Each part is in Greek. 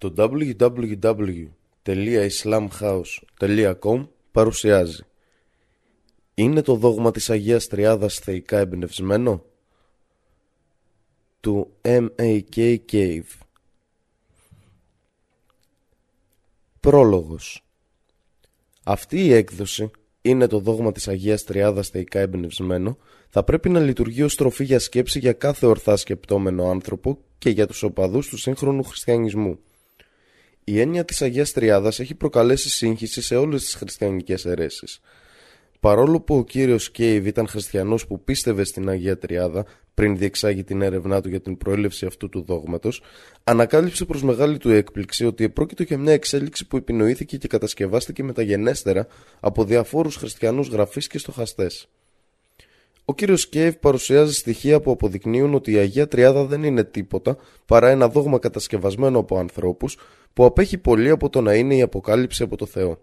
Το www.islamhouse.com παρουσιάζει Είναι το δόγμα της Αγίας Τριάδας θεϊκά εμπνευσμένο; Του M.A.K. Cave Πρόλογος Αυτή η έκδοση είναι το δόγμα της Αγίας Τριάδας θεϊκά εμπνευσμένο θα πρέπει να λειτουργεί ως τροφή για σκέψη για κάθε ορθά σκεπτόμενο άνθρωπο και για τους οπαδούς του σύγχρονου χριστιανισμού. Η έννοια της Αγίας Τριάδας έχει προκαλέσει σύγχυση σε όλες τις χριστιανικές αιρέσεις. Παρόλο που ο κύριος Κέιβ ήταν χριστιανός που πίστευε στην Αγία Τριάδα πριν διεξάγει την έρευνά του για την προέλευση αυτού του δόγματος, ανακάλυψε προς μεγάλη του έκπληξη ότι επρόκειτο για μια εξέλιξη που επινοήθηκε και κατασκευάστηκε μεταγενέστερα από διαφόρους χριστιανούς γραφείς και στοχαστές. Ο κύριος Κέιβ παρουσιάζει στοιχεία που αποδεικνύουν ότι η Αγία Τριάδα δεν είναι τίποτα παρά ένα δόγμα κατασκευασμένο από ανθρώπους που απέχει πολύ από το να είναι η αποκάλυψη από το Θεό.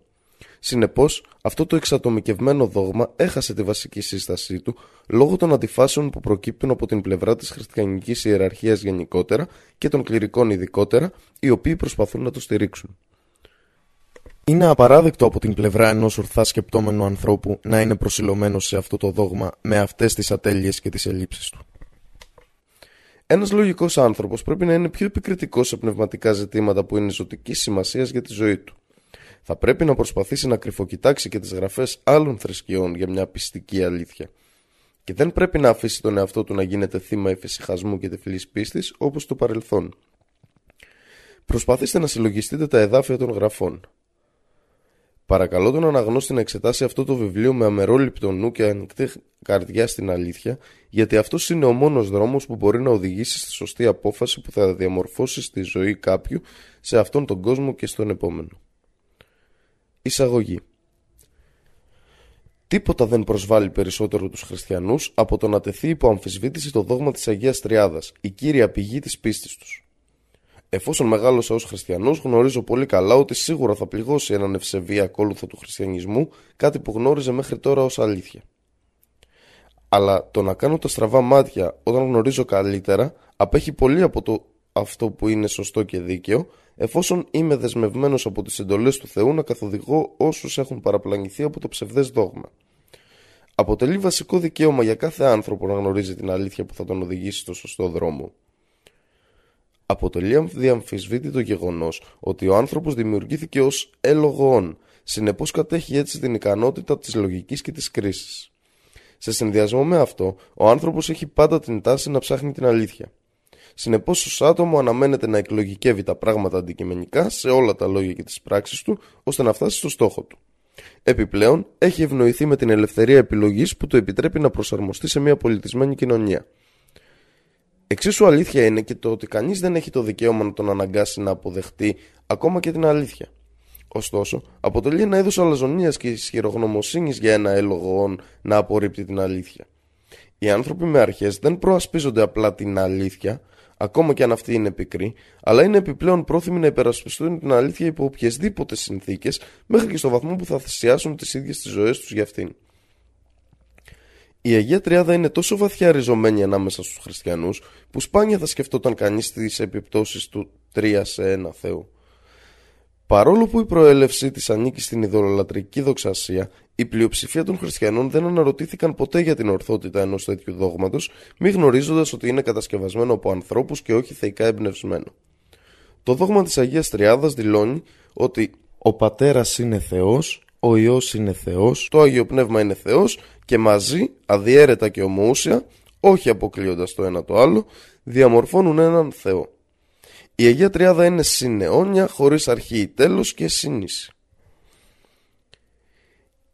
Συνεπώς, αυτό το εξατομικευμένο δόγμα έχασε τη βασική σύστασή του λόγω των αντιφάσεων που προκύπτουν από την πλευρά της χριστιανικής ιεραρχίας γενικότερα και των κληρικών ειδικότερα, οι οποίοι προσπαθούν να το στηρίξουν. Είναι απαράδεκτο από την πλευρά ενός ορθά σκεπτόμενου ανθρώπου να είναι προσιλωμένος σε αυτό το δόγμα με αυτές τις ατέλειες και τις ελλείψεις του. Ένας λογικός άνθρωπος πρέπει να είναι πιο επικριτικός σε πνευματικά ζητήματα που είναι ζωτική σημασίας για τη ζωή του. Θα πρέπει να προσπαθήσει να κρυφοκοιτάξει και τις γραφές άλλων θρησκειών για μια πιστική αλήθεια. Και δεν πρέπει να αφήσει τον εαυτό του να γίνεται θύμα εφησυχασμού και τεφλής πίστης όπως το παρελθόν. Προσπαθήστε να συλλογιστείτε τα εδάφια των γραφών. Παρακαλώ τον αναγνώστη να εξετάσει αυτό το βιβλίο με αμερόληπτο νου και ανοιχτή καρδιά στην αλήθεια, γιατί αυτός είναι ο μόνος δρόμος που μπορεί να οδηγήσει στη σωστή απόφαση που θα διαμορφώσει στη ζωή κάποιου σε αυτόν τον κόσμο και στον επόμενο. Εισαγωγή Τίποτα δεν προσβάλλει περισσότερο τους χριστιανούς από το να τεθεί υπό αμφισβήτηση το δόγμα της Αγίας Τριάδας, η κύρια πηγή της πίστης τους. Εφόσον μεγάλωσα ως χριστιανός, γνωρίζω πολύ καλά ότι σίγουρα θα πληγώσει έναν ευσεβή ακόλουθο του χριστιανισμού, κάτι που γνώριζε μέχρι τώρα ως αλήθεια. Αλλά το να κάνω τα στραβά μάτια όταν γνωρίζω καλύτερα απέχει πολύ από το αυτό που είναι σωστό και δίκαιο, εφόσον είμαι δεσμευμένος από τις εντολές του Θεού να καθοδηγώ όσους έχουν παραπλανηθεί από το ψευδές δόγμα. Αποτελεί βασικό δικαίωμα για κάθε άνθρωπο να γνωρίζει την αλήθεια που θα τον οδηγήσει στο σωστό δρόμο. Αποτελεί αδιαμφισβήτητο γεγονός ότι ο άνθρωπος δημιουργήθηκε ως έλογον, συνεπώς κατέχει έτσι την ικανότητα της λογικής και της κρίσης. Σε συνδυασμό με αυτό, ο άνθρωπος έχει πάντα την τάση να ψάχνει την αλήθεια. Συνεπώς, ως άτομο αναμένεται να εκλογικεύει τα πράγματα αντικειμενικά σε όλα τα λόγια και τις πράξεις του, ώστε να φτάσει στο στόχο του. Επιπλέον, έχει ευνοηθεί με την ελευθερία επιλογής που του επιτρέπει να προσαρμοστεί σε μια πολιτισμένη κοινωνία. Εξίσου αλήθεια είναι και το ότι κανείς δεν έχει το δικαίωμα να τον αναγκάσει να αποδεχτεί ακόμα και την αλήθεια. Ωστόσο, αποτελεί ένα είδος αλαζονίας και ισχυρογνωμοσύνης για ένα έλογο να απορρίπτει την αλήθεια. Οι άνθρωποι με αρχές δεν προασπίζονται απλά την αλήθεια, ακόμα και αν αυτή είναι πικρή, αλλά είναι επιπλέον πρόθυμοι να υπερασπιστούν την αλήθεια υπό οποιασδήποτε συνθήκες, μέχρι και στο βαθμό που θα θυσιάσουν τις ίδιες τις ζωές τους για αυτήν. Η Αγία Τριάδα είναι τόσο βαθιά ριζωμένη ανάμεσα στους χριστιανούς που σπάνια θα σκεφτόταν κανείς τις επιπτώσεις του τρία σε ένα Θεό. Παρόλο που η προέλευση της ανήκει στην ιδωλολατρική δοξασία, η πλειοψηφία των χριστιανών δεν αναρωτήθηκαν ποτέ για την ορθότητα ενός τέτοιου δόγματος, μη γνωρίζοντας ότι είναι κατασκευασμένο από ανθρώπους και όχι θεϊκά εμπνευσμένο. Το δόγμα της Αγίας Τριάδας δηλώνει ότι ο Πατέρας είναι Θεός, ο Υιός είναι Θεός, το Άγιο Πνεύμα είναι Θεός και μαζί, αδιέρετα και ομοούσια, όχι αποκλείοντας το ένα το άλλο, διαμορφώνουν έναν Θεό. Η Αγία Τριάδα είναι συνεώνια, χωρίς αρχή ή τέλος και σύνηση.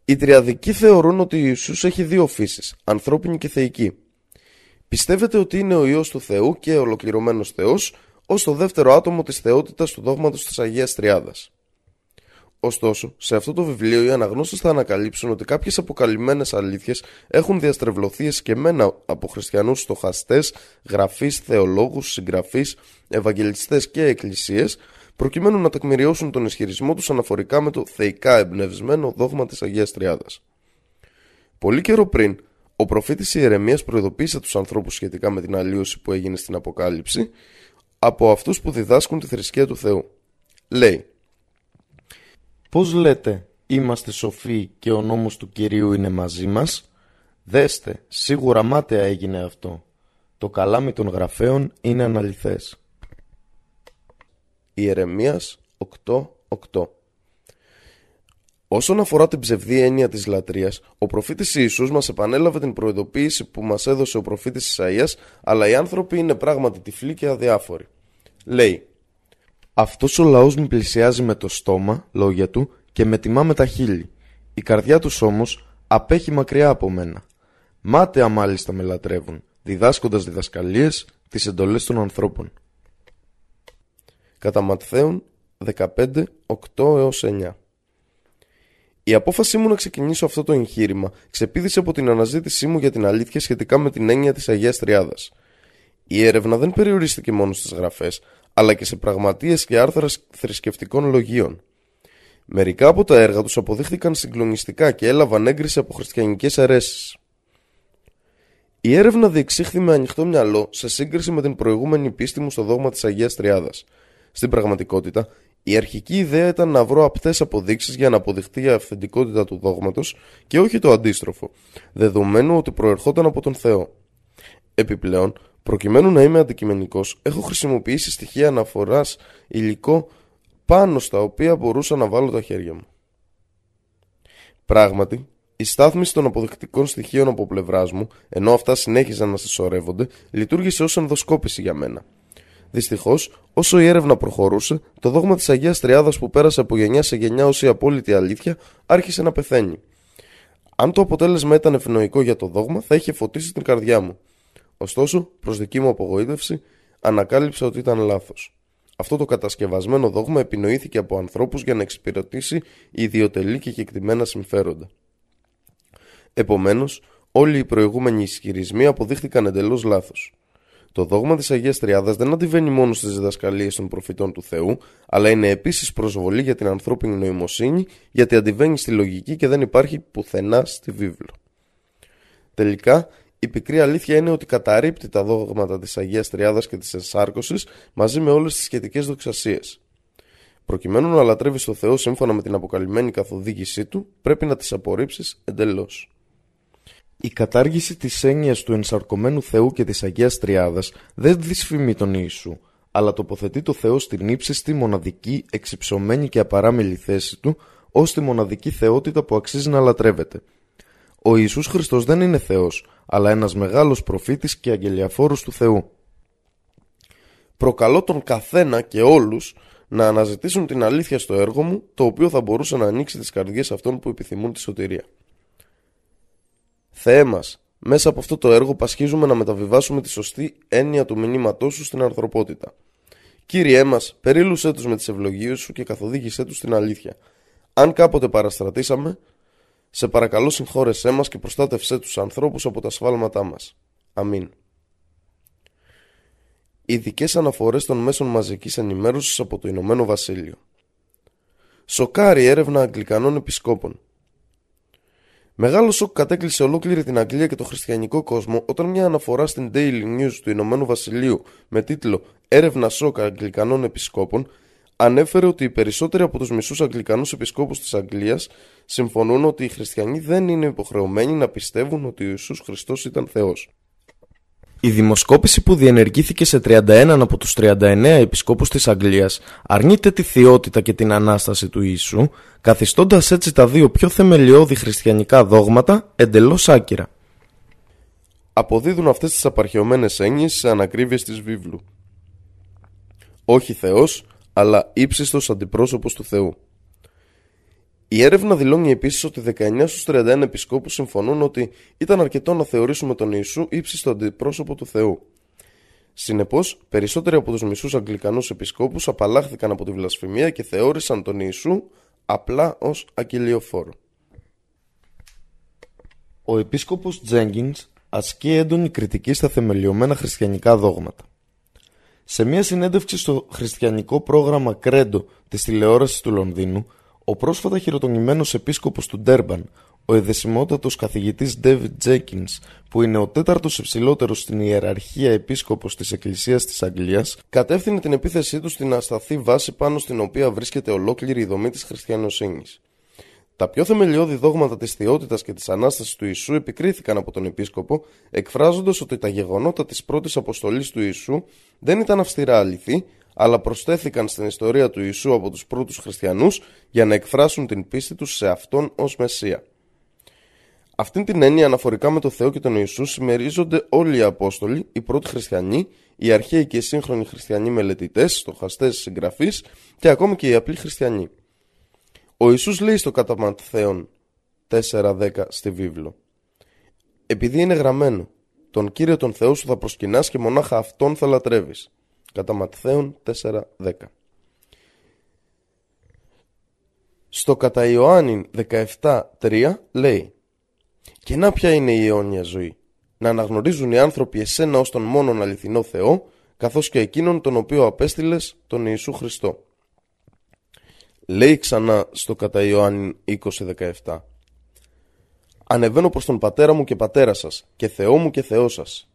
Οι τριαδικοί θεωρούν ότι ο Ιησούς έχει δύο φύσεις, ανθρώπινη και θεϊκή. Πιστεύετε ότι είναι ο Υιός του Θεού και ολοκληρωμένος Θεός, ως το δεύτερο άτομο της θεότητας του δόγματος της Αγίας Τριάδας. Ωστόσο, σε αυτό το βιβλίο οι αναγνώστες θα ανακαλύψουν ότι κάποιες αποκαλυμμένες αλήθειες έχουν διαστρεβλωθεί εσκεμμένα από χριστιανούς στοχαστές, γραφείς, θεολόγους, συγγραφείς, ευαγγελιστές και εκκλησίες, προκειμένου να τεκμηριώσουν τον ισχυρισμό τους αναφορικά με το θεϊκά εμπνευσμένο δόγμα της Αγίας Τριάδας. Πολύ καιρό πριν, ο προφήτης Ιερεμίας προειδοποίησε τους ανθρώπους σχετικά με την αλλίωση που έγινε στην Αποκάλυψη από αυτούς που διδάσκουν τη θρησκεία του Θεού. λέει Πώς λέτε είμαστε σοφοί και ο νόμος του Κυρίου είναι μαζί μας Δέστε, σίγουρα μάταια έγινε αυτό. Το καλάμι των γραφέων είναι αναλυθές. Ιερεμίας 8.8 Όσον αφορά την ψευδή έννοια της λατρείας, ο προφήτης Ιησούς μας επανέλαβε την προειδοποίηση που μας έδωσε ο προφήτης Ισαΐας, αλλά οι άνθρωποι είναι πράγματι τυφλοί και αδιάφοροι. Λέει «Αυτός ο λαός μου πλησιάζει με το στόμα, λόγια του, και με τιμά με τα χείλη. Η καρδιά τους όμως απέχει μακριά από μένα. Μάταια μάλιστα με λατρεύουν, διδάσκοντας διδασκαλίες τις εντολές των ανθρώπων». Κατά Ματθαίων 15, 8 έως 9 η απόφασή μου να ξεκινήσω αυτό το εγχείρημα ξεπίδησε από την αναζήτησή μου για την αλήθεια σχετικά με την έννοια της Αγίας Τριάδας. Η έρευνα δεν περιορίστηκε μόνο στις γραφές, αλλά και σε πραγματείες και άρθρα θρησκευτικών λογίων. Μερικά από τα έργα τους αποδείχθηκαν συγκλονιστικά και έλαβαν έγκριση από χριστιανικές αιρέσεις. Η έρευνα διεξήχθη με ανοιχτό μυαλό σε σύγκριση με την προηγούμενη πίστη μου στο δόγμα της Αγίας Τριάδας. Στην πραγματικότητα, η αρχική ιδέα ήταν να βρω απτές αποδείξεις για να αποδειχτεί η αυθεντικότητα του δόγματος και όχι το αντίστροφο, δεδομένου ότι προερχόταν από τον Θεό. Επιπλέον, προκειμένου να είμαι αντικειμενικός, έχω χρησιμοποιήσει στοιχεία αναφοράς υλικό πάνω στα οποία μπορούσα να βάλω τα χέρια μου. Πράγματι, η στάθμιση των αποδεικτικών στοιχείων από πλευράς μου, ενώ αυτά συνέχιζαν να συσσωρεύονται, λειτουργήσε ως ενδοσκόπηση για μένα. Δυστυχώς, όσο η έρευνα προχωρούσε, το δόγμα της Αγίας Τριάδας που πέρασε από γενιά σε γενιά ως η απόλυτη αλήθεια άρχισε να πεθαίνει. Αν το αποτέλεσμα ήταν ευνοϊκό για το δόγμα, θα είχε φωτίσει την καρδιά μου. Ωστόσο, προς δική μου απογοήτευση, ανακάλυψα ότι ήταν λάθος. Αυτό το κατασκευασμένο δόγμα επινοήθηκε από ανθρώπους για να εξυπηρετήσει ιδιωτελή και κεκτημένα συμφέροντα. Επομένως, όλοι οι προηγούμενοι ισχυρισμοί αποδείχθηκαν εντελώς λάθος. Το δόγμα της Αγίας Τριάδας δεν αντιβαίνει μόνο στις διδασκαλίες των προφητών του Θεού, αλλά είναι επίσης προσβολή για την ανθρώπινη νοημοσύνη, γιατί αντιβαίνει στη λογική και δεν υπάρχει πουθενά στη βίβλο. Τελικά, η πικρή αλήθεια είναι ότι καταρρύπτει τα δόγματα της Αγίας Τριάδας και της Ενσάρκωση μαζί με όλες τις σχετικές δοξασίες. Προκειμένου να λατρεύεις το Θεό σύμφωνα με την αποκαλυμμένη καθοδήγησή του, πρέπει να τις απορρίψεις εντελώς. Η κατάργηση της έννοιας του ενσαρκωμένου Θεού και της Αγίας Τριάδας δεν δυσφημεί τον Ιησού, αλλά τοποθετεί το Θεό στην ύψιστη, μοναδική, εξυψωμένη και απαράμιλη θέση του, ως τη μοναδική θεότητα που αξίζει να λατρεύεται. Ο Ιησούς Χριστός δεν είναι Θεός, αλλά ένας μεγάλος προφήτης και αγγελιαφόρος του Θεού. Προκαλώ τον καθένα και όλους να αναζητήσουν την αλήθεια στο έργο μου, το οποίο θα μπορούσε να ανοίξει τις καρδιές αυτών που επιθυμούν τη σωτηρία. Θεέ μας, μέσα από αυτό το έργο πασχίζουμε να μεταβιβάσουμε τη σωστή έννοια του μηνύματός σου στην ανθρωπότητα. Κύριέ μας, περίλουσέ τους με τις ευλογίες σου και καθοδήγησέ τους στην αλήθεια. Αν κάποτε παραστρατήσαμε, σε παρακαλώ συγχώρεσέ μας και προστάτευσέ τους ανθρώπους από τα σφάλματά μας. Αμήν. Ειδικές αναφορές των μέσων μαζικής ενημέρωσης από το Ηνωμένο Βασίλειο. Σοκάρι έρευνα Αγγλικανών επισκόπων. Μεγάλο σοκ κατέκλυσε ολόκληρη την Αγγλία και το χριστιανικό κόσμο όταν μια αναφορά στην Daily News του Ηνωμένου Βασιλείου με τίτλο Έρευνα σοκ Αγγλικανών Επισκόπων ανέφερε ότι οι περισσότεροι από τους μισούς Αγγλικανούς επισκόπους της Αγγλίας συμφωνούν ότι οι χριστιανοί δεν είναι υποχρεωμένοι να πιστεύουν ότι ο Ιησούς Χριστός ήταν Θεός. Η δημοσκόπηση που διενεργήθηκε σε 31 από τους 39 επισκόπους της Αγγλίας αρνείται τη θεότητα και την Ανάσταση του Ιησού, καθιστώντας έτσι τα δύο πιο θεμελιώδη χριστιανικά δόγματα εντελώς άκυρα. Αποδίδουν αυτές τις απαρχαιωμένες έννοιες σε ανακρίβειες της βίβλου. Όχι Θεός, αλλά ύψιστος αντιπρόσωπος του Θεού. Η έρευνα δηλώνει επίσης ότι 19 στους 31 επισκόπους συμφωνούν ότι ήταν αρκετό να θεωρήσουμε τον Ιησού ύψιστο αντιπρόσωπο του Θεού. Συνεπώς, περισσότεροι από τους μισούς Αγγλικανούς επισκόπους απαλλάχθηκαν από τη βλασφημία και θεώρησαν τον Ιησού απλά ως αγγελιοφόρο. Ο επίσκοπος Τζέγκινς ασκεί έντονη κριτική στα θεμελιωμένα χριστιανικά δόγματα. Σε μια συνέντευξη στο χριστιανικό πρόγραμμα Κρέντο της τηλεόρασης του Λονδίνου, ο πρόσφατα χειροτονημένος επίσκοπος του Ντέρμπαν, Ο εδεσιμότατος καθηγητής David Jenkins, που είναι ο τέταρτος υψηλότερος στην ιεραρχία επίσκοπος της Εκκλησίας της Αγγλίας, κατεύθυνε την επίθεσή του στην ασταθή βάση πάνω στην οποία βρίσκεται ολόκληρη η δομή της χριστιανοσύνης. Τα πιο θεμελιώδη δόγματα της θεότητας και της Ανάστασης του Ιησού επικρίθηκαν από τον Επίσκοπο, εκφράζοντας ότι τα γεγονότα της πρώτης αποστολής του Ιησού δεν ήταν αυστηρά αληθή, αλλά προσθέθηκαν στην ιστορία του Ιησού από τους πρώτους χριστιανούς για να εκφράσουν την πίστη τους σε Αυτόν ως Μεσσία. Αυτήν την έννοια αναφορικά με το Θεό και τον Ιησού συμμερίζονται όλοι οι Απόστολοι, οι πρώτοι χριστιανοί, οι αρχαίοι και οι σύγχρονοι χριστιανοί μελετητές, στοχαστές συγγραφεί και ακόμη και οι απλοί χριστιανοί. Ο Ιησούς λέει στο κατά Ματθαίον 4.10 στη βίβλο «Επειδή είναι γραμμένο, τον Κύριο τον Θεό σου θα προσκυνάς και μονάχα Αυτόν θα λατρεύεις». Κατά Ματθαίον 4.10 Στο κατά Ιωάννην 17.3 λέει «Και να ποια είναι η αιώνια ζωή, να αναγνωρίζουν οι άνθρωποι εσένα ως τον μόνον αληθινό Θεό, καθώς και εκείνον τον οποίο απέστειλες τον Ιησού Χριστό». Λέει ξανά στο κατά Ιωάννη 20.17 Ανεβαίνω προς τον πατέρα μου και πατέρα σας και Θεό μου και Θεό σας.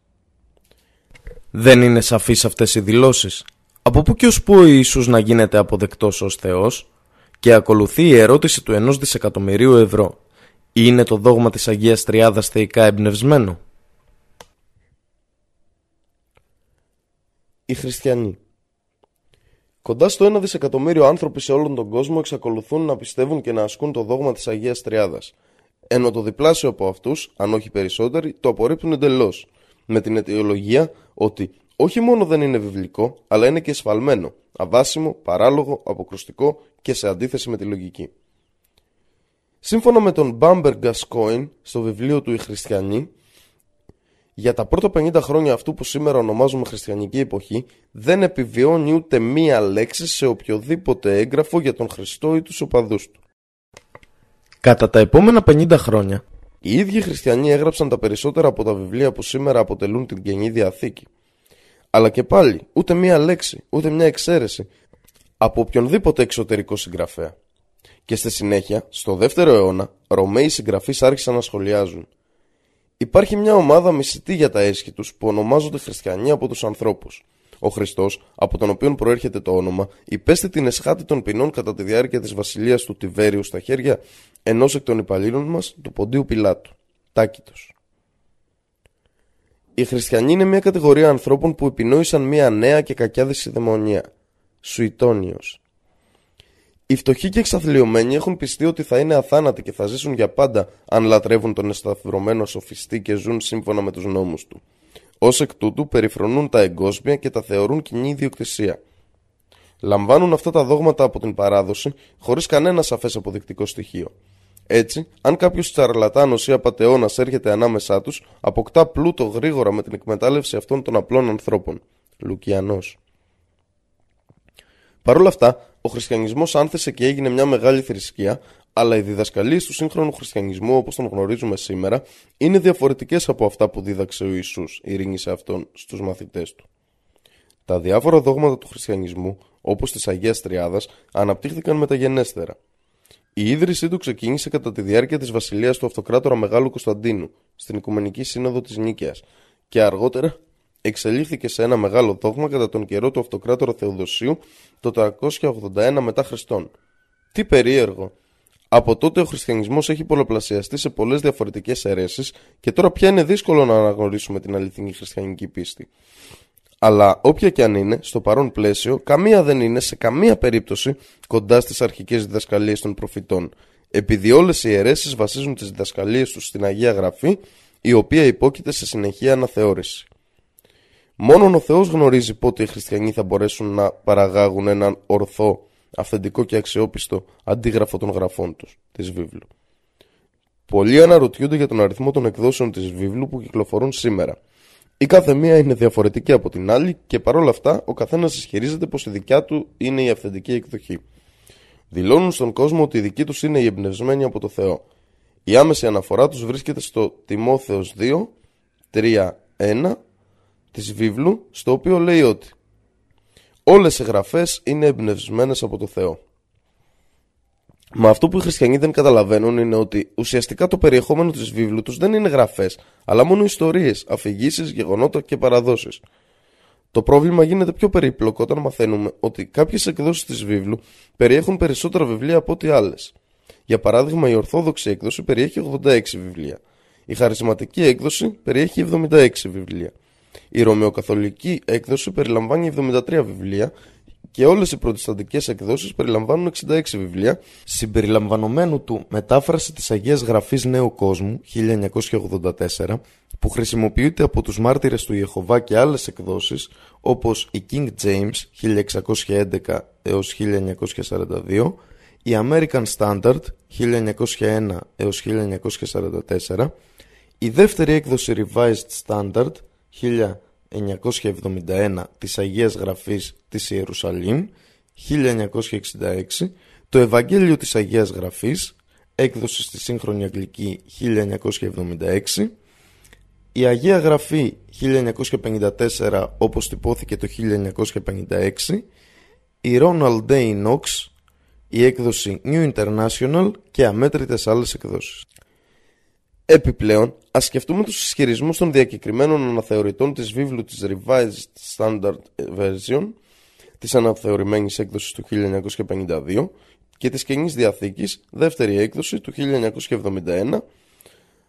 Δεν είναι σαφείς αυτές οι δηλώσεις. Από πού και ως πού ο Ιησούς να γίνεται αποδεκτός ως Θεός και ακολουθεί η ερώτηση του ενός δισεκατομμυρίου ευρώ. Είναι το δόγμα της Αγίας Τριάδας θεϊκά εμπνευσμένο. Οι χριστιανοί Κοντά στο 1 δισεκατομμύριο άνθρωποι σε όλον τον κόσμο εξακολουθούν να πιστεύουν και να ασκούν το δόγμα της Αγίας Τριάδας. Ενώ το διπλάσιο από αυτούς, αν όχι περισσότεροι, το απορρίπτουν εντελώς. Με την αιτιολογία ότι όχι μόνο δεν είναι βιβλικό, αλλά είναι και εσφαλμένο, αβάσιμο, παράλογο, αποκρουστικό και σε αντίθεση με τη λογική. Σύμφωνα με τον Bamber Gascoigne στο βιβλίο του «Οι Χριστιανοί», για τα πρώτα 50 χρόνια αυτού που σήμερα ονομάζουμε χριστιανική εποχή δεν επιβιώνει ούτε μία λέξη σε οποιοδήποτε έγγραφο για τον Χριστό ή τους οπαδούς του. Κατά τα επόμενα 50 χρόνια οι ίδιοι χριστιανοί έγραψαν τα περισσότερα από τα βιβλία που σήμερα αποτελούν την Καινή Διαθήκη. Αλλά και πάλι ούτε μία λέξη, ούτε μία εξαίρεση από οποιονδήποτε εξωτερικό συγγραφέα. Και στη συνέχεια, στο δεύτερο αιώνα, Ρωμαίοι συγγραφείς άρχισαν να σχολιάζουν – Υπάρχει μια ομάδα μισητή για τα έσχη τους που ονομάζονται χριστιανοί από τους ανθρώπους. Ο Χριστός, από τον οποίο προέρχεται το όνομα, υπέστη την εσχάτη των ποινών κατά τη διάρκεια της βασιλείας του Τιβέριου στα χέρια ενός εκ των υπαλλήλων μας, του Ποντίου Πιλάτου. Τάκητος. Οι χριστιανοί είναι μια κατηγορία ανθρώπων που επινόησαν μια νέα και κακιάδηση δαιμονία. Σουητόνιος. Οι φτωχοί και εξαθλειωμένοι έχουν πιστεί ότι θα είναι αθάνατοι και θα ζήσουν για πάντα αν λατρεύουν τον εσταθυρωμένο σοφιστή και ζουν σύμφωνα με τους νόμους του. Ως εκ τούτου περιφρονούν τα εγκόσμια και τα θεωρούν κοινή ιδιοκτησία. Λαμβάνουν αυτά τα δόγματα από την παράδοση χωρίς κανένα σαφές αποδεικτικό στοιχείο. Έτσι, αν κάποιος τσαρλατάνος ή απαταιώνα έρχεται ανάμεσά τους, αποκτά πλούτο γρήγορα με την εκμετάλλευση αυτών των απλών ανθρώπων. Λουκιανός. Παρ' όλα αυτά, ο χριστιανισμός άνθεσε και έγινε μια μεγάλη θρησκεία, αλλά οι διδασκαλίες του σύγχρονου χριστιανισμού όπως τον γνωρίζουμε σήμερα είναι διαφορετικές από αυτά που δίδαξε ο Ιησούς, ειρήνη σε αυτόν, στους μαθητές του. Τα διάφορα δόγματα του χριστιανισμού, όπως της Αγίας Τριάδας, αναπτύχθηκαν μεταγενέστερα. Η ίδρυσή του ξεκίνησε κατά τη διάρκεια της βασιλείας του Αυτοκράτορα Μεγάλου Κωνσταντίνου, στην Οικουμενική Σύνοδο της Νίκαιας, και αργότερα εξελίχθηκε σε ένα μεγάλο δόγμα κατά τον καιρό του αυτοκράτορα Θεοδοσίου το 381 μετά Χριστόν. Τι περίεργο! Από τότε ο χριστιανισμός έχει πολλαπλασιαστεί σε πολλές διαφορετικές αιρέσεις και τώρα πια είναι δύσκολο να αναγνωρίσουμε την αληθινή χριστιανική πίστη. Αλλά όποια και αν είναι, στο παρόν πλαίσιο, καμία δεν είναι σε καμία περίπτωση κοντά στις αρχικές διδασκαλίες των προφητών, επειδή όλες οι αιρέσεις βασίζουν τις διδασκαλίες τους στην Αγία Γραφή, η οποία υπόκειται σε συνεχεία αναθεώρηση. Μόνον ο Θεός γνωρίζει πότε οι χριστιανοί θα μπορέσουν να παραγάγουν έναν ορθό, αυθεντικό και αξιόπιστο αντίγραφο των γραφών τους, της βίβλου. Πολλοί αναρωτιούνται για τον αριθμό των εκδόσεων της βίβλου που κυκλοφορούν σήμερα. Η κάθε μία είναι διαφορετική από την άλλη και παρόλα αυτά ο καθένας ισχυρίζεται πως η δικιά του είναι η αυθεντική εκδοχή. Δηλώνουν στον κόσμο ότι η δική τους είναι η εμπνευσμένη από το Θεό. Η άμεση αναφορά τους βρίσκεται στο Τιμόθεος 2, 3, 1 της βίβλου στο οποίο λέει ότι όλες οι γραφές είναι εμπνευσμένες από το Θεό. Μα αυτό που οι χριστιανοί δεν καταλαβαίνουν είναι ότι ουσιαστικά το περιεχόμενο της βίβλου τους δεν είναι γραφές, αλλά μόνο ιστορίες, αφηγήσεις, γεγονότα και παραδόσεις. Το πρόβλημα γίνεται πιο περίπλοκο όταν μαθαίνουμε ότι κάποιες εκδόσεις της βίβλου περιέχουν περισσότερα βιβλία από ό,τι άλλες. Για παράδειγμα, η Ορθόδοξη έκδοση περιέχει 86 βιβλία. Η Χαρισματική έκδοση περιέχει 76 βιβλία. Η Ρωμαιοκαθολική έκδοση περιλαμβάνει 73 βιβλία και όλες οι προτισταντικές εκδόσεις περιλαμβάνουν 66 βιβλία συμπεριλαμβανομένου του μετάφραση της Αγίας Γραφής Νέου Κόσμου 1984 που χρησιμοποιείται από τους μάρτυρες του Ιεχωβά και άλλες εκδόσεις όπως η King James 1611 έως 1942 η American Standard 1901 έως 1944 η δεύτερη έκδοση Revised Standard 1971 της Αγίας Γραφής της Ιερουσαλήμ 1966 το Ευαγγέλιο της Αγίας Γραφής έκδοση στη σύγχρονη Αγγλική 1976 η Αγία Γραφή 1954 όπως τυπώθηκε το 1956 η Ronald Day Knox η έκδοση New International και αμέτρητες άλλες εκδόσεις. Επιπλέον, ας σκεφτούμε τους ισχυρισμούς των διακεκριμένων αναθεωρητών της βίβλου της Revised Standard Version, της αναθεωρημένης έκδοσης του 1952 και της Καινής Διαθήκης, δεύτερη έκδοση του 1971,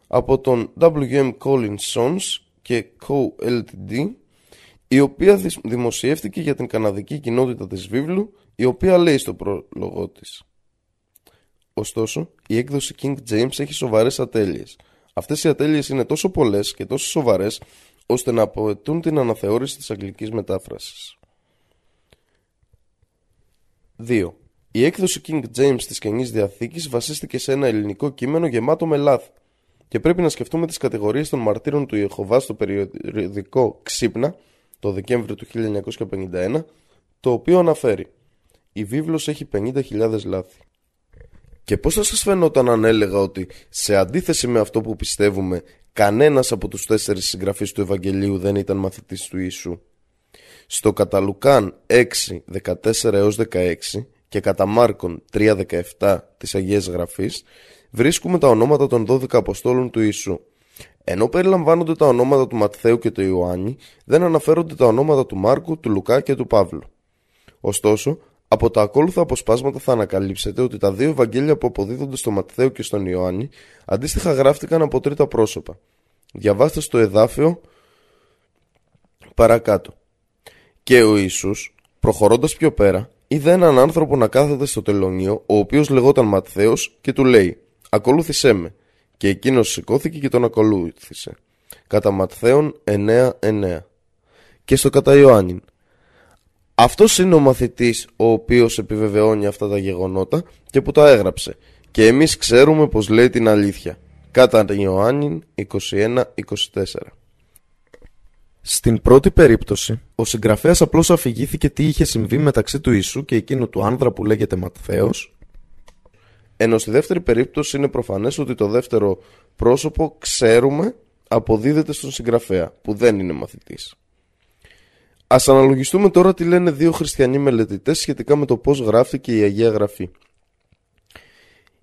από τον W.M. Collins Sons και Co. Ltd, η οποία δημοσιεύτηκε για την καναδική κοινότητα της βίβλου, η οποία λέει στο πρόλογό της. Ωστόσο, η έκδοση King James έχει σοβαρές ατέλειες – Αυτές οι ατέλειες είναι τόσο πολλές και τόσο σοβαρές, ώστε να αποαιτούν την αναθεώρηση της αγγλικής μετάφρασης. 2. Η έκδοση King James της Καινής Διαθήκης βασίστηκε σε ένα ελληνικό κείμενο γεμάτο με λάθη και πρέπει να σκεφτούμε τις κατηγορίες των μαρτύρων του Ιεχωβά στο περιοδικό Ξύπνα το Δεκέμβριο του 1951 το οποίο αναφέρει «Η βίβλος έχει 50.000 λάθη». Και πώς θα σας φαινόταν αν έλεγα ότι σε αντίθεση με αυτό που πιστεύουμε κανένας από τους τέσσερις συγγραφείς του Ευαγγελίου δεν ήταν μαθητής του Ιησού; Στο κατά Λουκάν 6, 14 έως 16 και κατά Μάρκον 3, 17 της Αγίας Γραφής βρίσκουμε τα ονόματα των 12 Αποστόλων του Ιησού. Ενώ περιλαμβάνονται τα ονόματα του Ματθαίου και του Ιωάννη, δεν αναφέρονται τα ονόματα του Μάρκου, του Λουκά και του Παύλου. Ωστόσο, από τα ακόλουθα αποσπάσματα θα ανακαλύψετε ότι τα δύο Ευαγγέλια που αποδίδονται στο Ματθαίο και στον Ιωάννη αντίστοιχα γράφτηκαν από τρίτα πρόσωπα. Διαβάστε στο εδάφιο παρακάτω. Και ο Ιησούς, προχωρώντας πιο πέρα, είδε έναν άνθρωπο να κάθεται στο τελωνίο, ο οποίος λεγόταν Ματθαίος και του λέει «Ακολούθησέ με». Και εκείνος σηκώθηκε και τον ακολούθησε. Κατά Ματθαίον 9-9. Και στο κατά Ιωάννην αυτός είναι ο μαθητής ο οποίος επιβεβαιώνει αυτά τα γεγονότα και που τα έγραψε. Και εμείς ξέρουμε πως λέει την αλήθεια. Κατά Ιωάννη 21-24. Στην πρώτη περίπτωση, ο συγγραφέας απλώς αφηγήθηκε τι είχε συμβεί μεταξύ του Ιησού και εκείνου του άνδρα που λέγεται Ματθαίος ενώ στη δεύτερη περίπτωση είναι προφανές ότι το δεύτερο πρόσωπο ξέρουμε αποδίδεται στον συγγραφέα που δεν είναι μαθητής. Α αναλογιστούμε τώρα τι λένε δύο χριστιανοί μελετητές σχετικά με το πώς γράφτηκε η Αγία Γραφή.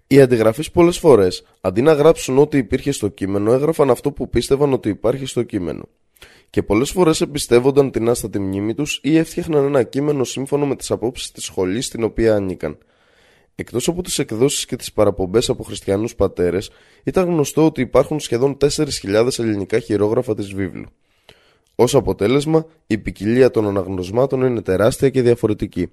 Οι αντιγραφείς πολλές φορές, αντί να γράψουν ό,τι υπήρχε στο κείμενο, έγραφαν αυτό που πίστευαν ότι υπάρχει στο κείμενο. Και πολλές φορές εμπιστεύονταν την άστατη μνήμη τους ή έφτιαχναν ένα κείμενο σύμφωνο με τις απόψεις της σχολής στην οποία ανήκαν. Εκτός από τις εκδόσεις και τις παραπομπές από χριστιανούς πατέρες, ήταν γνωστό ότι υπάρχουν σχεδόν 4.000 ελληνικά χειρόγραφα της βίβλου. Ως αποτέλεσμα, η ποικιλία των αναγνωσμάτων είναι τεράστια και διαφορετική.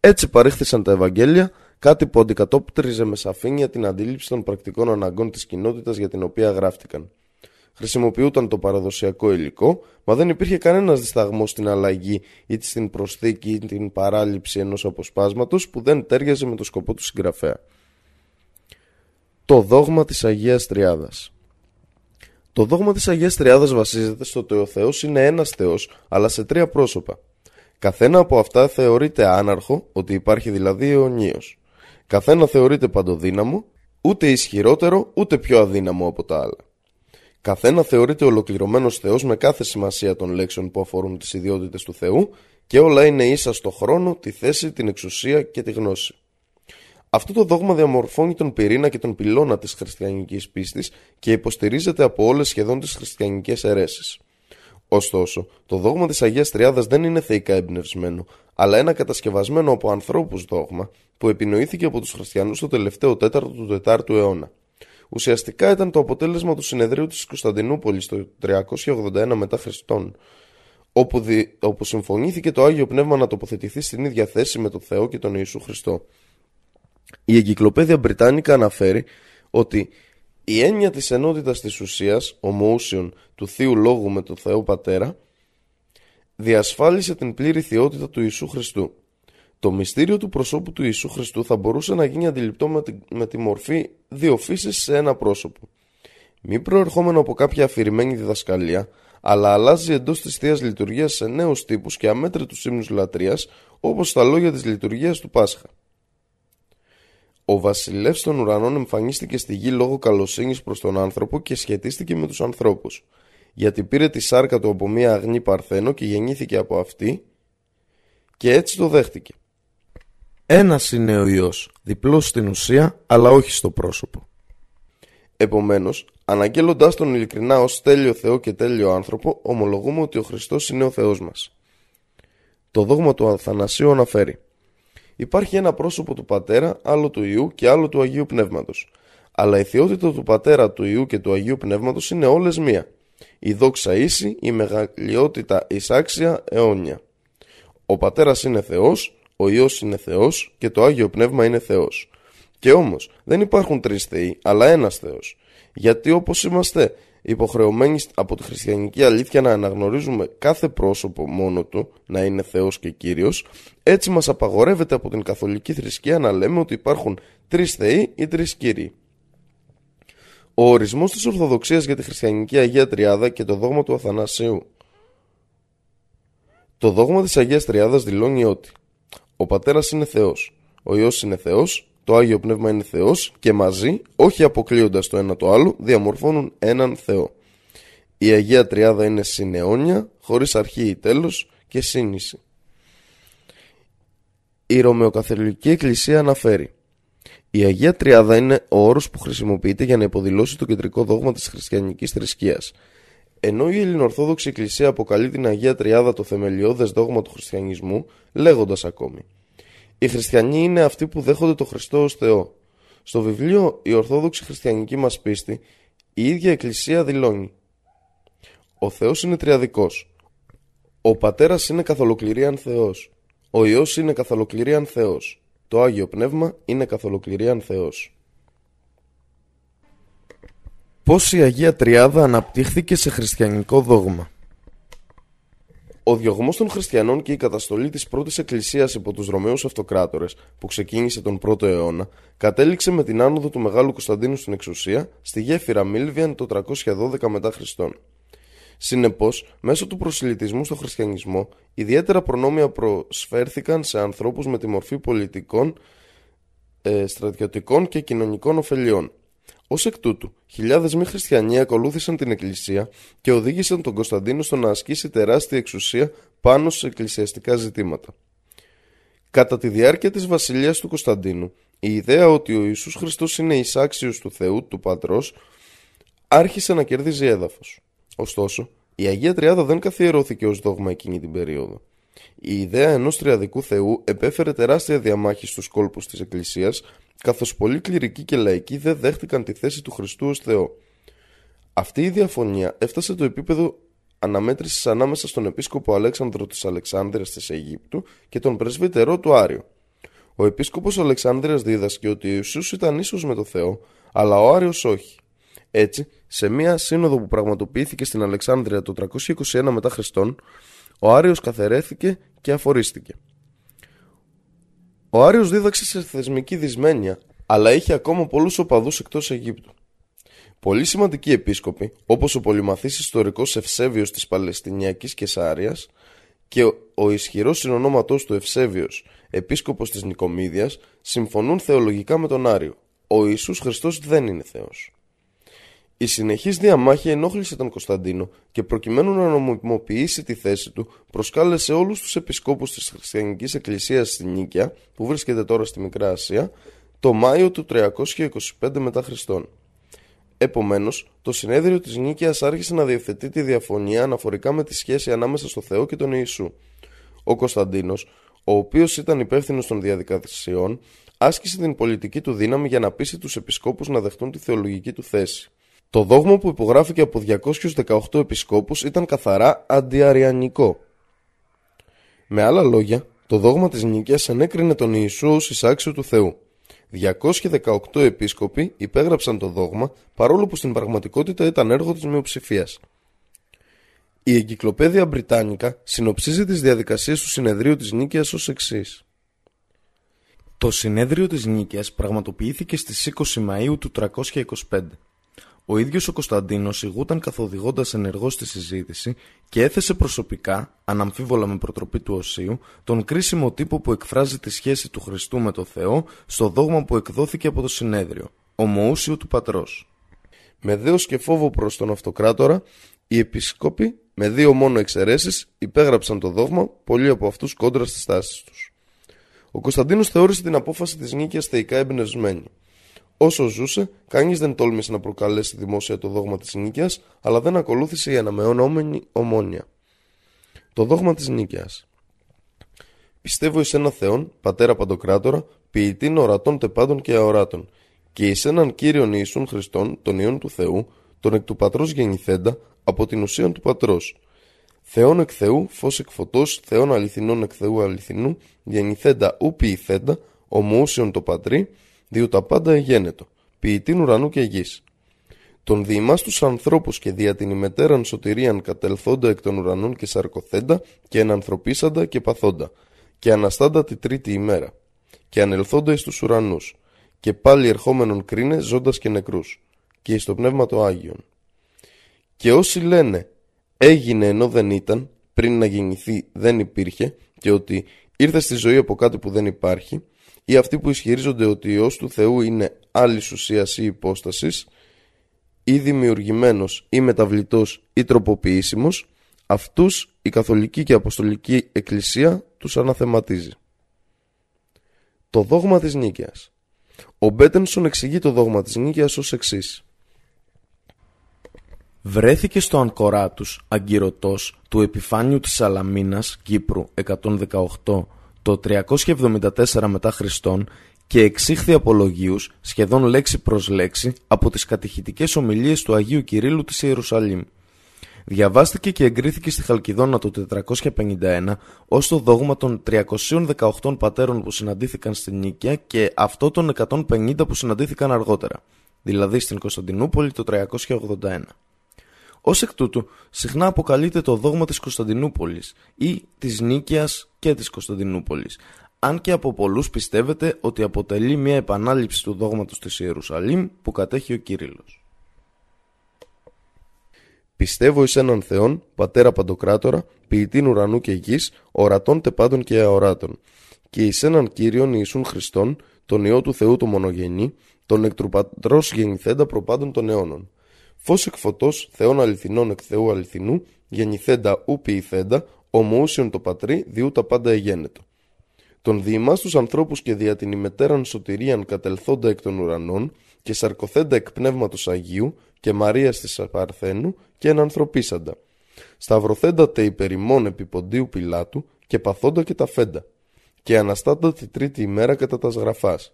Έτσι παρήχθησαν τα Ευαγγέλια, κάτι που αντικατόπτριζε με σαφήνεια την αντίληψη των πρακτικών αναγκών της κοινότητας για την οποία γράφτηκαν. Χρησιμοποιούταν το παραδοσιακό υλικό, μα δεν υπήρχε κανένας δισταγμός στην αλλαγή ή στην προσθήκη ή την παράληψη ενός αποσπάσματος που δεν τέριαζε με το σκοπό του συγγραφέα. Το δόγμα της Αγίας Τριάδας το δόγμα της Αγίας Τριάδας βασίζεται στο ότι ο Θεός είναι ένας Θεός, αλλά σε τρία πρόσωπα. Καθένα από αυτά θεωρείται άναρχο, ότι υπάρχει δηλαδή αιωνίως. Καθένα θεωρείται παντοδύναμο, ούτε ισχυρότερο, ούτε πιο αδύναμο από τα άλλα. Καθένα θεωρείται ολοκληρωμένος Θεός με κάθε σημασία των λέξεων που αφορούν τις ιδιότητες του Θεού και όλα είναι ίσα στο χρόνο, τη θέση, την εξουσία και τη γνώση. Αυτό το δόγμα διαμορφώνει τον πυρήνα και τον πυλώνα της χριστιανικής πίστης και υποστηρίζεται από όλες σχεδόν τις χριστιανικές αιρέσεις. Ωστόσο, το δόγμα της Αγίας Τριάδας δεν είναι θεϊκά εμπνευσμένο, αλλά ένα κατασκευασμένο από ανθρώπους δόγμα που επινοήθηκε από τους χριστιανούς το τελευταίο τέταρτο του 4ου αιώνα. Ουσιαστικά ήταν το αποτέλεσμα του συνεδρίου της Κωνσταντινούπολης το 381 μετά Χριστόν, όπου, δι... όπου συμφωνήθηκε το Άγιο Πνεύμα να τοποθετηθεί στην ίδια θέση με τον Θεό και τον Ιησού Χριστό. Η Εγκυκλοπαίδεια Μπριτάνικα αναφέρει ότι η έννοια της ενότητας της ουσίας, ομοούσιον του Θείου Λόγου με τον Θεό Πατέρα, διασφάλισε την πλήρη θεότητα του Ιησού Χριστού. Το μυστήριο του προσώπου του Ιησού Χριστού θα μπορούσε να γίνει αντιληπτό με τη, με τη μορφή δύο φύσεις σε ένα πρόσωπο. Μη προερχόμενο από κάποια αφηρημένη διδασκαλία, αλλά αλλάζει εντός της θείας λειτουργίας σε νέους τύπους και αμέτρητους ύμνους λατρείας, όπως τα λόγια της λειτουργίας του Πάσχα. Ο βασιλεύς των ουρανών εμφανίστηκε στη γη λόγω καλοσύνης προς τον άνθρωπο και σχετίστηκε με τους ανθρώπους. Γιατί πήρε τη σάρκα του από μία αγνή παρθένο και γεννήθηκε από αυτή και έτσι το δέχτηκε. Ένας είναι ο Υιός, διπλός στην ουσία αλλά όχι στο πρόσωπο. Επομένως, αναγγέλλοντάς τον ειλικρινά ως τέλειο Θεό και τέλειο άνθρωπο, ομολογούμε ότι ο Χριστός είναι ο Θεός μας. Το δόγμα του Αθανασίου αναφέρει Υπάρχει ένα πρόσωπο του Πατέρα, άλλο του Ιού και άλλο του Αγίου Πνεύματος. Αλλά η θεότητα του Πατέρα, του Ιού και του Αγίου Πνεύματος είναι όλες μία. Η δόξα ίση, η μεγαλειότητα εισάξια αιώνια. Ο Πατέρας είναι Θεός, ο Υιός είναι Θεός και το Άγιο Πνεύμα είναι Θεός. Και όμως δεν υπάρχουν τρεις Θεοί, αλλά ένας Θεός. Γιατί όπως είμαστε υποχρεωμένοι από τη χριστιανική αλήθεια να αναγνωρίζουμε κάθε πρόσωπο μόνο του να είναι Θεός και Κύριος, έτσι μας απαγορεύεται από την καθολική θρησκεία να λέμε ότι υπάρχουν τρεις Θεοί ή τρεις Κύριοι. Ο ορισμός της Ορθοδοξίας για τη χριστιανική Αγία Τριάδα και το δόγμα του Αθανασίου Το δόγμα της Αγίας Τριάδας δηλώνει ότι ο Πατέρας είναι Θεός, ο Υιός είναι Θεός το Άγιο Πνεύμα είναι Θεός και μαζί, όχι αποκλείοντας το ένα το άλλο, διαμορφώνουν έναν Θεό. Η Αγία Τριάδα είναι συναιώνια, χωρίς αρχή ή τέλος και σύνηση. Η Ρωμαιοκαθολική Εκκλησία αναφέρει η Αγία Τριάδα είναι ο όρος που χρησιμοποιείται για να υποδηλώσει το κεντρικό δόγμα της χριστιανικής θρησκείας. Ενώ η Ελληνοορθόδοξη Εκκλησία αποκαλεί την Αγία Τριάδα το θεμελιώδες δόγμα του χριστιανισμού, λέγοντας ακόμη οι χριστιανοί είναι αυτοί που δέχονται το Χριστό ως Θεό. Στο βιβλίο «Η Ορθόδοξη Χριστιανική μας πίστη» η ίδια Εκκλησία δηλώνει «Ο Θεός είναι τριαδικός. Ο Πατέρας είναι καθολοκληρίαν Θεός. Ο Υιός είναι καθολοκληρίαν Θεός. Το Άγιο Πνεύμα είναι καθολοκληρίαν Θεός». Πώς η Αγία Τριάδα αναπτύχθηκε σε χριστιανικό δόγμα. Ο διωγμός των χριστιανών και η καταστολή της πρώτης εκκλησίας υπό τους Ρωμαίους Αυτοκράτορες, που ξεκίνησε τον 1ο αιώνα, κατέληξε με την άνοδο του Μεγάλου Κωνσταντίνου στην εξουσία στη γέφυρα Μίλβιαν το 312 μετά Χριστόν. Συνεπώς, μέσω του προσιλητισμού στο χριστιανισμό, ιδιαίτερα προνόμια προσφέρθηκαν σε ανθρώπους με τη μορφή πολιτικών, ε, στρατιωτικών και κοινωνικών ωφελιών, Ω εκ τούτου, χιλιάδες μη χριστιανοί ακολούθησαν την Εκκλησία και οδήγησαν τον Κωνσταντίνο στο να ασκήσει τεράστια εξουσία πάνω σε εκκλησιαστικά ζητήματα. Κατά τη διάρκεια της βασιλείας του Κωνσταντίνου, η ιδέα ότι ο Ιησούς Χριστός είναι εισάξιος του Θεού, του Πατρός, άρχισε να κερδίζει έδαφος. Ωστόσο, η Αγία Τριάδα δεν καθιερώθηκε ως δόγμα εκείνη την περίοδο. Η ιδέα ενός τριαδικού Θεού επέφερε τεράστια διαμάχη στους κόλπους της Εκκλησίας καθώς πολλοί κληρικοί και λαϊκοί δεν δέχτηκαν τη θέση του Χριστού ως Θεό. Αυτή η διαφωνία έφτασε το επίπεδο αναμέτρησης ανάμεσα στον επίσκοπο Αλέξανδρο της Αλεξάνδρειας της Αιγύπτου και τον πρεσβύτερό του Άριο. Ο επίσκοπος Αλεξάνδρειας δίδασκε ότι ο Ιησούς ήταν ίσος με το Θεό, αλλά ο Άριος όχι. Έτσι, σε μία σύνοδο που πραγματοποιήθηκε στην Αλεξάνδρεια το 321 μετά Χριστόν, ο Άριος καθαιρέθηκε και αφορίστηκε. Ο Άριος δίδαξε σε θεσμική δυσμένεια, αλλά είχε ακόμα πολλούς οπαδούς εκτός Αιγύπτου. Πολύ σημαντικοί επίσκοποι, όπως ο πολυμαθής ιστορικός Ευσέβιος της Παλαιστινιακής Κεσάριας και ο ισχυρός συνονόματός του Ευσέβιος, επίσκοπος της Νικομίδιας, συμφωνούν θεολογικά με τον Άριο. Ο Ιησούς Χριστός δεν είναι Θεός. Η συνεχής διαμάχη ενόχλησε τον Κωνσταντίνο και προκειμένου να νομιμοποιήσει τη θέση του προσκάλεσε όλους τους επισκόπους της Χριστιανικής Εκκλησίας στη Νίκαια που βρίσκεται τώρα στη Μικρά Ασία το Μάιο του 325 μετά Χριστόν. Επομένως, το συνέδριο της Νίκαιας άρχισε να διευθετεί τη διαφωνία αναφορικά με τη σχέση ανάμεσα στο Θεό και τον Ιησού. Ο Κωνσταντίνος, ο οποίος ήταν υπεύθυνος των διαδικασιών, άσκησε την πολιτική του δύναμη για να πείσει τους επισκόπους να δεχτούν τη θεολογική του θέση. Το δόγμα που υπογράφηκε από 218 επισκόπους ήταν καθαρά αντιαριανικό. Με άλλα λόγια, το δόγμα της Νίκαιας ανέκρινε τον Ιησού ως εισάξιο του Θεού. 218 επίσκοποι υπέγραψαν το δόγμα παρόλο που στην πραγματικότητα ήταν έργο της μειοψηφίας. Η Εγκυκλοπαίδεια Μπριτάνικα συνοψίζει τις διαδικασίες του συνεδρίου της Νίκαιας ως εξής. Το συνέδριο της Νίκαιας πραγματοποιήθηκε στις 20 Μαΐου του 325. Ο ίδιος ο Κωνσταντίνος ηγούταν καθοδηγώντας ενεργώς τη συζήτηση και έθεσε προσωπικά, αναμφίβολα με προτροπή του Οσίου, τον κρίσιμο τύπο που εκφράζει τη σχέση του Χριστού με το Θεό στο δόγμα που εκδόθηκε από το συνέδριο, ομοούσιο του πατρός. Με δέος και φόβο προς τον αυτοκράτορα, οι επισκόποι, με δύο μόνο εξαιρέσεις, υπέγραψαν το δόγμα, πολλοί από αυτούς κόντρα στις τάσεις τους. Ο Κωνσταντίνος θεώρησε την απόφαση της νίκης θεϊκά εμπνευσμένη. Όσο ζούσε, κανείς δεν τόλμησε να προκαλέσει δημόσια το δόγμα της νίκαιας, αλλά δεν ακολούθησε η αναμεωνόμενη ομόνια. Το δόγμα της νίκαιας. Πιστεύω εις ένα Θεόν, Πατέρα Παντοκράτορα, ποιητήν ορατών τεπάντων και αοράτων, και εις έναν Κύριον Ιησούν Χριστόν, τον Υιόν του Θεού, τον εκ του Πατρός γεννηθέντα, από την ουσίαν του Πατρός. Θεόν εκ Θεού, φως εκ φωτός, Θεόν αληθινών εκ Θεού αληθινού, γεννηθέντα ου ποιηθέντα, ομοούσιον το Πατρί, διότι τα πάντα εγένετο, ποιητήν ουρανού και γης. Τον διημάς τους ανθρώπους και δια την ημετέραν σωτηρίαν κατελθόντα εκ των ουρανών και σαρκοθέντα και ενανθρωπίσαντα και παθόντα και αναστάντα τη τρίτη ημέρα και ανελθόντα εις τους ουρανούς και πάλι ερχόμενον κρίνε ζώντας και νεκρούς και εις το πνεύμα το Άγιον. Και όσοι λένε έγινε ενώ δεν ήταν, πριν να γεννηθεί δεν υπήρχε και ότι ήρθε στη ζωή από κάτι που δεν υπάρχει, ή αυτοί που ισχυρίζονται ότι ο Υιός του Θεού είναι άλλη ουσίας ή υπόστασης ή δημιουργημένος ή μεταβλητός ή τροποποιήσιμος αυτούς η Καθολική και Αποστολική Εκκλησία τους αναθεματίζει. Το δόγμα της Νίκαιας Ο Μπέτενσον εξηγεί το δόγμα της Νίκαιας ως εξής. Βρέθηκε στο Ανκοράτους αγκυρωτός του επιφάνειου της Σαλαμίνας Κύπρου 118 το 374 μετά Χριστόν και εξήχθη απολογίους σχεδόν λέξη προς λέξη από τις κατηχητικές ομιλίες του Αγίου Κυρίλλου της Ιερουσαλήμ. Διαβάστηκε και εγκρίθηκε στη Χαλκιδόνα το 451 ως το δόγμα των 318 πατέρων που συναντήθηκαν στην Νίκαια και αυτό των 150 που συναντήθηκαν αργότερα, δηλαδή στην Κωνσταντινούπολη το 381. Ω εκ τούτου, συχνά αποκαλείται το δόγμα της Κωνσταντινούπολης ή της Νίκαιας και της Κωνσταντινούπολης, αν και από πολλούς πιστεύετε ότι αποτελεί μια επανάληψη του δόγματος της Ιερουσαλήμ που κατέχει ο Κύριλλος. Πιστεύω εις έναν Θεόν, Πατέρα Παντοκράτορα, ποιητήν ουρανού και γης, ορατών τεπάντων και αοράτων, και εις έναν Κύριον Ιησούν Χριστόν, τον Υιό του Θεού το μονογενή, τον εκ γεννηθέντα προπάντων των αιώνων Φως εκ φωτός, θεών αληθινών εκ Θεού αληθινού, γεννηθέντα ου ποιηθέντα, ομοούσιον το πατρί, διού τα πάντα εγένετο. Τον διημάς τους ανθρώπους και δια την ημετέραν σωτηρίαν κατελθόντα εκ των ουρανών και σαρκοθέντα εκ πνεύματος Αγίου και Μαρίας της Παρθένου και ενανθρωπίσαντα. Σταυρωθέντα τε υπερημών επί ποντίου Πιλάτου και παθόντα και τα φέντα και αναστάντα τη τρίτη ημέρα κατά τα σγραφάς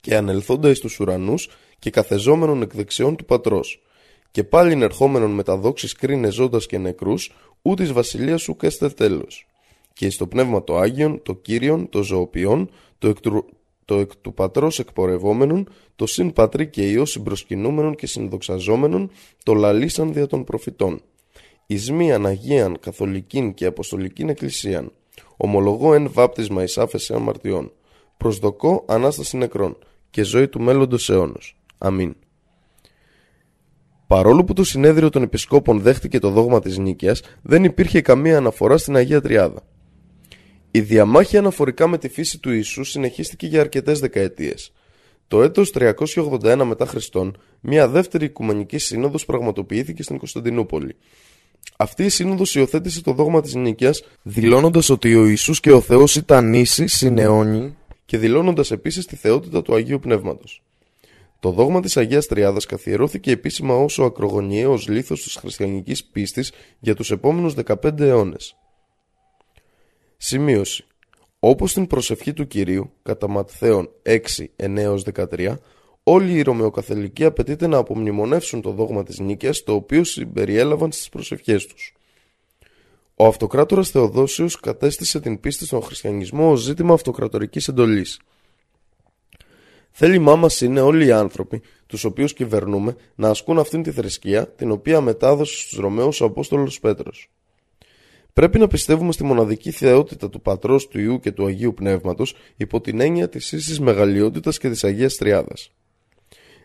και ανελθόντα εις τους ουρανούς και καθεζόμενον εκ δεξιών του πατρός. Και πάλιν ερχόμενον με τα δόξης κρίνε ζώντας και νεκρούς, ού της βασιλείας σου καίστε τέλος. Και στο πνεύμα το Άγιον, το Κύριον, το Ζωοποιόν, το εκ του, το εκ του πατρός εκπορευόμενον, το συν πατρί και ιό συμπροσκυνούμενον και συνδοξαζόμενον, το λαλήσαν δια των προφητών. Εις μίαν Αγίαν, Καθολικήν και Αποστολικήν Εκκλησίαν, ομολογώ εν βάπτισμα εις άφεση αμαρτιών, προσδοκώ Ανάσταση νεκρών και ζωή του μέλλοντος αιώνος. Αμήν. Παρόλο που το συνέδριο των επισκόπων δέχτηκε το δόγμα της νίκαιας, δεν υπήρχε καμία αναφορά στην Αγία Τριάδα. Η διαμάχη αναφορικά με τη φύση του Ιησού συνεχίστηκε για αρκετές δεκαετίες. Το έτος 381 μετά Χριστόν, μια δεύτερη οικουμενική σύνοδος πραγματοποιήθηκε στην Κωνσταντινούπολη. Αυτή η σύνοδος υιοθέτησε το δόγμα της νίκαιας, δηλώνοντας ότι ο Ιησούς και ο Θεός ήταν ίσοι, συνεώνιοι και δηλώνοντας επίσης τη θεότητα του Αγίου Πνεύματος. Το δόγμα της Αγίας Τριάδας καθιερώθηκε επίσημα ως ο ακρογωνιαίος λίθος της χριστιανικής πίστης για τους επόμενους 15 αιώνες. Σημείωση. Όπως στην προσευχή του Κυρίου, κατά Ματθαίων 6, 9-13, όλοι οι Ρωμαιοκαθολικοί απαιτείται να απομνημονεύσουν το δόγμα της νίκαιας, το οποίο συμπεριέλαβαν στις προσευχές τους. Ο αυτοκράτορας Θεοδόσιος κατέστησε την πίστη στον χριστιανισμό ως ζήτημα αυτοκρατορικής εντολής. Θέλημά μα είναι όλοι οι άνθρωποι, τους οποίους κυβερνούμε, να ασκούν αυτήν τη θρησκεία, την οποία μετάδοσε στους Ρωμαίους ο Απόστολος Πέτρος. Πρέπει να πιστεύουμε στη μοναδική θεότητα του Πατρός, του Ιού και του Αγίου Πνεύματος υπό την έννοια της ίσης μεγαλειότητας και της Αγίας Τριάδας.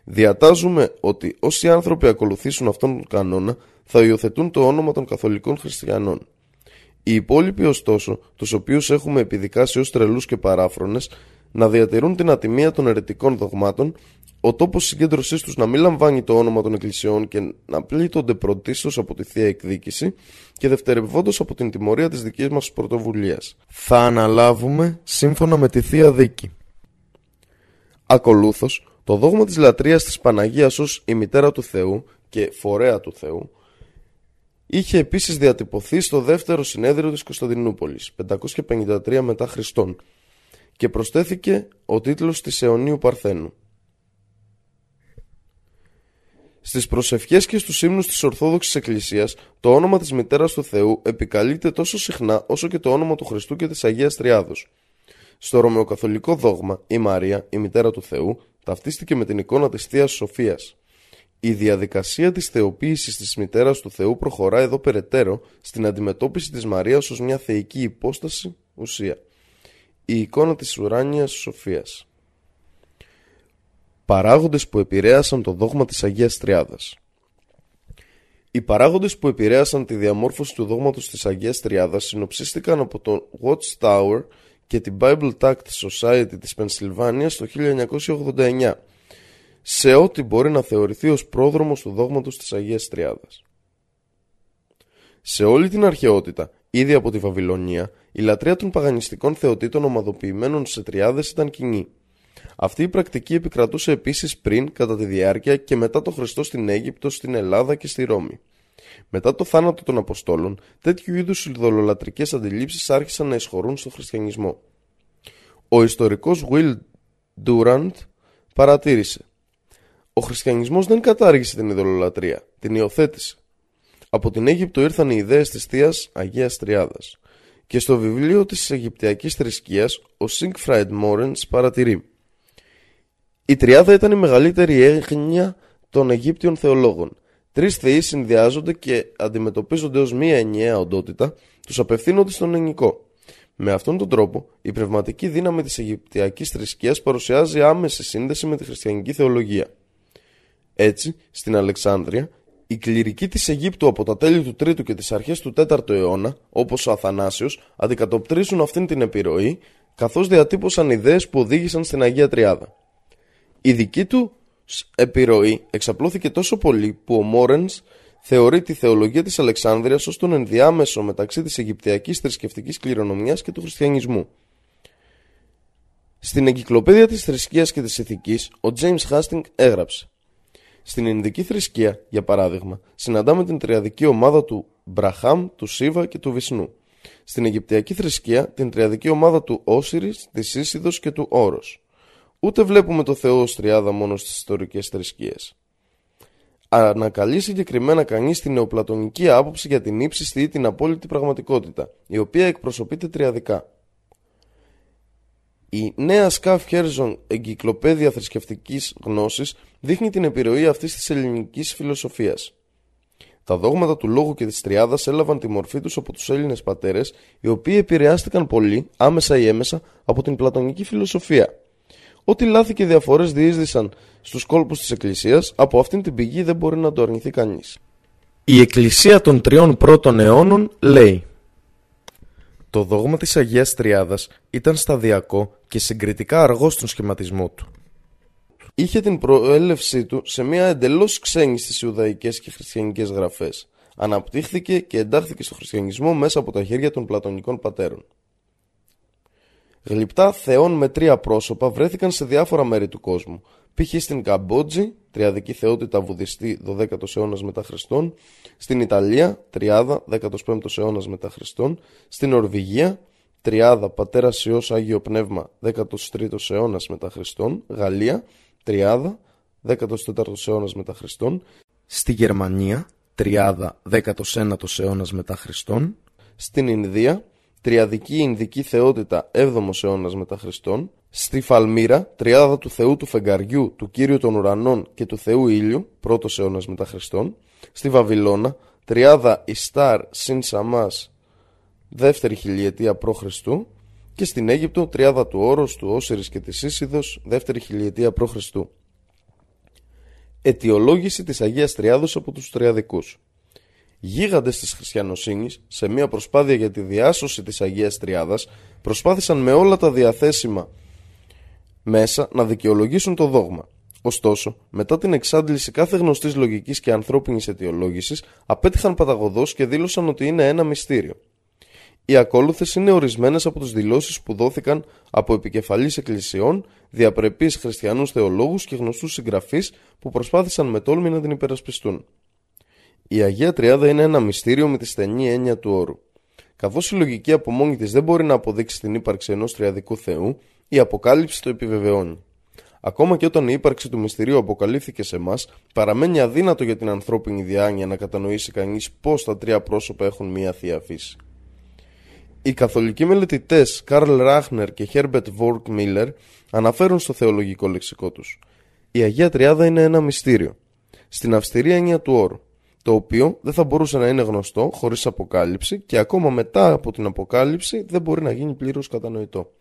Διατάζουμε ότι όσοι άνθρωποι ακολουθήσουν αυτόν τον κανόνα θα υιοθετούν το όνομα των καθολικών χριστιανών. Οι υπόλοιποι, ωστόσο, τους οποίους έχουμε επιδικάσει ως τρελούς και παράφρονες, να διατηρούν την ατιμία των αιρετικών δογμάτων, ο τόπος συγκέντρωσής τους να μην λαμβάνει το όνομα των εκκλησιών και να πλήττονται πρωτίστως από τη θεία εκδίκηση και δευτερευόντως από την τιμωρία της δικής μας πρωτοβουλίας. Θα αναλάβουμε σύμφωνα με τη θεία δίκη. Ακολούθως, το δόγμα της λατρείας της Παναγίας ως η μητέρα του Θεού και φορέα του Θεού είχε επίσης διατυπωθεί στο δεύτερο συνέδριο της Κωνσταντινούπολης 553 μετά Χριστόν και προσθέθηκε ο τίτλος της αιωνίου Παρθένου. Στις προσευχές και στους ύμνους της Ορθόδοξης Εκκλησίας το όνομα της Μητέρας του Θεού επικαλείται τόσο συχνά όσο και το όνομα του Χριστού και της Αγίας Τριάδος. Στο Ρωμαιοκαθολικό δόγμα η Μαρία, η Μητέρα του Θεού, ταυτίστηκε με την εικόνα της Θείας Σοφίας. Η διαδικασία της θεοποίησης της Μητέρας του Θεού προχωρά εδώ περαιτέρω στην αντιμετώπιση της Μαρίας ως μια θεϊκή υπόσταση ουσία. Η εικόνα της ουράνιας σοφίας Παράγοντες που επηρέασαν το δόγμα της Αγίας Τριάδας Οι παράγοντες που επηρέασαν τη διαμόρφωση του δόγματος της Αγίας Τριάδας συνοψίστηκαν από το Watchtower και την Bible Tact Society της Πενσιλβάνιας το 1989 σε ό,τι μπορεί να θεωρηθεί ως πρόδρομος του δόγματος της Αγίας Τριάδας. Σε όλη την αρχαιότητα, ήδη από τη Βαβυλωνία, η λατρεία των παγανιστικών θεοτήτων ομαδοποιημένων σε τριάδες ήταν κοινή. Αυτή η πρακτική επικρατούσε επίσης πριν, κατά τη διάρκεια και μετά το Χριστό στην Αίγυπτο, στην Ελλάδα και στη Ρώμη. Μετά το θάνατο των Αποστόλων, τέτοιου είδους ειδωλολατρικές αντιλήψεις άρχισαν να εισχωρούν στο χριστιανισμό. Ο ιστορικός Will Durant παρατήρησε «Ο χριστιανισμός δεν κατάργησε την ειδωλολατρεία, την υιοθέτησε. Από την Αίγυπτο ήρθαν οι ιδέες της Θείας Αγίας Τριάδας και στο βιβλίο της Αιγυπτιακής θρησκείας ο Σίγκφραϊντ Μόρενς παρατηρεί «Η Τριάδα ήταν η μεγαλύτερη έγνοια των Αιγύπτιων θεολόγων. Τρεις θεοί συνδυάζονται και αντιμετωπίζονται ως μία ενιαία οντότητα, τους απευθύνονται στον ελληνικό. Με αυτόν τον τρόπο, η πνευματική δύναμη της Αιγυπτιακής θρησκείας παρουσιάζει άμεση σύνδεση με τη χριστιανική θεολογία. Έτσι, στην Αλεξάνδρεια, οι κληρικοί της Αιγύπτου από τα τέλη του 3ου και τις αρχές του 4ου αιώνα, όπως ο Αθανάσιος, αντικατοπτρίζουν αυτήν την επιρροή, καθώς διατύπωσαν ιδέες που οδήγησαν στην Αγία Τριάδα. Η δική του επιρροή εξαπλώθηκε τόσο πολύ που ο Μόρενς θεωρεί τη θεολογία της Αλεξάνδρειας ως τον ενδιάμεσο μεταξύ της Αιγυπτιακής θρησκευτικής κληρονομιάς και του χριστιανισμού. Στην εγκυκλοπαίδεια της θρησκείας και της ηθικής, ο James Hastings έγραψε στην Ινδική θρησκεία, για παράδειγμα, συναντάμε την τριαδική ομάδα του Μπραχάμ, του Σίβα και του Βυσνού. Στην Αιγυπτιακή θρησκεία, την τριαδική ομάδα του Όσιρης, της Ίσιδος και του Όρος. Ούτε βλέπουμε το Θεό ως τριάδα μόνο στις ιστορικές θρησκείες. Ανακαλεί συγκεκριμένα κανείς την νεοπλατωνική άποψη για την ύψιστη ή την απόλυτη πραγματικότητα, η οποία εκπροσωπείται τριαδικά. Η νέα Σκαφ Χέρζον εγκυκλοπαίδεια θρησκευτικής γνώσης δείχνει την επιρροή αυτής της ελληνικής φιλοσοφίας. Τα δόγματα του λόγου και της τριάδας έλαβαν τη μορφή τους από τους Έλληνες πατέρες, οι οποίοι επηρεάστηκαν πολύ, άμεσα ή έμεσα, από την πλατωνική φιλοσοφία. Ό,τι λάθη και διαφορές διείσδησαν στους κόλπους της Εκκλησίας, από αυτήν την πηγή δεν μπορεί να το αρνηθεί κανείς. Η Εκκλησία των τριών πρώτων αιώνων λέει το δόγμα της Αγίας Τριάδας ήταν σταδιακό και συγκριτικά αργό στον σχηματισμό του. Είχε την προέλευσή του σε μια εντελώς ξένη στις Ιουδαϊκές και Χριστιανικές γραφές. Αναπτύχθηκε και εντάχθηκε στο χριστιανισμό μέσα από τα χέρια των πλατωνικών πατέρων. Γλυπτά θεών με τρία πρόσωπα βρέθηκαν σε διάφορα μέρη του κόσμου. Π.χ. στην Καμπότζη, τριαδική θεότητα βουδιστή 12ο αιώνας μετά Χριστόν, στην Ιταλία, τριάδα 15ο αιώνας μετά Χριστόν, στην Ορβηγία, τριάδα πατέρα Υιός Άγιο Πνεύμα 13ο αιώνας μετά Χριστόν, Γαλλία, τριάδα 14ο αιώνας μετά Χριστόν, στη Γερμανία, τριάδα 19ο αιώνας μετά Χριστόν, στην Ινδία, τριαδική Ινδική θεότητα 7ο αιώνας μετά Χριστόν, στη Φαλμύρα, τριάδα του Θεού του Φεγγαριού, του Κύριου των Ουρανών και του Θεού Ήλιου, 1ο αιώνας μετά Χριστόν, στη Βαβυλώνα, τριάδα Ιστάρ Συν Σαμάς, δεύτερη χιλιετία π.Χ. και στην Αίγυπτο, τριάδα του Όρος, του Όσυρης και της Ίσιδος, δεύτερη χιλιετία π.Χ. Αιτιολόγηση της Αγίας Τριάδος από τους Τριαδικούς Γίγαντες της χριστιανοσύνης, σε μια προσπάθεια για τη διάσωση της Αγίας Τριάδας, προσπάθησαν με όλα τα διαθέσιμα μέσα να δικαιολογήσουν το δόγμα. Ωστόσο, μετά την εξάντληση κάθε γνωστής λογικής και ανθρώπινης αιτιολόγησης, απέτυχαν παταγωδός και δήλωσαν ότι είναι ένα μυστήριο. Οι ακόλουθες είναι ορισμένες από τις δηλώσεις που δόθηκαν από επικεφαλείς εκκλησιών, διαπρεπείς χριστιανούς θεολόγους και γνωστούς συγγραφείς που προσπάθησαν με τόλμη να την υπερασπιστούν. Η Αγία Τριάδα είναι ένα μυστήριο με τη στενή έννοια του όρου. Καθώς η λογική από μόνη τη δεν μπορεί να αποδείξει την ύπαρξη ενός τριαδικού Θεού, η Αποκάλυψη το επιβεβαιώνει. Ακόμα και όταν η ύπαρξη του μυστηρίου αποκαλύφθηκε σε εμάς, παραμένει αδύνατο για την ανθρώπινη διάνοια να κατανοήσει κανείς πώς τα τρία πρόσωπα έχουν μία θεία φύση. Οι καθολικοί μελετητές Καρλ Ράχνερ και Χέρμπετ Βόρκ Μίλλερ αναφέρουν στο θεολογικό λεξικό τους. Η Αγία Τριάδα είναι ένα μυστήριο. Στην αυστηρή έννοια του όρου το οποίο δεν θα μπορούσε να είναι γνωστό χωρίς αποκάλυψη και ακόμα μετά από την αποκάλυψη δεν μπορεί να γίνει πλήρως κατανοητό.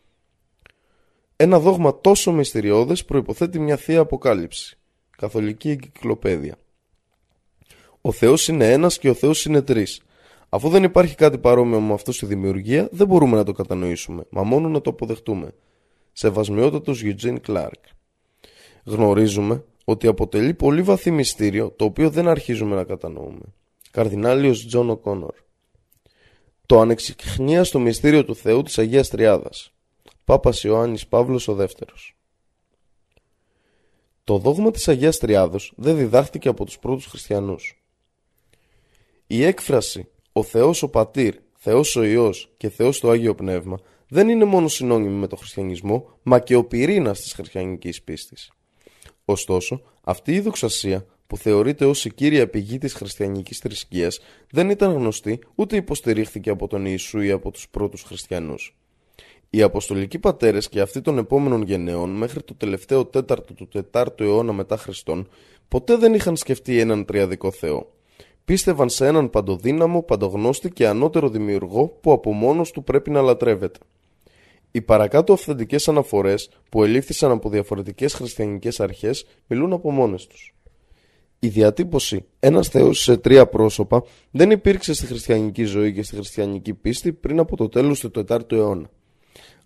Ένα δόγμα τόσο μυστηριώδες προϋποθέτει μια θεία αποκάλυψη. Καθολική εγκυκλοπαίδεια. Ο Θεός είναι ένας και ο Θεός είναι τρεις. Αφού δεν υπάρχει κάτι παρόμοιο με αυτό στη δημιουργία, δεν μπορούμε να το κατανοήσουμε, μα μόνο να το αποδεχτούμε. Σεβασμιότατος Eugene Clark. Γνωρίζουμε ότι αποτελεί πολύ βαθύ μυστήριο το οποίο δεν αρχίζουμε να κατανοούμε. Καρδινάλιος Τζον Οκόνορ Το ανεξιχνίαστο μυστήριο του Θεού της Αγίας Τριάδας Πάπας Ιωάννης Παύλος ο Δεύτερος Το δόγμα της Αγίας Τριάδος δεν διδάχτηκε από τους πρώτους χριστιανούς. Η έκφραση «Ο Θεός ο Πατήρ, Θεός ο Υιός και Θεός το Άγιο Πνεύμα» δεν είναι μόνο συνώνυμη με τον χριστιανισμό, μα και ο πυρήνας της χριστιανικής πίστης. Ωστόσο, αυτή η δοξασία που θεωρείται ως η κύρια πηγή της χριστιανικής θρησκείας δεν ήταν γνωστή ούτε υποστηρίχθηκε από τον Ιησού ή από τους πρώτους χριστιανούς. Οι Αποστολικοί πατέρες και αυτοί των επόμενων γενεών μέχρι το τελευταίο τέταρτο του τετάρτου αιώνα μετά Χριστόν ποτέ δεν είχαν σκεφτεί έναν τριαδικό Θεό. Πίστευαν σε έναν παντοδύναμο, παντογνώστη και ανώτερο δημιουργό που από μόνος του πρέπει να λατρεύεται. Οι παρακάτω αυθεντικές αναφορές που ελήφθησαν από διαφορετικές χριστιανικές αρχές μιλούν από μόνες τους. Η διατύπωση «ένας Θεός σε τρία πρόσωπα» δεν υπήρξε στη χριστιανική ζωή και στη χριστιανική πίστη πριν από το τέλος του 4ου αιώνα.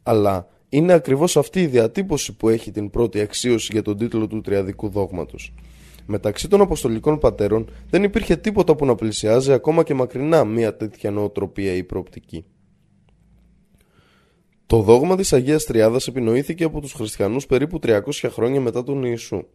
Αλλά είναι ακριβώς αυτή η διατύπωση που έχει την πρώτη αξίωση για τον τίτλο του τριαδικού δόγματος. Μεταξύ των Αποστολικών Πατέρων δεν υπήρχε τίποτα που να πλησιάζει ακόμα και μακρινά μια τέτοια νοοτροπία ή προοπτική. Το δόγμα της Αγίας Τριάδας επινοήθηκε από τους χριστιανούς περίπου 300 χρόνια μετά τον Ιησού.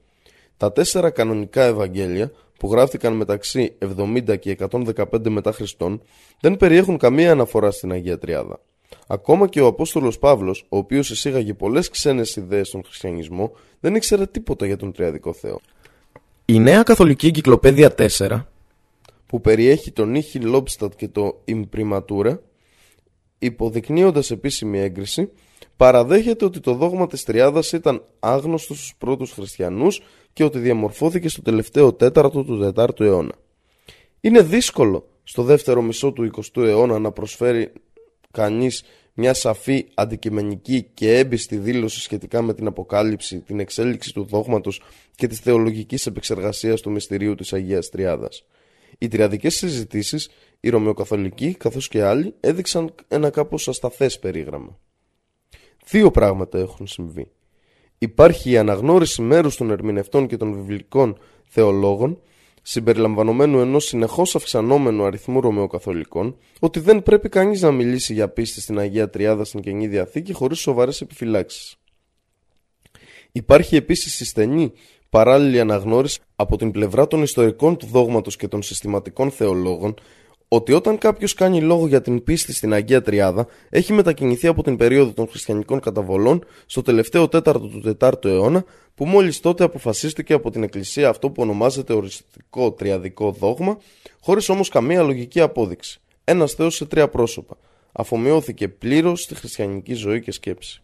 Τα τέσσερα κανονικά Ευαγγέλια που γράφτηκαν μεταξύ 70 και 115 μετά Χριστόν δεν περιέχουν καμία αναφορά στην Αγία Τριάδα. Ακόμα και ο Απόστολος Παύλος, ο οποίος εισήγαγε πολλές ξένες ιδέες στον χριστιανισμό, δεν ήξερε τίποτα για τον Τριαδικό Θεό. Η νέα καθολική εγκυκλοπαίδεια 4 που περιέχει τον Νίχι Λόμπστατ και το Ιμπριματούρα υποδεικνύοντας επίσημη έγκριση, παραδέχεται ότι το δόγμα της Τριάδας ήταν άγνωστο στους πρώτους χριστιανούς και ότι διαμορφώθηκε στο τελευταίο τέταρτο του τετάρτου αιώνα. Είναι δύσκολο στο δεύτερο μισό του 20ου αιώνα να προσφέρει κανείς μια σαφή αντικειμενική και έμπιστη δήλωση σχετικά με την αποκάλυψη, την εξέλιξη του δόγματος και της θεολογικής επεξεργασίας του μυστηρίου της Αγίας Τριάδας. Οι τριαδικές συζητήσεις οι Ρωμαιοκαθολικοί, καθώς και άλλοι, έδειξαν ένα κάπως ασταθές περίγραμμα. Δύο πράγματα έχουν συμβεί. Υπάρχει η αναγνώριση μέρους των ερμηνευτών και των βιβλικών θεολόγων, συμπεριλαμβανομένου ενός συνεχώς αυξανόμενου αριθμού Ρωμαιοκαθολικών, ότι δεν πρέπει κανείς να μιλήσει για πίστη στην Αγία Τριάδα στην Καινή Διαθήκη χωρίς σοβαρές επιφυλάξεις. Υπάρχει επίσης η στενή παράλληλη αναγνώριση από την πλευρά των ιστορικών του δόγματος και των συστηματικών θεολόγων ότι όταν κάποιος κάνει λόγο για την πίστη στην Αγία Τριάδα, έχει μετακινηθεί από την περίοδο των χριστιανικών καταβολών στο τελευταίο τέταρτο του 4ου αιώνα, που μόλις τότε αποφασίστηκε από την Εκκλησία αυτό που ονομάζεται οριστικό τριαδικό δόγμα, χωρίς όμως καμία λογική απόδειξη. Ένας Θεός σε τρία πρόσωπα. Αφομοιώθηκε πλήρως στη χριστιανική ζωή και σκέψη.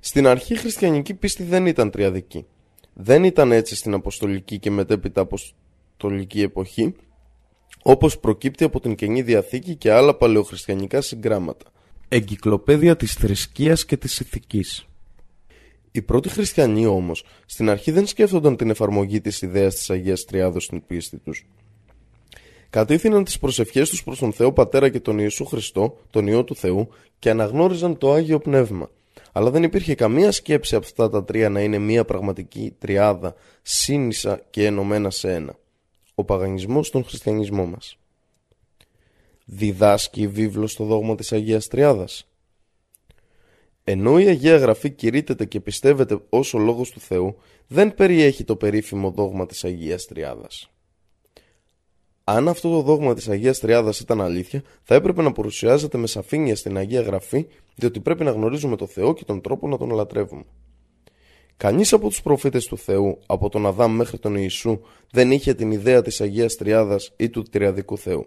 Στην αρχή η χριστιανική πίστη δεν ήταν τριαδική. Δεν ήταν έτσι στην Αποστολική και μετέπειτα Αποστολική εποχή, όπως προκύπτει από την Καινή Διαθήκη και άλλα παλαιοχριστιανικά συγγράμματα. Εγκυκλοπαίδεια της θρησκείας και της ηθικής Οι πρώτοι χριστιανοί όμως στην αρχή δεν σκέφτονταν την εφαρμογή της ιδέας της Αγίας Τριάδος στην πίστη τους. Κατήθυναν τις προσευχές τους προς τον Θεό Πατέρα και τον Ιησού Χριστό, τον Υιό του Θεού και αναγνώριζαν το Άγιο Πνεύμα. Αλλά δεν υπήρχε καμία σκέψη από αυτά τα τρία να είναι μία πραγματική τριάδα, σύνησα και ενωμένα σε ένα ο παγανισμός στον χριστιανισμό μας. Διδάσκει η βίβλος το δόγμα της Αγίας Τριάδας. Ενώ η Αγία Γραφή κηρύττεται και πιστεύεται ως ο Λόγος του Θεού, δεν περιέχει το περίφημο δόγμα της Αγίας Τριάδας. Αν αυτό το δόγμα της Αγίας Τριάδας ήταν αλήθεια, θα έπρεπε να παρουσιάζεται με σαφήνεια στην Αγία Γραφή, διότι πρέπει να γνωρίζουμε το Θεό και τον τρόπο να τον λατρεύουμε. Κανείς από τους προφήτες του Θεού, από τον Αδάμ μέχρι τον Ιησού, δεν είχε την ιδέα της Αγίας Τριάδας ή του Τριαδικού Θεού.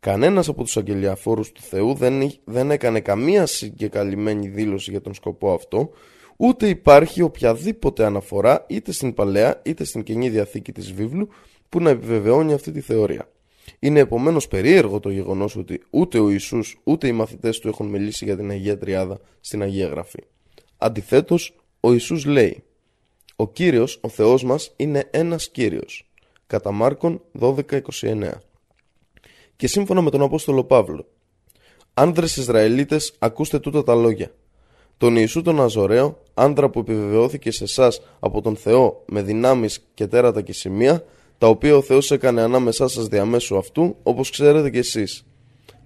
Κανένας από τους αγγελιαφόρους του Θεού δεν, δεν έκανε καμία συγκεκαλυμμένη δήλωση για τον σκοπό αυτό, ούτε υπάρχει οποιαδήποτε αναφορά είτε στην Παλαιά είτε στην Καινή Διαθήκη της Βίβλου που να επιβεβαιώνει αυτή τη θεωρία. Είναι επομένως περίεργο το γεγονός ότι ούτε ο Ιησούς ούτε οι μαθητές του έχουν μιλήσει για την Αγία Τριάδα στην Αγία Γραφή. Αντιθέτως, ο Ιησούς λέει «Ο Κύριος, ο Θεός μας, είναι ένας Κύριος» κατά Μάρκον 12.29 και σύμφωνα με τον Απόστολο Παύλο «Άνδρες Ισραηλίτες, ακούστε τούτα τα λόγια. Τον Ιησού τον Αζωραίο, άντρα που επιβεβαιώθηκε σε εσάς από τον Θεό με δυνάμεις και τέρατα και σημεία, τα οποία ο Θεός έκανε ανάμεσά σας διαμέσου αυτού, όπως ξέρετε κι εσείς».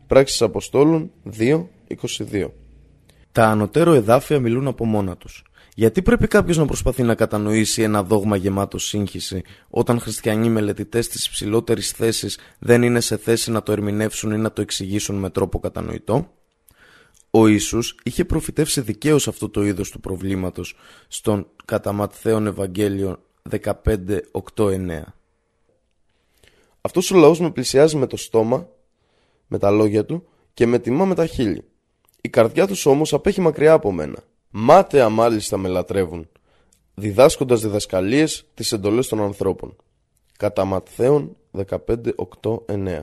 Πράξεις Αποστόλων 2.22 Τα ανωτέρω εδάφια μιλούν από μόνα τους. Γιατί πρέπει κάποιος να προσπαθεί να κατανοήσει ένα δόγμα γεμάτο σύγχυση, όταν χριστιανοί μελετητές της υψηλότερης θέσης δεν είναι σε θέση να το ερμηνεύσουν ή να το εξηγήσουν με τρόπο κατανοητό; Ο Ιησούς είχε προφητεύσει δικαίως αυτό το είδος του προβλήματος στον κατά Ματθαίον Ευαγγέλιο 15.8-9. Αυτός ο λαός με πλησιάζει με το στόμα, με τα λόγια του και με τιμά με τα χείλη. Η καρδιά τους όμως απέχει μακριά από μένα. Μάταια μάλιστα με λατρεύουν, διδάσκοντας διδασκαλίες τις εντολές των ανθρώπων. Κατά Ματθαίον 15.8.9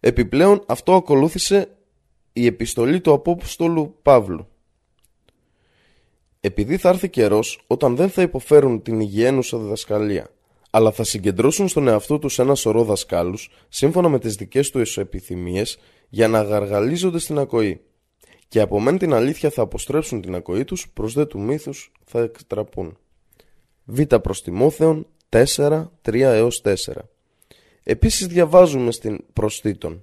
Επιπλέον αυτό ακολούθησε η επιστολή του Απόστολου Παύλου. Επειδή θα έρθει καιρός όταν δεν θα υποφέρουν την υγιένουσα διδασκαλία, αλλά θα συγκεντρώσουν στον εαυτό τους ένα σωρό δασκάλους, σύμφωνα με τις δικές τους επιθυμίες, για να γαργαλίζονται στην ακοή και από μεν την αλήθεια θα αποστρέψουν την ακοή τους, προς δε του μύθους θα εκτραπούν. Β προς Τιμόθεων 4, 3 έως 4 Επίσης διαβάζουμε στην προστήτων.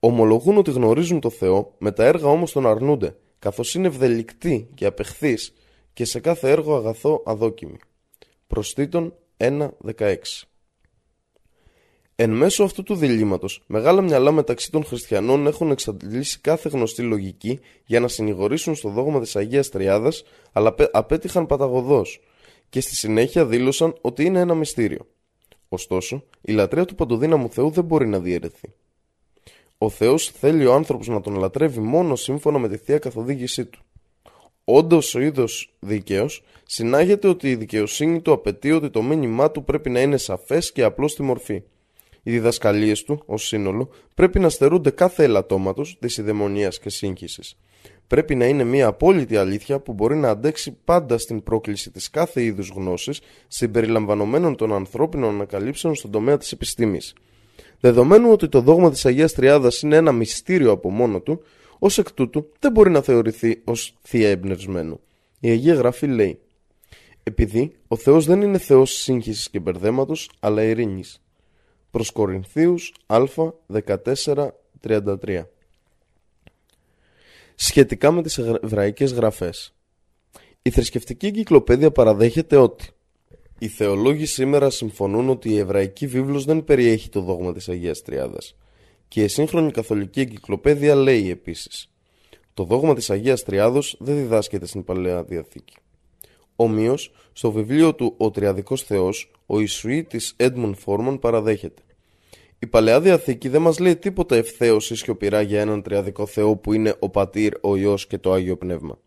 Ομολογούν ότι γνωρίζουν το Θεό, με τα έργα όμως τον αρνούνται, καθώς είναι ευδελικτοί και απεχθείς και σε κάθε έργο αγαθό αδόκιμοι. Προστήτων 1, 16 Εν μέσω αυτού του διλήμματος, μεγάλα μυαλά μεταξύ των χριστιανών έχουν εξαντλήσει κάθε γνωστή λογική για να συνηγορήσουν στο δόγμα της Αγίας Τριάδας, αλλά απέτυχαν παταγωδώς και στη συνέχεια δήλωσαν ότι είναι ένα μυστήριο. Ωστόσο, η λατρεία του παντοδύναμου Θεού δεν μπορεί να διαιρεθεί. Ο Θεός θέλει ο άνθρωπος να τον λατρεύει μόνο σύμφωνα με τη Θεία Καθοδήγησή του. Όντως ο είδος δίκαιο, συνάγεται ότι η δικαιοσύνη του απαιτεί ότι το μήνυμά του πρέπει να είναι σαφές και απλό στη μορφή. Οι διδασκαλίες του, ως σύνολο, πρέπει να στερούνται κάθε ελαττώματος, δυσιδαιμονία και σύγχυσης. Πρέπει να είναι μια απόλυτη αλήθεια που μπορεί να αντέξει πάντα στην πρόκληση της κάθε είδους γνώσης συμπεριλαμβανομένων των ανθρώπινων ανακαλύψεων στον τομέα της επιστήμης. Δεδομένου ότι το δόγμα της Αγίας Τριάδας είναι ένα μυστήριο από μόνο του, ως εκ τούτου δεν μπορεί να θεωρηθεί ως θεία εμπνευσμένο. Η Αγία Γραφή λέει επειδή ο Θεός δεν είναι Θεός σύγχυσης και μπερδέματος, αλλά ειρήνης. Προς Κορινθίους Α 14.33 Σχετικά με τις εβραϊκές γραφές Η θρησκευτική εγκυκλοπαίδεια παραδέχεται ότι οι θεολόγοι σήμερα συμφωνούν ότι η εβραϊκή βίβλος δεν περιέχει το δόγμα της Αγίας Τριάδας και η σύγχρονη καθολική εγκυκλοπαίδεια λέει επίσης το δόγμα της Αγίας Τριάδος δεν διδάσκεται στην Παλαιά Διαθήκη. Ομοίως, στο βιβλίο του «Ο Τριαδικός Θεός», ο Ισουήτης Έντμον Φόρμαν παραδέχεται. Η Παλαιά Διαθήκη δεν μας λέει τίποτα ευθέως ή σιωπηρά για έναν τριαδικό Θεό που είναι ο Πατήρ, ο Υιός και το Άγιο Πνεύμα.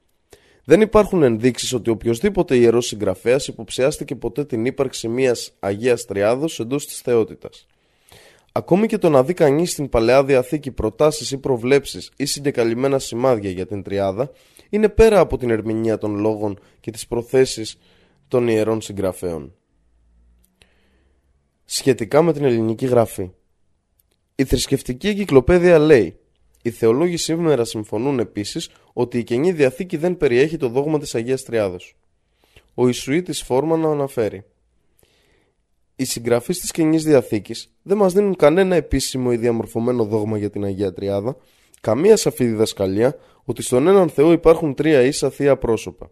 Δεν υπάρχουν ενδείξεις ότι οποιοδήποτε ιερός συγγραφέας υποψιάστηκε ποτέ την ύπαρξη μιας Αγίας Τριάδος εντός της θεότητας. Ακόμη και το να δει κανείς στην Παλαιά Διαθήκη προτάσεις ή προβλέψεις ή συγκεκαλυμμένα σημάδια για την Τριάδα είναι πέρα από την ερμηνεία των λόγων και τις προθέσεις των ιερών συγγραφέων. Σχετικά με την ελληνική γραφή Η θρησκευτική εγκυκλοπαίδεια λέει Οι θεολόγοι σήμερα συμφωνούν επίσης ότι η Καινή Διαθήκη δεν περιέχει το δόγμα της Αγίας Τριάδος. Ο Ισουήτης Φόρμαν αναφέρει οι συγγραφείς της Καινής Διαθήκης δεν μας δίνουν κανένα επίσημο ή διαμορφωμένο δόγμα για την Αγία Τριάδα, καμία σαφή διδασκαλία ότι στον έναν Θεό υπάρχουν τρία ίσα θεία πρόσωπα.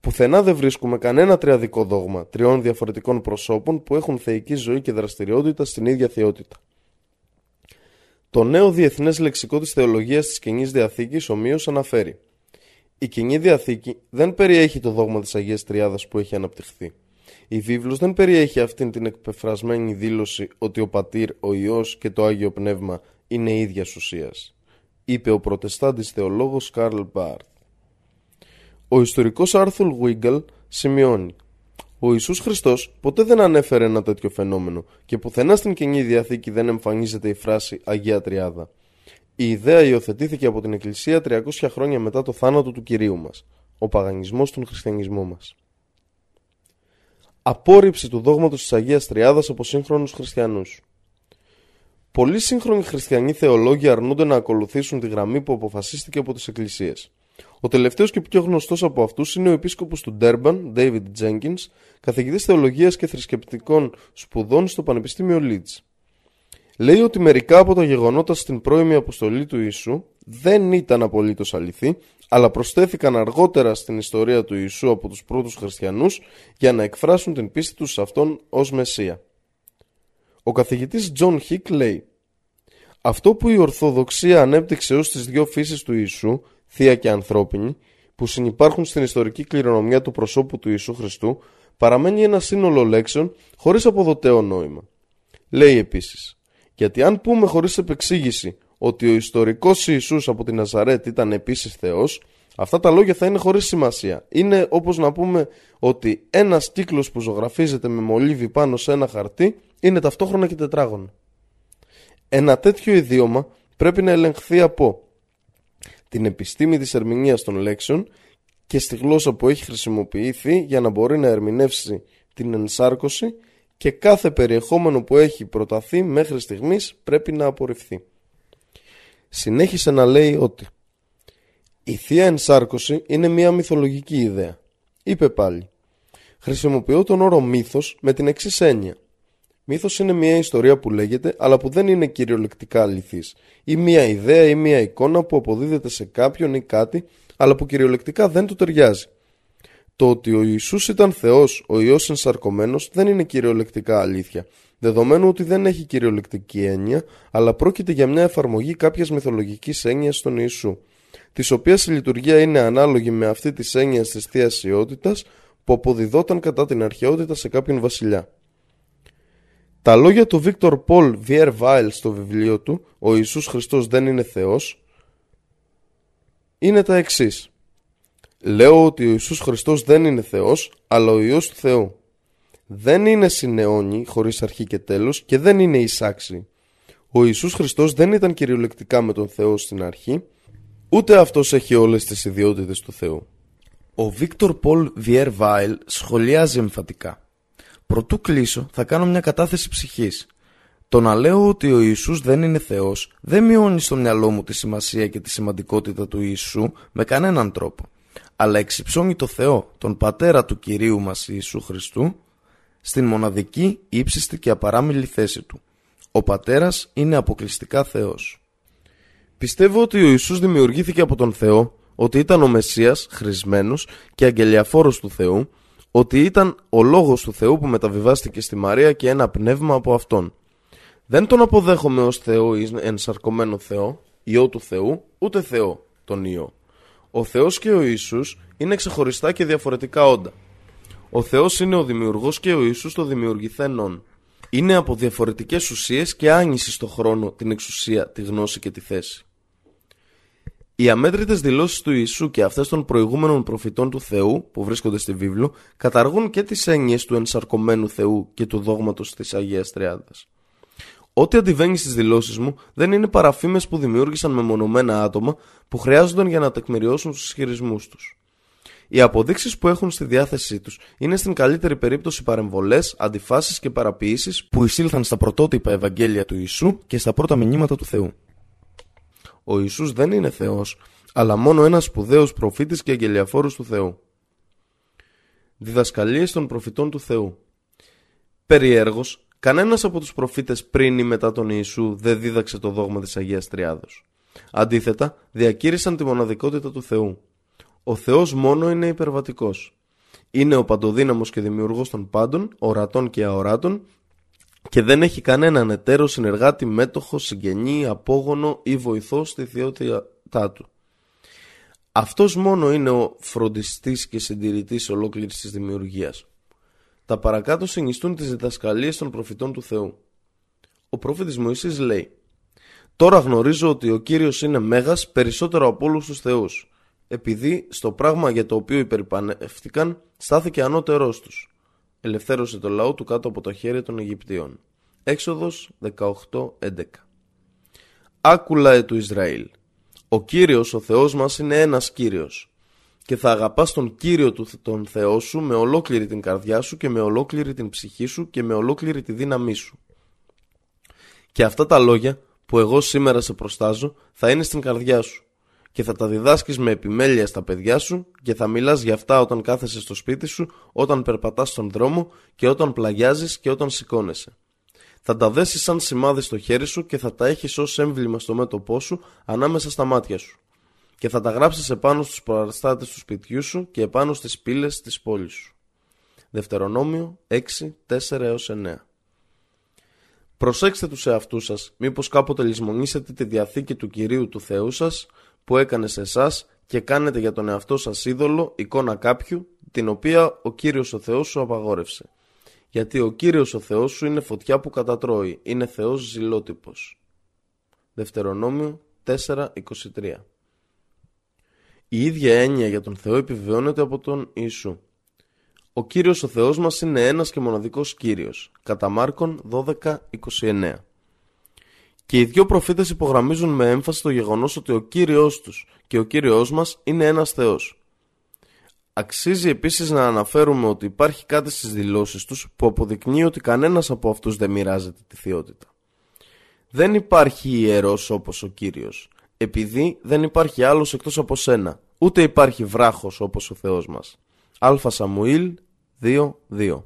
Πουθενά δεν βρίσκουμε κανένα τριαδικό δόγμα τριών διαφορετικών προσώπων που έχουν θεϊκή ζωή και δραστηριότητα στην ίδια θεότητα. Το νέο διεθνές λεξικό της θεολογίας της Καινή Διαθήκης ομοίω αναφέρει. Η Καινή Διαθήκη δεν περιέχει το δόγμα της Αγίας Τριάδας που έχει αναπτυχθεί. Η βίβλος δεν περιέχει αυτήν την εκπεφρασμένη δήλωση ότι ο Πατήρ, ο Υιός και το Άγιο Πνεύμα είναι ίδιας ουσίας, είπε ο προτεστάντης θεολόγος Καρλ Μπάρθ. Ο ιστορικός Άρθουλ Γουίγκαλ σημειώνει ο Ιησούς Χριστός ποτέ δεν ανέφερε ένα τέτοιο φαινόμενο και πουθενά στην Καινή Διαθήκη δεν εμφανίζεται η φράση Αγία Τριάδα. Η ιδέα υιοθετήθηκε από την Εκκλησία 300 χρόνια μετά το θάνατο του Κυρίου μας, ο παγανισμός του χριστιανισμού μας απόρριψη του δόγματος της Αγίας Τριάδας από σύγχρονους χριστιανούς. Πολλοί σύγχρονοι χριστιανοί θεολόγοι αρνούνται να ακολουθήσουν τη γραμμή που αποφασίστηκε από τις εκκλησίες. Ο τελευταίος και πιο γνωστός από αυτούς είναι ο επίσκοπος του Ντέρμπαν, David Jenkins, καθηγητής θεολογίας και θρησκευτικών σπουδών στο Πανεπιστήμιο Leeds. Λέει ότι μερικά από τα γεγονότα στην πρώιμη αποστολή του Ιησού δεν ήταν απολύτως αληθή, αλλά προσθέθηκαν αργότερα στην ιστορία του Ιησού από τους πρώτους χριστιανούς για να εκφράσουν την πίστη τους σε Αυτόν ως Μεσσία. Ο καθηγητής Τζον Χικ λέει «Αυτό που η Ορθοδοξία ανέπτυξε ως τις δυο φύσεις του Ιησού, θεία και ανθρώπινη, που συνυπάρχουν στην ιστορική κληρονομιά του προσώπου του Ιησού Χριστού, παραμένει ένα σύνολο λέξεων χωρίς αποδοτέο νόημα. Λέει επίσης γιατί αν πούμε χωρίς επεξήγηση ότι ο ιστορικός Ιησούς από την Ναζαρέτ ήταν επίσης Θεός, αυτά τα λόγια θα είναι χωρίς σημασία. Είναι όπως να πούμε ότι ένας κύκλος που ζωγραφίζεται με μολύβι πάνω σε ένα χαρτί είναι ταυτόχρονα και τετράγωνο. Ένα τέτοιο ιδίωμα πρέπει να ελεγχθεί από την επιστήμη της ερμηνείας των λέξεων και στη γλώσσα που έχει χρησιμοποιηθεί για να μπορεί να ερμηνεύσει την ενσάρκωση και κάθε περιεχόμενο που έχει προταθεί μέχρι στιγμής πρέπει να απορριφθεί. Συνέχισε να λέει ότι η Θεία Ενσάρκωση είναι μια μυθολογική ιδέα. Είπε πάλι Χρησιμοποιώ τον όρο μύθος με την εξής έννοια. Μύθος είναι μια ιστορία που λέγεται αλλά που δεν είναι κυριολεκτικά αληθής ή μια ιδέα ή μια εικόνα που αποδίδεται σε κάποιον ή κάτι αλλά που κυριολεκτικά δεν του ταιριάζει. Το ότι ο Ιησούς ήταν Θεός, ο Υιός ενσαρκωμένος, δεν είναι κυριολεκτικά αλήθεια, δεδομένου ότι δεν έχει κυριολεκτική έννοια, αλλά πρόκειται για μια εφαρμογή κάποιας μυθολογικής έννοιας στον Ιησού, της οποίας η λειτουργία είναι ανάλογη με αυτή της έννοιας της Θείας Ιότητας, που αποδιδόταν κατά την αρχαιότητα σε κάποιον βασιλιά. Τα λόγια του Βίκτορ Πολ Βιέρ Βάιλ στο βιβλίο του «Ο Ιησούς Χριστός δεν είναι Θεός» είναι τα εξής. Λέω ότι ο Ιησούς Χριστός δεν είναι Θεός, αλλά ο Υιός του Θεού. Δεν είναι συνεώνη, χωρίς αρχή και τέλος, και δεν είναι εισάξι. Ο Ιησούς Χριστός δεν ήταν κυριολεκτικά με τον Θεό στην αρχή, ούτε αυτός έχει όλες τις ιδιότητες του Θεού. Ο Βίκτορ Πολ Βιέρ Βάιλ σχολιάζει εμφατικά. Προτού κλείσω, θα κάνω μια κατάθεση ψυχής. Το να λέω ότι ο Ιησούς δεν είναι Θεός δεν μειώνει στο μυαλό μου τη σημασία και τη σημαντικότητα του Ιησού με κανέναν τρόπο αλλά εξυψώνει το Θεό, τον Πατέρα του Κυρίου μας Ιησού Χριστού, στην μοναδική, ύψιστη και απαράμιλη θέση του. Ο Πατέρας είναι αποκλειστικά Θεός. Πιστεύω ότι ο Ιησούς δημιουργήθηκε από τον Θεό, ότι ήταν ο Μεσσίας, χρησμένος και αγγελιαφόρος του Θεού, ότι ήταν ο Λόγος του Θεού που μεταβιβάστηκε στη Μαρία και ένα πνεύμα από Αυτόν. Δεν τον αποδέχομαι ως Θεό ή ενσαρκωμένο Θεό, Υιό του Θεού, ούτε Θεό, τον Υιό. Ο Θεός και ο Ιησούς είναι ξεχωριστά και διαφορετικά όντα. Ο Θεός είναι ο δημιουργός και ο Ιησούς το δημιουργηθένον. Είναι από διαφορετικές ουσίες και άνηση στο χρόνο, την εξουσία, τη γνώση και τη θέση. Οι αμέτρητες δηλώσεις του Ιησού και αυτές των προηγούμενων προφητών του Θεού που βρίσκονται στη βίβλο καταργούν και τις έννοιες του ενσαρκωμένου Θεού και του δόγματος της Αγίας Τριάδας. Ό,τι αντιβαίνει στις δηλώσεις μου δεν είναι παραφήμες που δημιούργησαν μεμονωμένα άτομα που χρειάζονταν για να τεκμηριώσουν τους ισχυρισμούς τους. Οι αποδείξεις που έχουν στη διάθεσή τους είναι στην καλύτερη περίπτωση παρεμβολές, αντιφάσεις και παραποιήσει που εισήλθαν στα πρωτότυπα Ευαγγέλια του Ιησού και στα πρώτα μηνύματα του Θεού. Ο Ιησούς δεν είναι Θεός, αλλά μόνο ένας σπουδαίος προφήτης και αγγελιαφόρος του Θεού. Διδασκαλίες των προφητών του Θεού. Περιέργως, Κανένας από τους προφήτες πριν ή μετά τον Ιησού δεν δίδαξε το δόγμα της Αγίας Τριάδος. Αντίθετα, διακήρυσαν τη μοναδικότητα του Θεού. Ο Θεός μόνο είναι υπερβατικός. Είναι ο παντοδύναμος και δημιουργός των πάντων, ορατών και αοράτων και δεν έχει κανέναν εταίρο, συνεργάτη, μέτοχο, συγγενή, απόγονο ή βοηθό στη θεότητά του. Αυτός μόνο είναι ο φροντιστής και συντηρητής ολόκληρης της δημιουργίας. Τα παρακάτω συνιστούν τις διδασκαλίες των προφητών του Θεού. Ο προφήτης Μωυσής λέει «Τώρα γνωρίζω ότι ο Κύριος είναι μέγας περισσότερο από όλους τους θεούς, επειδή στο πράγμα για το οποίο υπερπανεύτηκαν στάθηκε ανώτερός τους. Ελευθέρωσε το λαό του κάτω από τα χέρια των Αιγυπτίων». Έξοδος 18.11 Άκουλαε του Ισραήλ. Ο Κύριος, ο Θεός μας, είναι ένας Κύριος και θα αγαπάς τον Κύριο του τον Θεό σου με ολόκληρη την καρδιά σου και με ολόκληρη την ψυχή σου και με ολόκληρη τη δύναμή σου. Και αυτά τα λόγια που εγώ σήμερα σε προστάζω θα είναι στην καρδιά σου και θα τα διδάσκεις με επιμέλεια στα παιδιά σου και θα μιλάς για αυτά όταν κάθεσαι στο σπίτι σου, όταν περπατάς στον δρόμο και όταν πλαγιάζεις και όταν σηκώνεσαι. Θα τα δέσεις σαν σημάδι στο χέρι σου και θα τα έχεις ως έμβλημα στο μέτωπό σου ανάμεσα στα μάτια σου και θα τα γράψεις επάνω στους παραστάτες του σπιτιού σου και επάνω στις πύλες της πόλης σου. Δευτερονόμιο 6, 4 έως 9 Προσέξτε τους εαυτούς σας, μήπως κάποτε λησμονήσετε τη Διαθήκη του Κυρίου του Θεού σας που έκανε σε εσάς και κάνετε για τον εαυτό σας είδωλο, εικόνα κάποιου, την οποία ο Κύριος ο Θεός σου απαγόρευσε. Γιατί ο Κύριος ο Θεός σου είναι φωτιά που κατατρώει, είναι Θεός ζηλότυπος. Δευτερονόμιο 4.23 η ίδια έννοια για τον Θεό επιβεβαιώνεται από τον Ιησού. Ο Κύριος ο Θεός μας είναι ένας και μοναδικός Κύριος. Κατά Μάρκον 12.29 Και οι δύο προφήτες υπογραμμίζουν με έμφαση το γεγονός ότι ο Κύριος τους και ο Κύριος μας είναι ένας Θεός. Αξίζει επίσης να αναφέρουμε ότι υπάρχει κάτι στις δηλώσεις τους που αποδεικνύει ότι κανένας από αυτούς δεν μοιράζεται τη θεότητα. Δεν υπάρχει ιερός όπως ο Κύριος επειδή δεν υπάρχει άλλος εκτός από σένα, ούτε υπάρχει βράχος όπως ο Θεός μας. Α Σαμουήλ 2.2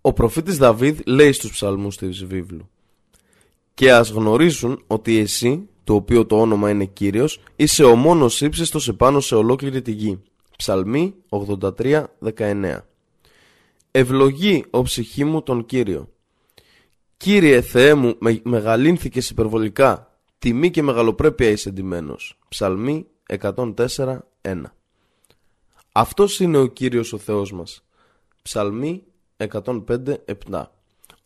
Ο προφήτης Δαβίδ λέει στους ψαλμούς της βίβλου «Και ας γνωρίζουν ότι εσύ, το οποίο το όνομα είναι Κύριος, είσαι ο μόνος ύψιστος επάνω σε ολόκληρη τη γη». Ψαλμή 83.19 Ευλογεί ο ψυχή μου τον Κύριο. Κύριε Θεέ μου, με μεγαλύνθηκες υπερβολικά Τιμή και μεγαλοπρέπεια είσαι εντυμένος. Ψαλμή 104.1 Αυτός είναι ο Κύριος ο Θεός μας. Ψαλμή 105.7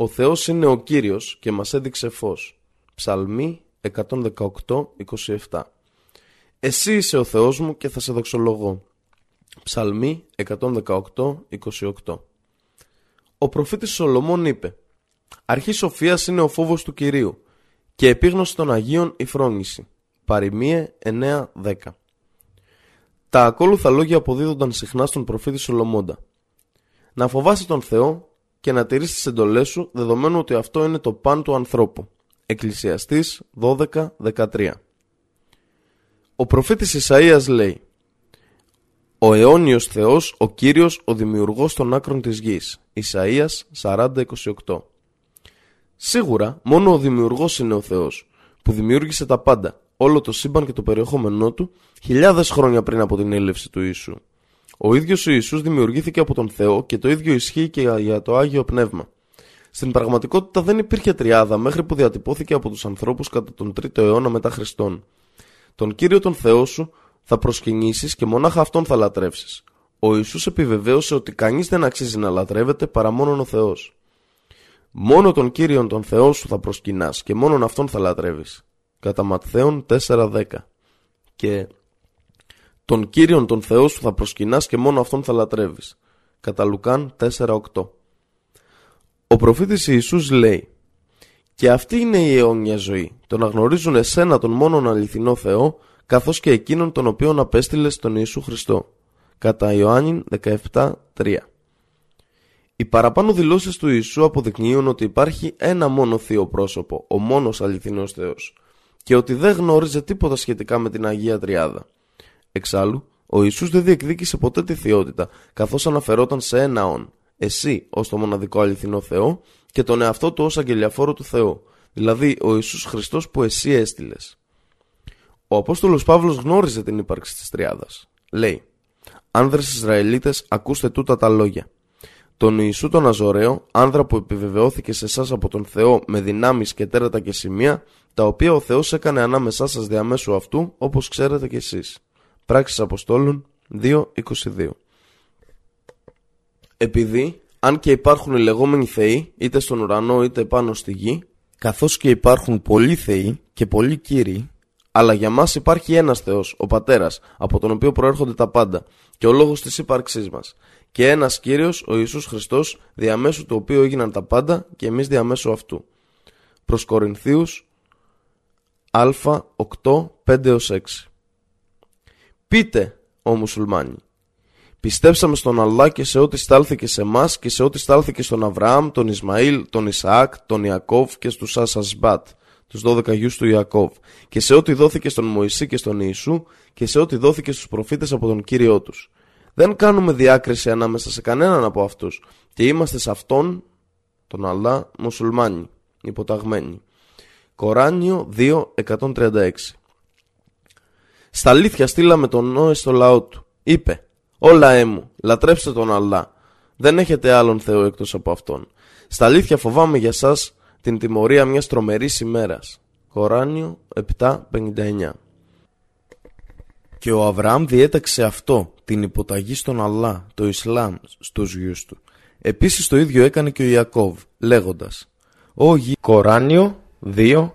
Ο Θεός είναι ο Κύριος και μας έδειξε φως. Ψαλμή 118.27 Εσύ είσαι ο Θεός μου και θα σε δοξολογώ. Ψαλμή 118.28 Ο προφήτης Σολομών είπε «Αρχής σοφίας είναι ο φόβος του Κυρίου και επίγνωση των Αγίων η φρόνηση. Παριμίε 9-10 Τα ακόλουθα λόγια αποδίδονταν συχνά στον προφήτη Σολομώντα. Να φοβάσαι τον Θεό και να τηρείς τις εντολές σου δεδομένου ότι αυτό είναι το παν του ανθρώπου. Εκκλησιαστής 12-13 Ο προφήτης Ισαΐας λέει Ο αιώνιος Θεός, ο Κύριος, ο δημιουργός των άκρων της γης. Ισαΐας 40-28 Σίγουρα, μόνο ο δημιουργός είναι ο Θεός, που δημιούργησε τα πάντα, όλο το σύμπαν και το περιεχόμενό του, χιλιάδες χρόνια πριν από την έλευση του Ιησού. Ο ίδιος ο Ιησούς δημιουργήθηκε από τον Θεό και το ίδιο ισχύει και για το Άγιο Πνεύμα. Στην πραγματικότητα δεν υπήρχε τριάδα μέχρι που διατυπώθηκε από τους ανθρώπους κατά τον 3ο αιώνα μετά Χριστόν. Τον Κύριο τον Θεό σου θα προσκυνήσεις και μονάχα αυτόν θα λατρεύσεις. Ο Ιησούς επιβεβαίωσε ότι κανείς δεν αξίζει να λατρεύεται παρά μόνον ο Θεός. Μόνο τον Κύριον τον Θεό σου θα προσκυνάς και μόνον αυτόν θα λατρεύεις. Κατά Ματθαίον 4.10 Και τον Κύριον τον Θεό σου θα προσκυνάς και μόνο αυτόν θα λατρεύεις. Κατά Λουκάν 4.8 Ο προφήτης Ιησούς λέει «Και αυτή είναι η αιώνια ζωή, το να γνωρίζουν εσένα τον μόνον αληθινό Θεό, καθώς και εκείνον τον οποίον απέστειλες τον Ιησού Χριστό». Κατά Ιωάννη 17.3 οι παραπάνω δηλώσεις του Ιησού αποδεικνύουν ότι υπάρχει ένα μόνο θείο πρόσωπο, ο μόνος αληθινός Θεός, και ότι δεν γνώριζε τίποτα σχετικά με την Αγία Τριάδα. Εξάλλου, ο Ιησούς δεν διεκδίκησε ποτέ τη θεότητα, καθώς αναφερόταν σε ένα όν, εσύ ως το μοναδικό αληθινό Θεό και τον εαυτό του ως αγγελιαφόρο του Θεού, δηλαδή ο Ιησούς Χριστός που εσύ έστειλες. Ο Απόστολος Παύλος γνώριζε την ύπαρξη της Τριάδας. Λέει «Άνδρες Ισραηλίτες, ακούστε τούτα τα λόγια τον Ιησού τον Αζωραίο, άνδρα που επιβεβαιώθηκε σε εσάς από τον Θεό με δυνάμεις και τέρατα και σημεία, τα οποία ο Θεός έκανε ανάμεσά σας διαμέσου αυτού, όπως ξέρετε κι εσείς. Πράξεις Αποστόλων 2.22 Επειδή, αν και υπάρχουν οι λεγόμενοι θεοί, είτε στον ουρανό είτε πάνω στη γη, καθώς και υπάρχουν πολλοί θεοί και πολλοί κύριοι, αλλά για μας υπάρχει ένας Θεός, ο Πατέρας, από τον οποίο προέρχονται τα πάντα και ο λόγος της ύπαρξής μας. Και ένας Κύριος, ο Ιησούς Χριστός, διαμέσου του οποίου έγιναν τα πάντα και εμείς διαμέσου αυτού. Προς Κορινθίους Α 8, 5-6 Πείτε, ο μουσουλμάνοι, πιστέψαμε στον Αλλά και σε ό,τι στάλθηκε σε εμάς και σε ό,τι στάλθηκε στον Αβραάμ, τον Ισμαήλ, τον Ισαάκ, τον Ιακώβ και στους Ασασμπάτ, τους 12 γιους του Ιακώβ, και σε ό,τι δόθηκε στον Μωυσή και στον Ιησού και σε ό,τι δόθηκε στους προφήτες από τον Κύριό τους δεν κάνουμε διάκριση ανάμεσα σε κανέναν από αυτούς και είμαστε σε αυτόν τον Αλλά μουσουλμάνοι, υποταγμένοι. Κοράνιο 2.136 Στα αλήθεια στείλαμε τον Νόε στο λαό του. Είπε «Όλα έμου, λατρέψτε τον Αλλά. Δεν έχετε άλλον Θεό εκτός από αυτόν. Στα αλήθεια φοβάμαι για σας την τιμωρία μιας τρομερής ημέρας». Κοράνιο 7.59 Και ο Αβραάμ διέταξε αυτό την υποταγή στον Αλλά, το Ισλάμ, στους γιους του. Επίσης το ίδιο έκανε και ο Ιακώβ, λέγοντας «Ο γη Κοράνιο 2,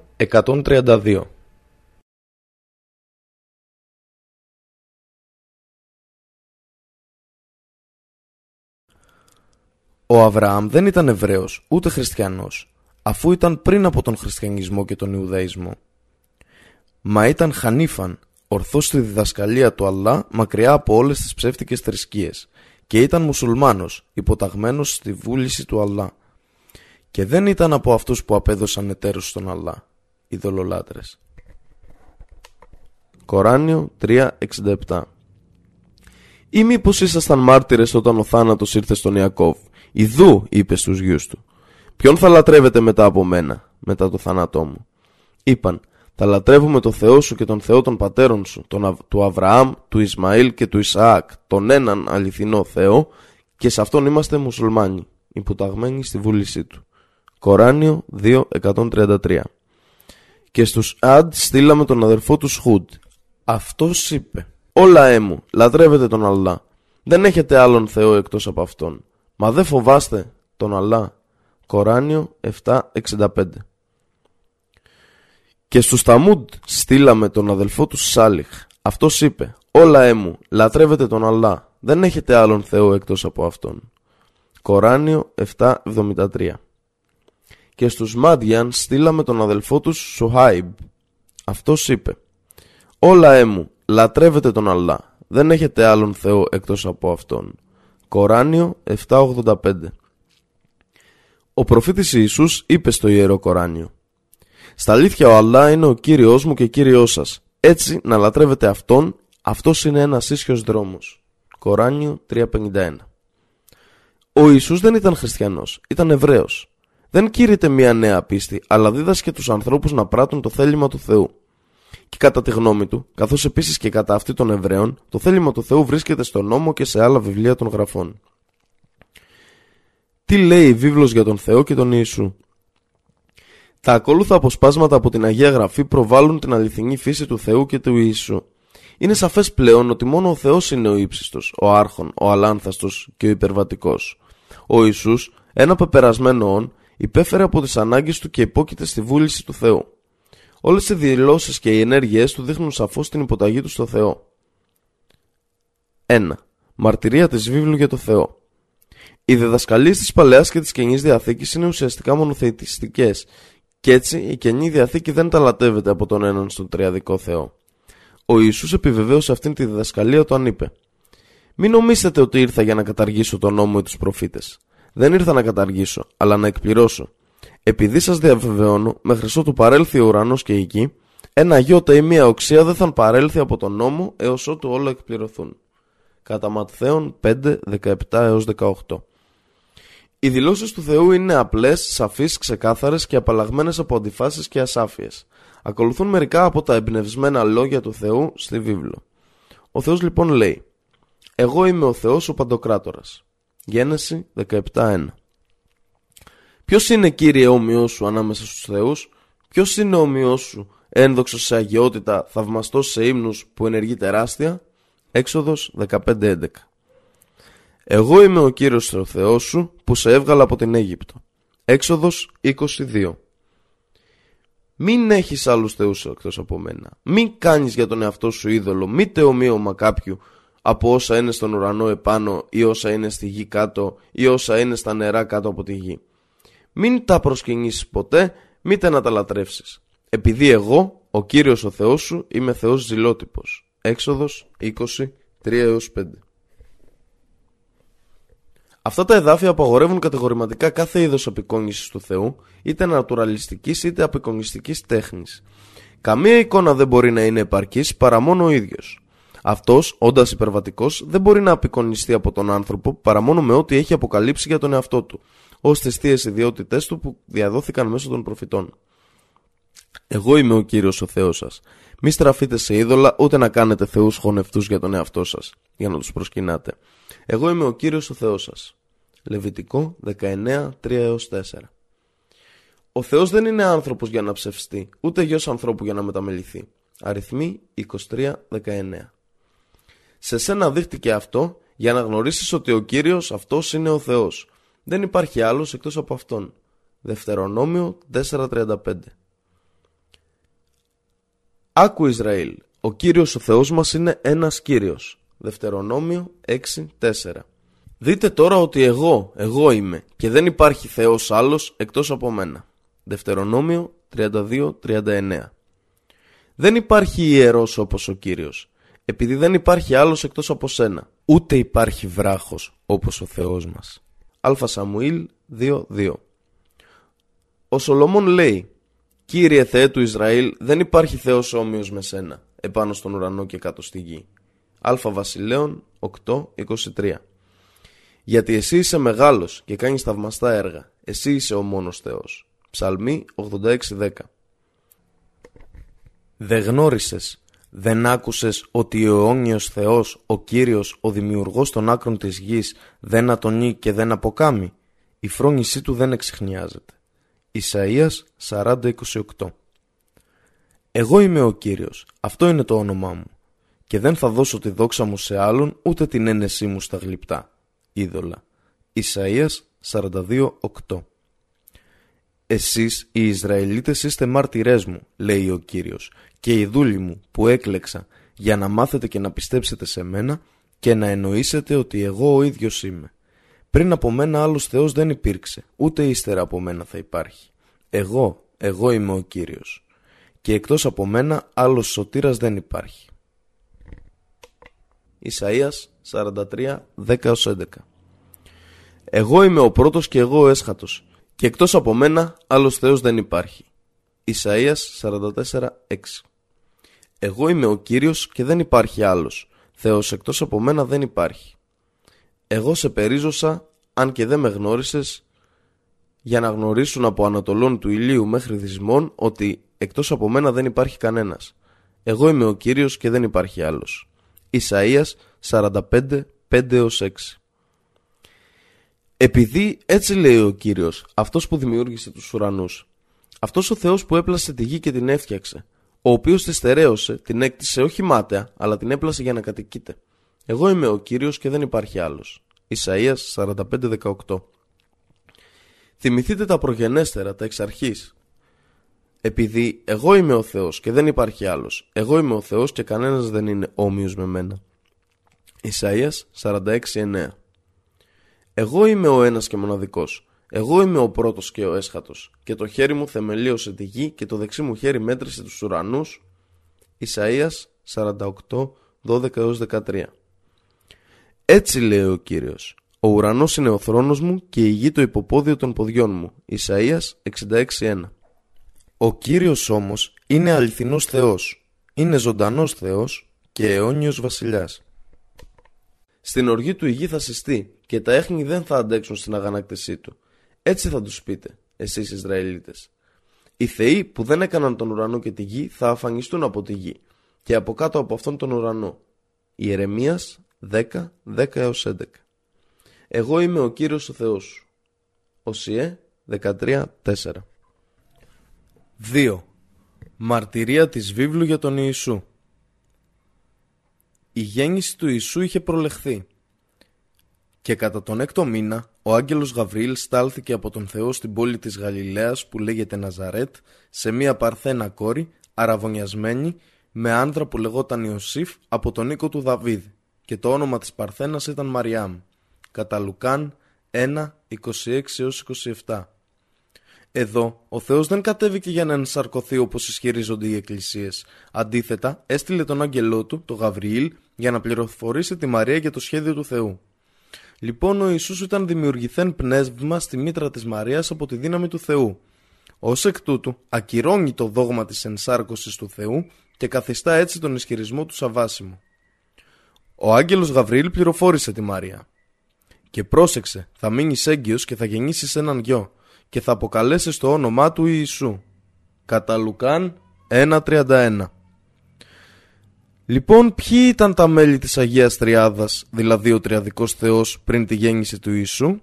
Ο Αβραάμ δεν ήταν Εβραίος ούτε Χριστιανός, αφού ήταν πριν από τον Χριστιανισμό και τον Ιουδαϊσμό. Μα ήταν Χανίφαν, ορθός στη διδασκαλία του Αλλά μακριά από όλες τις ψεύτικες θρησκείες και ήταν μουσουλμάνος υποταγμένος στη βούληση του Αλλά και δεν ήταν από αυτούς που απέδωσαν εταίρους στον Αλλά, ειδωλολάτρες. Κοράνιο 3.67 Ή μήπως ήσασταν μάρτυρες όταν ο θάνατος ήρθε στον Ιακώβ; Ιδού, είπες στους γιους του. Ποιον θα λατρεύετε μετά από μένα, μετά το θάνατό μου; Είπαν, θα λατρεύουμε τον Θεό σου και τον Θεό των πατέρων σου, τον, του Αβραάμ, του Ισμαήλ και του Ισαάκ, τον έναν αληθινό Θεό και σε αυτόν είμαστε μουσουλμάνοι, υποταγμένοι στη βούλησή του. Κοράνιο 2.133 Και στους Αντ στείλαμε τον αδερφό τους Σχούντ. Αυτός είπε «Όλα έμου, λατρεύετε τον Αλλά. Δεν έχετε άλλον Θεό εκτός από Αυτόν. Μα δεν φοβάστε τον Αλλά». Κοράνιο 7.65 και στους Ταμούντ στείλαμε τον αδελφό του Σάλιχ. Αυτός είπε «Όλα έμου, λατρεύετε τον Αλλά, δεν έχετε άλλον Θεό εκτός από Αυτόν». Κοράνιο 7.73 Και στους Μάντιαν στείλαμε τον αδελφό τους Σουχάιμπ. Αυτός είπε «Όλα έμου, λατρεύετε τον Αλλά, δεν έχετε άλλον Θεό εκτός από Αυτόν». Κοράνιο 7.85 Ο προφήτης Ιησούς είπε στο Ιερό Κοράνιο στα αλήθεια ο Αλλά είναι ο Κύριος μου και Κύριος σας. Έτσι να λατρεύετε Αυτόν, αυτός είναι ένας ίσιος δρόμος. Κοράνιο 351 Ο Ιησούς δεν ήταν χριστιανός, ήταν Εβραίος. Δεν κήρυτε μια νέα πίστη, αλλά δίδασκε τους ανθρώπους να πράττουν το θέλημα του Θεού. Και κατά τη γνώμη του, καθώς επίσης και κατά αυτή των Εβραίων, το θέλημα του Θεού βρίσκεται στο νόμο και σε άλλα βιβλία των γραφών. Τι λέει η βίβλος για τον Θεό και τον Ιησού; Τα ακόλουθα αποσπάσματα από την Αγία Γραφή προβάλλουν την αληθινή φύση του Θεού και του Ιησού. Είναι σαφές πλέον ότι μόνο ο Θεός είναι ο ύψιστος, ο άρχον, ο αλάνθαστος και ο υπερβατικός. Ο Ιησούς, ένα πεπερασμένο όν, υπέφερε από τις ανάγκες του και υπόκειται στη βούληση του Θεού. Όλες οι δηλώσεις και οι ενέργειές του δείχνουν σαφώς την υποταγή του στο Θεό. 1. Μαρτυρία της βίβλου για το Θεό. Οι διδασκαλίε της Παλαιάς και της Καινής Διαθήκης είναι ουσιαστικά μονοθεϊτιστικέ, και έτσι η Καινή Διαθήκη δεν ταλατεύεται από τον έναν στον τριαδικό Θεό. Ο Ιησούς επιβεβαίωσε αυτήν τη διδασκαλία όταν είπε Μην νομίσετε ότι ήρθα για να καταργήσω τον νόμο ή τους προφήτες. Δεν ήρθα να καταργήσω, αλλά να εκπληρώσω. Επειδή σας διαβεβαιώνω, μέχρι ότου παρέλθει ο ουρανός και η γη, ένα γιώτα ή μία οξία δεν θα παρέλθει από τον νόμο έως ότου όλα εκπληρωθούν. Κατά Ματθαίων 5, 17 έως 18. Οι δηλώσεις του Θεού είναι απλές, σαφείς, ξεκάθαρες και απαλλαγμένες από αντιφάσεις και ασάφειες. Ακολουθούν μερικά από τα εμπνευσμένα λόγια του Θεού στη βίβλο. Ο Θεός λοιπόν λέει «Εγώ είμαι ο Θεός ο Παντοκράτορας». Γένεση 17.1 Ποιος είναι Κύριε όμοιός σου ανάμεσα στους θεούς, ποιος είναι όμοιός σου ένδοξος σε αγιότητα, θαυμαστός σε ύμνους που ενεργεί τεράστια; Έξοδος 15.11 Εγώ είμαι ο Κύριος ο Θεός σου που σε έβγαλα από την Αίγυπτο. Έξοδος 22 μην έχεις άλλους θεούς εκτός από μένα. Μην κάνεις για τον εαυτό σου είδωλο, μήτε ομοίωμα κάποιου από όσα είναι στον ουρανό επάνω ή όσα είναι στη γη κάτω ή όσα είναι στα νερά κάτω από τη γη. Μην τα προσκυνήσεις ποτέ, μήτε να τα λατρεύσεις. Επειδή εγώ, ο Κύριος ο Θεός σου, είμαι Θεός ζηλότυπος. Έξοδος 20, 3 5. Αυτά τα εδάφια απαγορεύουν κατηγορηματικά κάθε είδος απεικόνησης του Θεού, είτε νατουραλιστικής είτε απεικονιστικής τέχνης. Καμία εικόνα δεν μπορεί να είναι επαρκής παρά μόνο ο ίδιος. Αυτός, όντας υπερβατικός, δεν μπορεί να απεικονιστεί από τον άνθρωπο παρά μόνο με ό,τι έχει αποκαλύψει για τον εαυτό του, ως τι θείε ιδιότητέ του που διαδόθηκαν μέσω των προφητών. Εγώ είμαι ο κύριος ο Θεός σας. Μη στραφείτε σε είδωλα, ούτε να κάνετε θεούς χωνευτούς για τον εαυτό σας, για να τους προσκυνάτε. Εγώ είμαι ο κύριος ο Θεός σας. Λεβιτικό 19, 3 4 Ο Θεός δεν είναι άνθρωπος για να ψευστεί, ούτε γιος ανθρώπου για να μεταμεληθεί. Αριθμοί 23, 19 Σε σένα δείχτηκε αυτό για να γνωρίσεις ότι ο Κύριος αυτός είναι ο Θεός. Δεν υπάρχει άλλος εκτός από Αυτόν. Δευτερονόμιο 4.35 Άκου Ισραήλ, ο Κύριος ο Θεός μας είναι ένας Κύριος. Δευτερονόμιο 6.4 Δείτε τώρα ότι εγώ, εγώ είμαι και δεν υπάρχει Θεός άλλος εκτός από μένα. Δευτερονόμιο 32-39 Δεν υπάρχει ιερός όπως ο Κύριος, επειδή δεν υπάρχει άλλος εκτός από σένα. Ούτε υπάρχει βράχος όπως ο Θεός μας. Α Σαμουήλ 2-2 Ο Σολομών λέει «Κύριε Θεέ του Ισραήλ, δεν υπάρχει Θεός όμοιος με σένα, επάνω στον ουρανό και κάτω στη γη». Α Βασιλέων 8-23 γιατί εσύ είσαι μεγάλος και κάνεις θαυμαστά έργα. Εσύ είσαι ο μόνος Θεός. Ψαλμή 86-10 Δεν γνώρισες, δεν άκουσες ότι ο αιώνιος Θεός, ο Κύριος, ο δημιουργός των άκρων της γης δεν ατονεί και δεν αποκάμει. Η φρόνησή του δεν εξηχνιάζεται. Ισαΐας 40-28 Εγώ είμαι ο Κύριος, αυτό είναι το όνομά μου και δεν θα δώσω τη δόξα μου σε άλλον ούτε την ένεσή μου στα γλυπτά είδωλα. Ισαΐας 42.8 Εσείς οι Ισραηλίτες είστε μάρτυρές μου, λέει ο Κύριος, και οι δούλοι μου που έκλεξα για να μάθετε και να πιστέψετε σε μένα και να εννοήσετε ότι εγώ ο ίδιος είμαι. Πριν από μένα άλλος Θεός δεν υπήρξε, ούτε ύστερα από μένα θα υπάρχει. Εγώ, εγώ είμαι ο Κύριος. Και εκτός από μένα άλλος σωτήρας δεν υπάρχει. Ισαΐας 43, 10-11 Εγώ είμαι ο πρώτος και εγώ ο έσχατος και εκτός από μένα άλλος Θεός δεν υπάρχει. Ισαΐας 44, 6 Εγώ είμαι ο Κύριος και δεν υπάρχει άλλος. Θεός εκτός από μένα δεν υπάρχει. Εγώ σε περίζωσα, αν και δεν με γνώρισες, για να γνωρίσουν από ανατολών του ηλίου μέχρι δυσμών ότι εκτός από μένα δεν υπάρχει κανένας. Εγώ είμαι ο Κύριος και δεν υπάρχει άλλος. Ισαΐας 45, 5-6 Επειδή έτσι λέει ο Κύριος, αυτός που δημιούργησε τους ουρανούς, αυτός ο Θεός που έπλασε τη γη και την έφτιαξε, ο οποίος τη στερέωσε, την έκτισε όχι μάταια, αλλά την έπλασε για να κατοικείται. Εγώ είμαι ο Κύριος και δεν υπάρχει άλλος. Ισαΐας 45-18 Θυμηθείτε τα προγενέστερα, τα εξ αρχής. Επειδή εγώ είμαι ο Θεός και δεν υπάρχει άλλος. Εγώ είμαι ο Θεός και κανένας δεν είναι όμοιος με μένα. Ισαΐας 46.9 Εγώ είμαι ο ένας και μοναδικός. Εγώ είμαι ο πρώτος και ο έσχατος. Και το χέρι μου θεμελίωσε τη γη και το δεξί μου χέρι μέτρησε τους ουρανούς. Ισαΐας 48, 12-13 Έτσι λέει ο Κύριος. Ο ουρανός είναι ο θρόνος μου και η γη το υποπόδιο των ποδιών μου. Ισαΐας 66.1 Ο Κύριος όμως είναι αληθινός Θεός. Είναι ζωντανός Θεός και αιώνιος βασιλιάς. Στην οργή του η γη θα συστεί και τα έχνη δεν θα αντέξουν στην αγανάκτησή του. Έτσι θα τους πείτε, εσείς Ισραηλίτες. Οι θεοί που δεν έκαναν τον ουρανό και τη γη θα αφανιστούν από τη γη και από κάτω από αυτόν τον ουρανό. Ιερεμίας 10, 10 11 εγώ είμαι ο Κύριος ο Θεός σου. Οσιέ 13.4 2. Μαρτυρία της βίβλου για τον Ιησού Η γέννηση του Ιησού είχε προλεχθεί και κατά τον έκτο μήνα ο άγγελος Γαβριήλ στάλθηκε από τον Θεό στην πόλη της Γαλιλαίας που λέγεται Ναζαρέτ σε μία παρθένα κόρη αραβωνιασμένη με άνδρα που λεγόταν Ιωσήφ από τον οίκο του Δαβίδ και το όνομα της Παρθένας ήταν Μαριάμ κατά Λουκάν 1, 26 27. Εδώ, ο Θεός δεν κατέβηκε για να ενσαρκωθεί όπως ισχυρίζονται οι εκκλησίες. Αντίθετα, έστειλε τον άγγελό του, τον Γαβριήλ, για να πληροφορήσει τη Μαρία για το σχέδιο του Θεού. Λοιπόν, ο Ιησούς ήταν δημιουργηθέν πνεύμα στη μήτρα της Μαρίας από τη δύναμη του Θεού. Ως εκ τούτου, ακυρώνει το δόγμα της ενσάρκωσης του Θεού και καθιστά έτσι τον ισχυρισμό του σαβάσιμο. Ο άγγελος Γαβριήλ πληροφόρησε τη Μαρία. Και πρόσεξε, θα μείνεις έγκυος και θα γεννήσεις έναν γιο και θα αποκαλέσεις το όνομά του Ιησού. Κατά Λουκάν 1.31 Λοιπόν, ποιοι ήταν τα μέλη της Αγίας Τριάδας, δηλαδή ο Τριαδικός Θεός πριν τη γέννηση του Ιησού;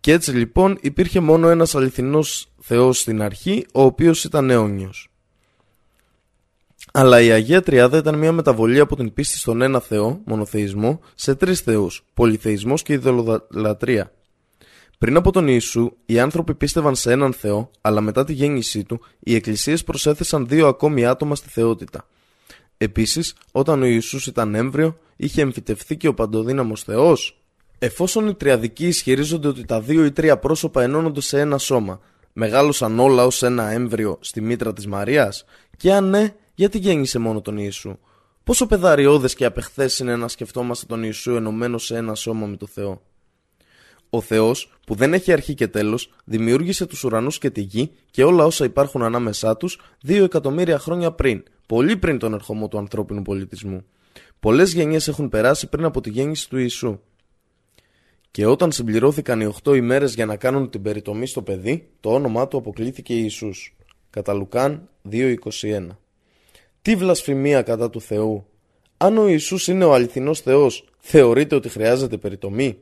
Και έτσι λοιπόν υπήρχε μόνο ένας αληθινός Θεός στην αρχή, ο οποίος ήταν αιώνιος. Αλλά η Αγία Τριάδα ήταν μια μεταβολή από την πίστη στον ένα Θεό, μονοθεϊσμό, σε τρεις Θεούς, πολυθεϊσμός και ιδεολατρία. Πριν από τον Ιησού, οι άνθρωποι πίστευαν σε έναν Θεό, αλλά μετά τη γέννησή του, οι εκκλησίες προσέθεσαν δύο ακόμη άτομα στη θεότητα. Επίσης, όταν ο Ιησούς ήταν έμβριο, είχε εμφυτευθεί και ο παντοδύναμος Θεός. Εφόσον οι τριαδικοί ισχυρίζονται ότι τα δύο ή τρία πρόσωπα ενώνονται σε ένα σώμα, μεγάλωσαν όλα ως ένα έμβριο στη μήτρα της Μαρίας, και αν ναι, γιατί γέννησε μόνο τον Ιησού; Πόσο πεδαριώδες και απεχθές είναι να σκεφτόμαστε τον Ιησού ενωμένος σε ένα σώμα με το Θεό; Ο Θεός, που δεν έχει αρχή και τέλος, δημιούργησε τους ουρανούς και τη γη και όλα όσα υπάρχουν ανάμεσά τους δύο εκατομμύρια χρόνια πριν, πολύ πριν τον ερχομό του ανθρώπινου πολιτισμού. Πολλές γενιές έχουν περάσει πριν από τη γέννηση του Ιησού. Και όταν συμπληρώθηκαν οι 8 ημέρες για να κάνουν την περιτομή στο παιδί, το όνομά του αποκλήθηκε Ιησούς. Κατά Λουκάν 2.21 τι βλασφημία κατά του Θεού. Αν ο Ιησούς είναι ο αληθινός Θεός, θεωρείτε ότι χρειάζεται περιτομή;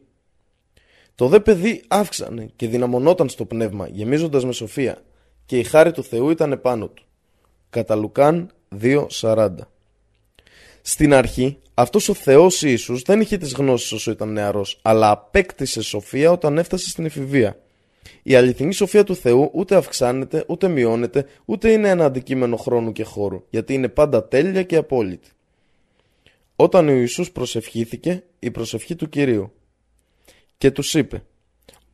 Το δε παιδί αύξανε και δυναμωνόταν στο πνεύμα, γεμίζοντας με σοφία, και η χάρη του Θεού ήταν επάνω του. Κατά Λουκάν 2.40 Στην αρχή, αυτός ο Θεός Ιησούς δεν είχε τις γνώσεις όσο ήταν νεαρός, αλλά απέκτησε σοφία όταν έφτασε στην εφηβεία. Η αληθινή σοφία του Θεού ούτε αυξάνεται, ούτε μειώνεται, ούτε είναι ένα αντικείμενο χρόνου και χώρου, γιατί είναι πάντα τέλεια και απόλυτη. Όταν ο Ιησούς προσευχήθηκε, η προσευχή του Κυρίου. Και τους είπε,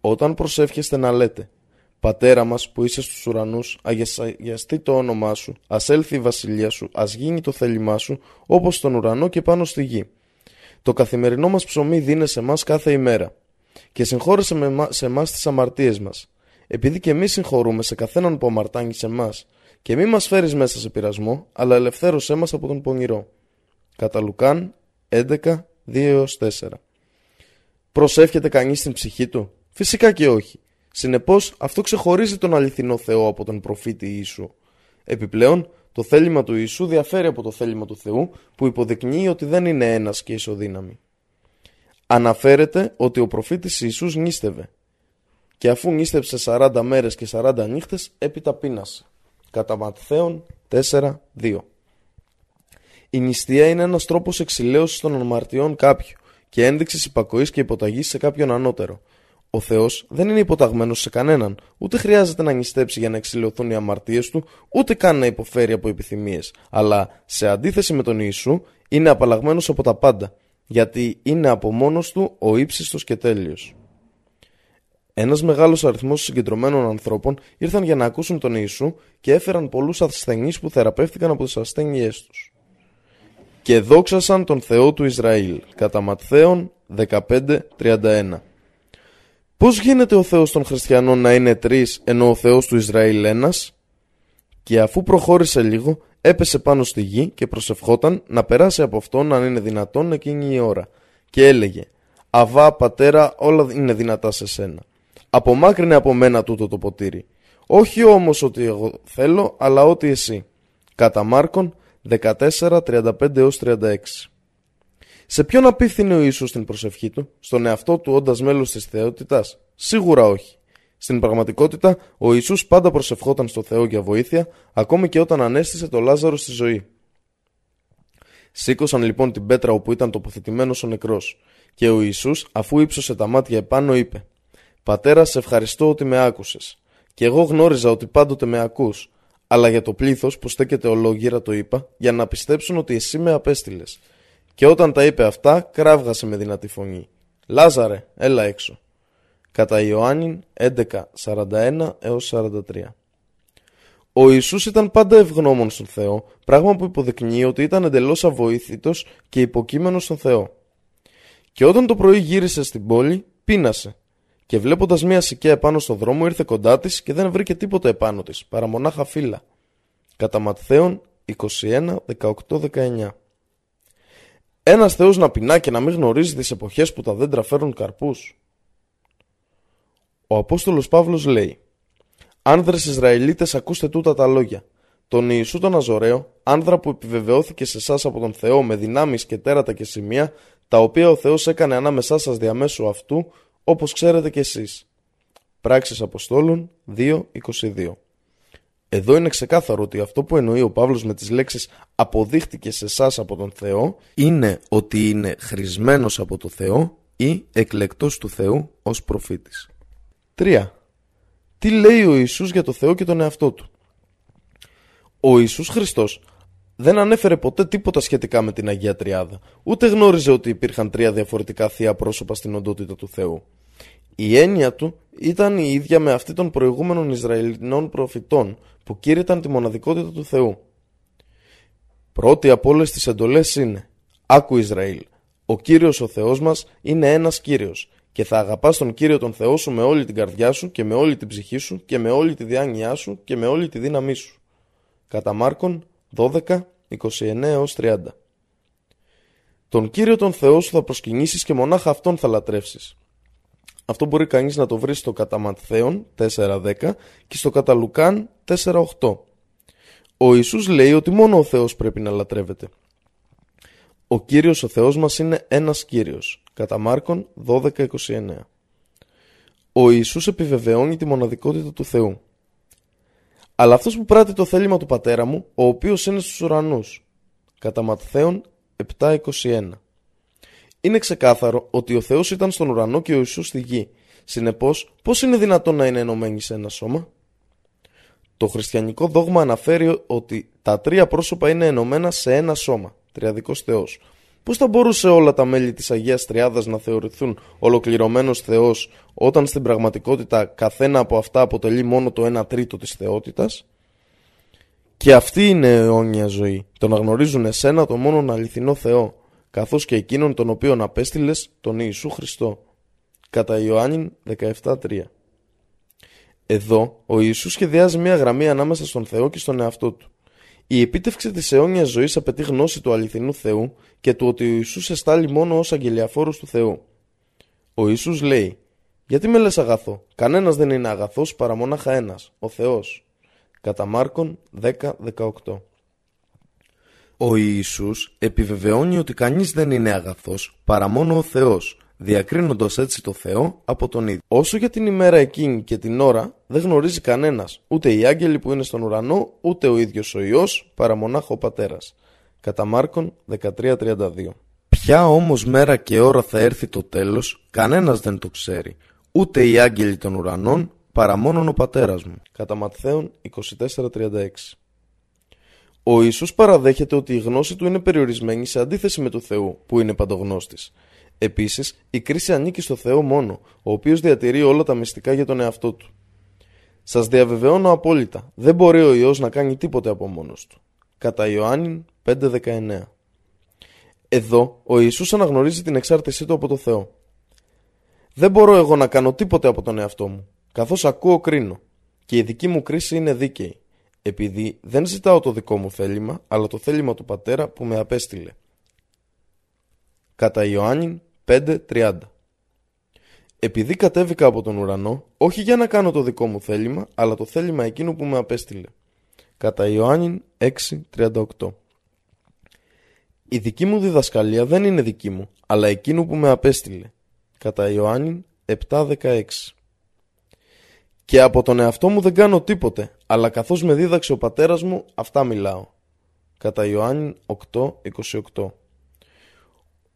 όταν προσεύχεστε να λέτε, Πατέρα μας που είσαι στους ουρανούς, αγιαστεί το όνομά σου, ας έλθει η βασιλεία σου, ας γίνει το θέλημά σου, όπως στον ουρανό και πάνω στη γη. Το καθημερινό μας ψωμί δίνε σε μας κάθε ημέρα και συγχώρεσε με, σε εμά τις αμαρτίες μας. Επειδή και εμείς συγχωρούμε σε καθέναν που αμαρτάνει σε εμά, και μη μας φέρεις μέσα σε πειρασμό, αλλά ελευθέρωσέ μας από τον πονηρό. Κατά Λουκάν 11, 2 4. Προσεύχεται κανείς την ψυχή του; Φυσικά και όχι. Συνεπώς αυτό ξεχωρίζει τον αληθινό Θεό από τον προφήτη Ιησού. Επιπλέον, το θέλημα του Ιησού διαφέρει από το θέλημα του Θεού που υποδεικνύει ότι δεν είναι ένας και ισοδύναμη. Αναφέρεται ότι ο προφήτης Ιησούς νίστευε και αφού νίστεψε 40 μέρες και 40 νύχτες έπειτα πείνασε. Κατά Ματθαίον 4.2 Η νηστεία είναι ένας τρόπος εξηλαίωσης των αμαρτιών κάποιου και ένδειξης υπακοής και υποταγής σε κάποιον ανώτερο. Ο Θεός δεν είναι υποταγμένος σε κανέναν, ούτε χρειάζεται να νηστέψει για να εξηλαιωθούν οι αμαρτίες του, ούτε καν να υποφέρει από επιθυμίες. Αλλά σε αντίθεση με τον Ιησού, είναι απαλλαγμένος από τα πάντα, γιατί είναι από μόνος του ο ύψιστος και τέλειος. Ένας μεγάλος αριθμός συγκεντρωμένων ανθρώπων ήρθαν για να ακούσουν τον Ιησού και έφεραν πολλούς ασθενείς που θεραπεύτηκαν από τις ασθένειές τους. Και δόξασαν τον Θεό του Ισραήλ. Κατά Ματθαίον 15.31 Πώς γίνεται ο Θεός των χριστιανών να είναι τρεις ενώ ο Θεός του Ισραήλ ένας; Και αφού προχώρησε λίγο έπεσε πάνω στη γη και προσευχόταν να περάσει από αυτόν αν είναι δυνατόν εκείνη η ώρα. Και έλεγε «Αβά πατέρα όλα είναι δυνατά σε σένα. Απομάκρυνε από μένα τούτο το ποτήρι. Όχι όμως ότι εγώ θέλω αλλά ότι εσύ». Κατά Μάρκον 14, 35 36 σε ποιον απίθυνε ο Ιησούς στην προσευχή του, στον εαυτό του όντας μέλος της θεότητας, Σίγουρα όχι. Στην πραγματικότητα, ο Ιησούς πάντα προσευχόταν στο Θεό για βοήθεια, ακόμη και όταν ανέστησε το Λάζαρο στη ζωή. Σήκωσαν λοιπόν την πέτρα όπου ήταν τοποθετημένος ο νεκρός. Και ο Ιησούς, αφού ύψωσε τα μάτια επάνω, είπε: Πατέρα, σε ευχαριστώ ότι με άκουσες. Και εγώ γνώριζα ότι πάντοτε με ακούς. Αλλά για το πλήθος που στέκεται ολόγυρα το είπα, για να πιστέψουν ότι εσύ με απέστειλες. Και όταν τα είπε αυτά, κράβγασε με δυνατή φωνή. Λάζαρε, έλα έξω. Κατά Ιωάννη 11.41 έως 43. Ο Ιησούς ήταν πάντα ευγνώμων στον Θεό, πράγμα που υποδεικνύει ότι ήταν εντελώς αβοήθητος και υποκείμενος στον Θεό. Και όταν το πρωί γύρισε στην πόλη, πείνασε. Και βλέποντας μια σικαία επάνω στον δρόμο ήρθε κοντά της και δεν βρήκε τίποτα επάνω της, παρά μονάχα φύλλα. Κατά Ματθαίον 21, 18, 19. Ένας Θεός να πεινά και να μην γνωρίζει τις εποχές που τα δέντρα φέρουν καρπούς. Ο Απόστολος Παύλος λέει «Άνδρες Ισραηλίτες ακούστε τούτα τα λόγια. Τον Ιησού τον Αζωραίο, άνδρα που επιβεβαιώθηκε σε εσάς από τον Θεό με δυνάμεις και τέρατα και σημεία, τα οποία ο Θεός έκανε ανάμεσά σας διαμέσου αυτού, όπως ξέρετε κι εσείς». Πράξεις Αποστόλων 2.22 εδώ είναι ξεκάθαρο ότι αυτό που εννοεί ο Παύλος με τις λέξεις αποδείχτηκε σε εσάς από τον Θεό είναι ότι είναι χρησμένος από το Θεό ή εκλεκτός του Θεού ως προφήτης. 3. Τι λέει ο Ιησούς για το Θεό και τον εαυτό του; Ο Ιησούς Χριστός δεν ανέφερε ποτέ τίποτα σχετικά με την Αγία Τριάδα, ούτε γνώριζε ότι υπήρχαν τρία διαφορετικά θεία πρόσωπα στην οντότητα του Θεού. Η έννοια του ήταν η ίδια με αυτή των προηγούμενων Ισραηλινών προφητών που κήρυταν τη μοναδικότητα του Θεού. Πρώτη από όλες τις εντολές είναι «Άκου Ισραήλ, ο Κύριος ο Θεός μας είναι ένας Κύριος και θα αγαπάς τον Κύριο τον Θεό σου με όλη την καρδιά σου και με όλη την ψυχή σου και με όλη τη διάνοιά σου και με όλη τη δύναμή σου». Κατά Μάρκον 12, 29 30. Τον Κύριο τον Θεό σου θα προσκυνήσεις και μονάχα Αυτόν θα λατρεύσεις. Αυτό μπορεί κανείς να το βρει στο κατά Ματθαίον 4.10 και στο κατά Λουκάν 4.8. Ο Ιησούς λέει ότι μόνο ο Θεός πρέπει να λατρεύεται. Ο Κύριος ο Θεός μας είναι ένας Κύριος. Κατά Μάρκον 12.29. Ο Ιησούς επιβεβαιώνει τη μοναδικότητα του Θεού. Αλλά αυτός που πράττει το θέλημα του πατέρα μου, ο οποίος είναι στους ουρανούς. Κατά Ματθαίον 7.21. Είναι ξεκάθαρο ότι ο Θεός ήταν στον ουρανό και ο Ιησούς στη γη. Συνεπώς, πώς είναι δυνατόν να είναι ενωμένοι σε ένα σώμα; Το χριστιανικό δόγμα αναφέρει ότι τα τρία πρόσωπα είναι ενωμένα σε ένα σώμα, τριαδικός Θεός. Πώς θα μπορούσε όλα τα μέλη της Αγίας Τριάδας να θεωρηθούν ολοκληρωμένος Θεός όταν στην πραγματικότητα καθένα από αυτά αποτελεί μόνο το 1 τρίτο της θεότητας; Και αυτή είναι η αιώνια ζωή, το να γνωρίζουν εσένα το μόνον αληθινό Θεό, καθώς και εκείνον τον οποίον απέστειλες τον Ιησού Χριστό. Κατά Ιωάννη 17.3 Εδώ ο Ιησούς σχεδιάζει μια γραμμή ανάμεσα στον Θεό και στον εαυτό του. Η επίτευξη της αιώνιας ζωής απαιτεί γνώση του αληθινού Θεού και του ότι ο Ιησούς εστάλει μόνο ως αγγελιαφόρος του Θεού. Ο Ιησούς λέει «Γιατί με λες αγαθό, κανένας δεν είναι αγαθός παρά μονάχα ένας, ο Θεός». Κατά Μάρκον 10-18 Ο Ιησούς επιβεβαιώνει ότι κανείς δεν είναι αγαθός παρά μόνο ο Θεός διακρίνοντας έτσι το Θεό από τον ίδιο. Όσο για την ημέρα εκείνη και την ώρα δεν γνωρίζει κανένας, ούτε οι άγγελοι που είναι στον ουρανό, ούτε ο ίδιος ο ιό, παρά μονάχο ο πατέρας. Κατά Μάρκον 13.32 Ποια όμως μέρα και ώρα θα έρθει το τέλος, κανένας δεν το ξέρει, ούτε οι άγγελοι των ουρανών, παρά μόνον ο πατέρας μου. Κατά Ματθαίον 24.36 ο Ιησούς παραδέχεται ότι η γνώση του είναι περιορισμένη σε αντίθεση με του Θεού, που είναι παντογνώστης. Επίσης, η κρίση ανήκει στο Θεό μόνο, ο οποίος διατηρεί όλα τα μυστικά για τον εαυτό του. Σας διαβεβαιώνω απόλυτα, δεν μπορεί ο ιό να κάνει τίποτε από μόνος του. Κατά Ιωάννη 5.19 Εδώ, ο Ιησούς αναγνωρίζει την εξάρτησή του από το Θεό. Δεν μπορώ εγώ να κάνω τίποτε από τον εαυτό μου. Καθώς ακούω, κρίνω. Και η δική μου κρίση είναι δίκαιη. Επειδή δεν ζητάω το δικό μου θέλημα, αλλά το θέλημα του πατέρα που με απέστειλε. Κατά Ιωάννη 5.30 Επειδή κατέβηκα από τον ουρανό, όχι για να κάνω το δικό μου θέλημα, αλλά το θέλημα εκείνου που με απέστειλε. Κατά Ιωάννη 6.38 Η δική μου διδασκαλία δεν είναι δική μου, αλλά εκείνου που με απέστειλε. Κατά Ιωάννη 7.16 Και από τον εαυτό μου δεν κάνω τίποτε, αλλά καθώς με δίδαξε ο πατέρας μου, αυτά μιλάω. Κατά Ιωάννη 8.28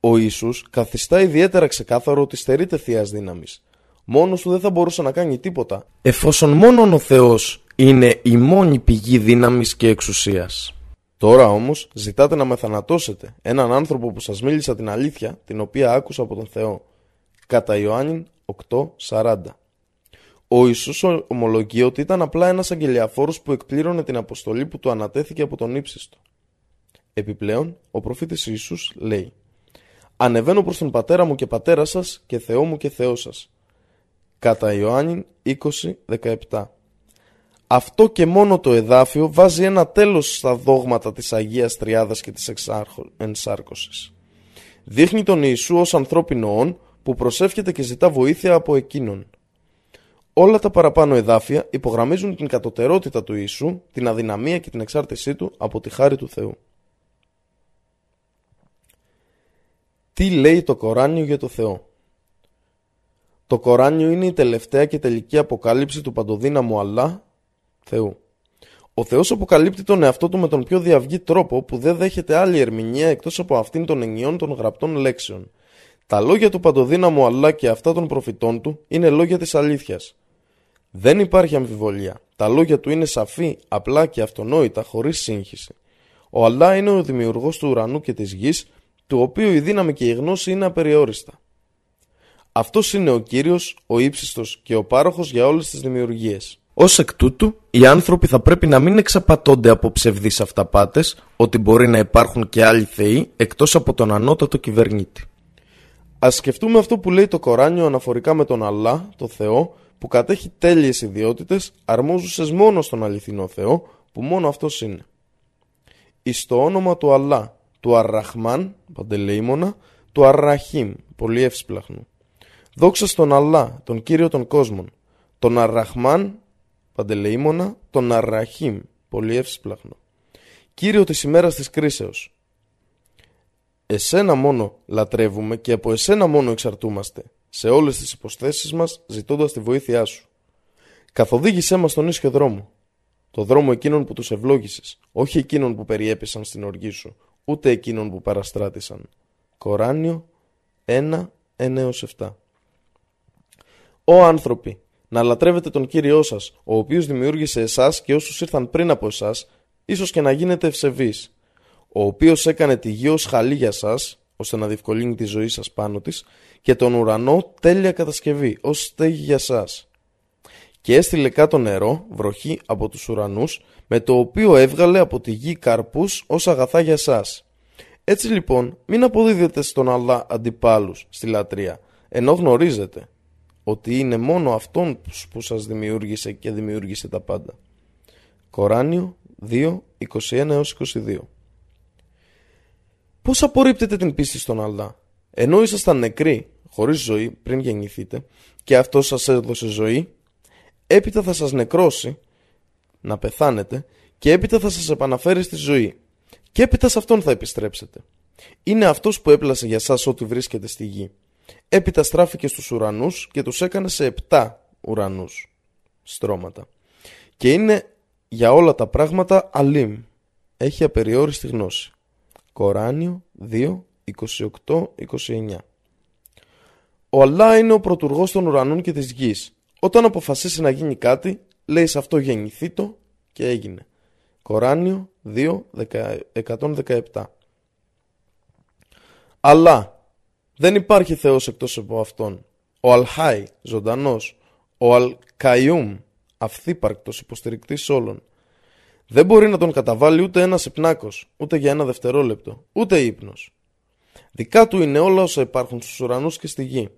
ο Ιησούς καθιστά ιδιαίτερα ξεκάθαρο ότι στερείται θείας δύναμης. Μόνος του δεν θα μπορούσε να κάνει τίποτα, εφόσον μόνον ο Θεός είναι η μόνη πηγή δύναμης και εξουσίας. Τώρα όμως ζητάτε να με θανατώσετε έναν άνθρωπο που σας μίλησα την αλήθεια, την οποία άκουσα από τον Θεό. Κατά Ιωάννη 8.40 Ο Ιησούς ομολογεί ότι ήταν απλά ένας αγγελιαφόρος που εκπλήρωνε την αποστολή που του ανατέθηκε από τον ύψιστο. Επιπλέον, ο προφήτης Ιησούς λέει Ανεβαίνω προς τον πατέρα μου και πατέρα σας και Θεό μου και Θεός σας. Κατά Ιωάννη 20-17 Αυτό και μόνο το εδάφιο βάζει ένα τέλος στα δόγματα της Αγίας Τριάδας και της ενσάρκωσης. Δείχνει τον Ιησού ως ανθρώπινο όν που προσεύχεται και ζητά βοήθεια από εκείνον. Όλα τα παραπάνω εδάφια υπογραμμίζουν την κατωτερότητα του Ιησού, την αδυναμία και την εξάρτησή του από τη χάρη του Θεού. Τι λέει το Κοράνιο για το Θεό; Το Κοράνιο είναι η τελευταία και τελική αποκάλυψη του παντοδύναμου Αλλά, Θεού. Ο Θεός αποκαλύπτει τον εαυτό του με τον πιο διαυγή τρόπο που δεν δέχεται άλλη ερμηνεία εκτός από αυτήν των ενιών των γραπτών λέξεων. Τα λόγια του παντοδύναμου Αλλά και αυτά των προφητών του είναι λόγια της αλήθειας. Δεν υπάρχει αμφιβολία. Τα λόγια του είναι σαφή, απλά και αυτονόητα χωρίς σύγχυση. Ο Αλλά είναι ο δημιουργός του ουρανού και της γης του οποίου η δύναμη και η γνώση είναι απεριόριστα. Αυτός είναι ο Κύριος, ο ύψιστος και ο πάροχος για όλες τις δημιουργίες. Ω εκ τούτου, οι άνθρωποι θα πρέπει να μην εξαπατώνται από ψευδείς αυταπάτες ότι μπορεί να υπάρχουν και άλλοι θεοί εκτός από τον ανώτατο κυβερνήτη. Ας σκεφτούμε αυτό που λέει το Κοράνιο αναφορικά με τον Αλλά, το Θεό, που κατέχει τέλειες ιδιότητες αρμόζουσες μόνο στον αληθινό Θεό, που μόνο αυτός είναι. Εις το όνομα του Αλλά, του Αρραχμάν, παντελεήμονα, του Αρραχήμ, πολύ εύσπλαχνου. Δόξα στον Αλλά, τον Κύριο των κόσμων, τον Αρραχμάν, παντελεήμονα, τον Αρραχήμ, πολύ εύσπλαχνο. Κύριο της ημέρας της κρίσεως. Εσένα μόνο λατρεύουμε και από εσένα μόνο εξαρτούμαστε, σε όλες τις υποστέσεις μας ζητώντας τη βοήθειά σου. Καθοδήγησέ μας στον ίσιο δρόμο, το δρόμο εκείνων που τους ευλόγησες, όχι εκείνων που περιέπεσαν στην οργή σου, ούτε εκείνων που παραστράτησαν. Κοράνιο 1, 9-7 Ω άνθρωποι, να λατρεύετε τον Κύριό σας, ο οποίος δημιούργησε εσάς και όσους ήρθαν πριν από εσάς, ίσως και να γίνετε ευσεβείς, ο οποίος έκανε τη γη ως χαλή για σας, ώστε να διευκολύνει τη ζωή σας πάνω της, και τον ουρανό τέλεια κατασκευή, ως στέγη για σας. Και έστειλε κάτω νερό, βροχή από τους ουρανούς, με το οποίο έβγαλε από τη γη καρπούς ως αγαθά για σας. Έτσι λοιπόν, μην αποδίδετε στον Αλλά αντιπάλους στη λατρεία, ενώ γνωρίζετε ότι είναι μόνο Αυτόν που σας δημιούργησε και δημιούργησε τα πάντα. Κοράνιο 2, 21 22 Πώς απορρίπτετε την πίστη στον Αλλά, ενώ ήσασταν νεκροί, χωρίς ζωή, πριν γεννηθείτε, και αυτό σας έδωσε ζωή, έπειτα θα σας νεκρώσει, να πεθάνετε, και έπειτα θα σας επαναφέρει στη ζωή. Και έπειτα σε αυτόν θα επιστρέψετε. Είναι αυτός που έπλασε για σας ό,τι βρίσκεται στη γη. Έπειτα στράφηκε στους ουρανούς και τους έκανε σε επτά ουρανούς στρώματα. Και είναι για όλα τα πράγματα αλίμ. Έχει απεριόριστη γνώση. Κοράνιο 2, 28, 29 Ο Αλλά είναι ο πρωτουργός των ουρανών και της γης. Όταν αποφασίσει να γίνει κάτι, λέει σε αυτό γεννηθεί το και έγινε. Κοράνιο 2, 117 Αλλά δεν υπάρχει Θεός εκτός από Αυτόν. Ο Αλχάι, ζωντανός. Ο Αλκαϊούμ, αυθύπαρκτος υποστηρικτής όλων. Δεν μπορεί να τον καταβάλει ούτε ένας υπνάκος, ούτε για ένα δευτερόλεπτο, ούτε ύπνος. Δικά του είναι όλα όσα υπάρχουν στους ουρανούς και στη γη.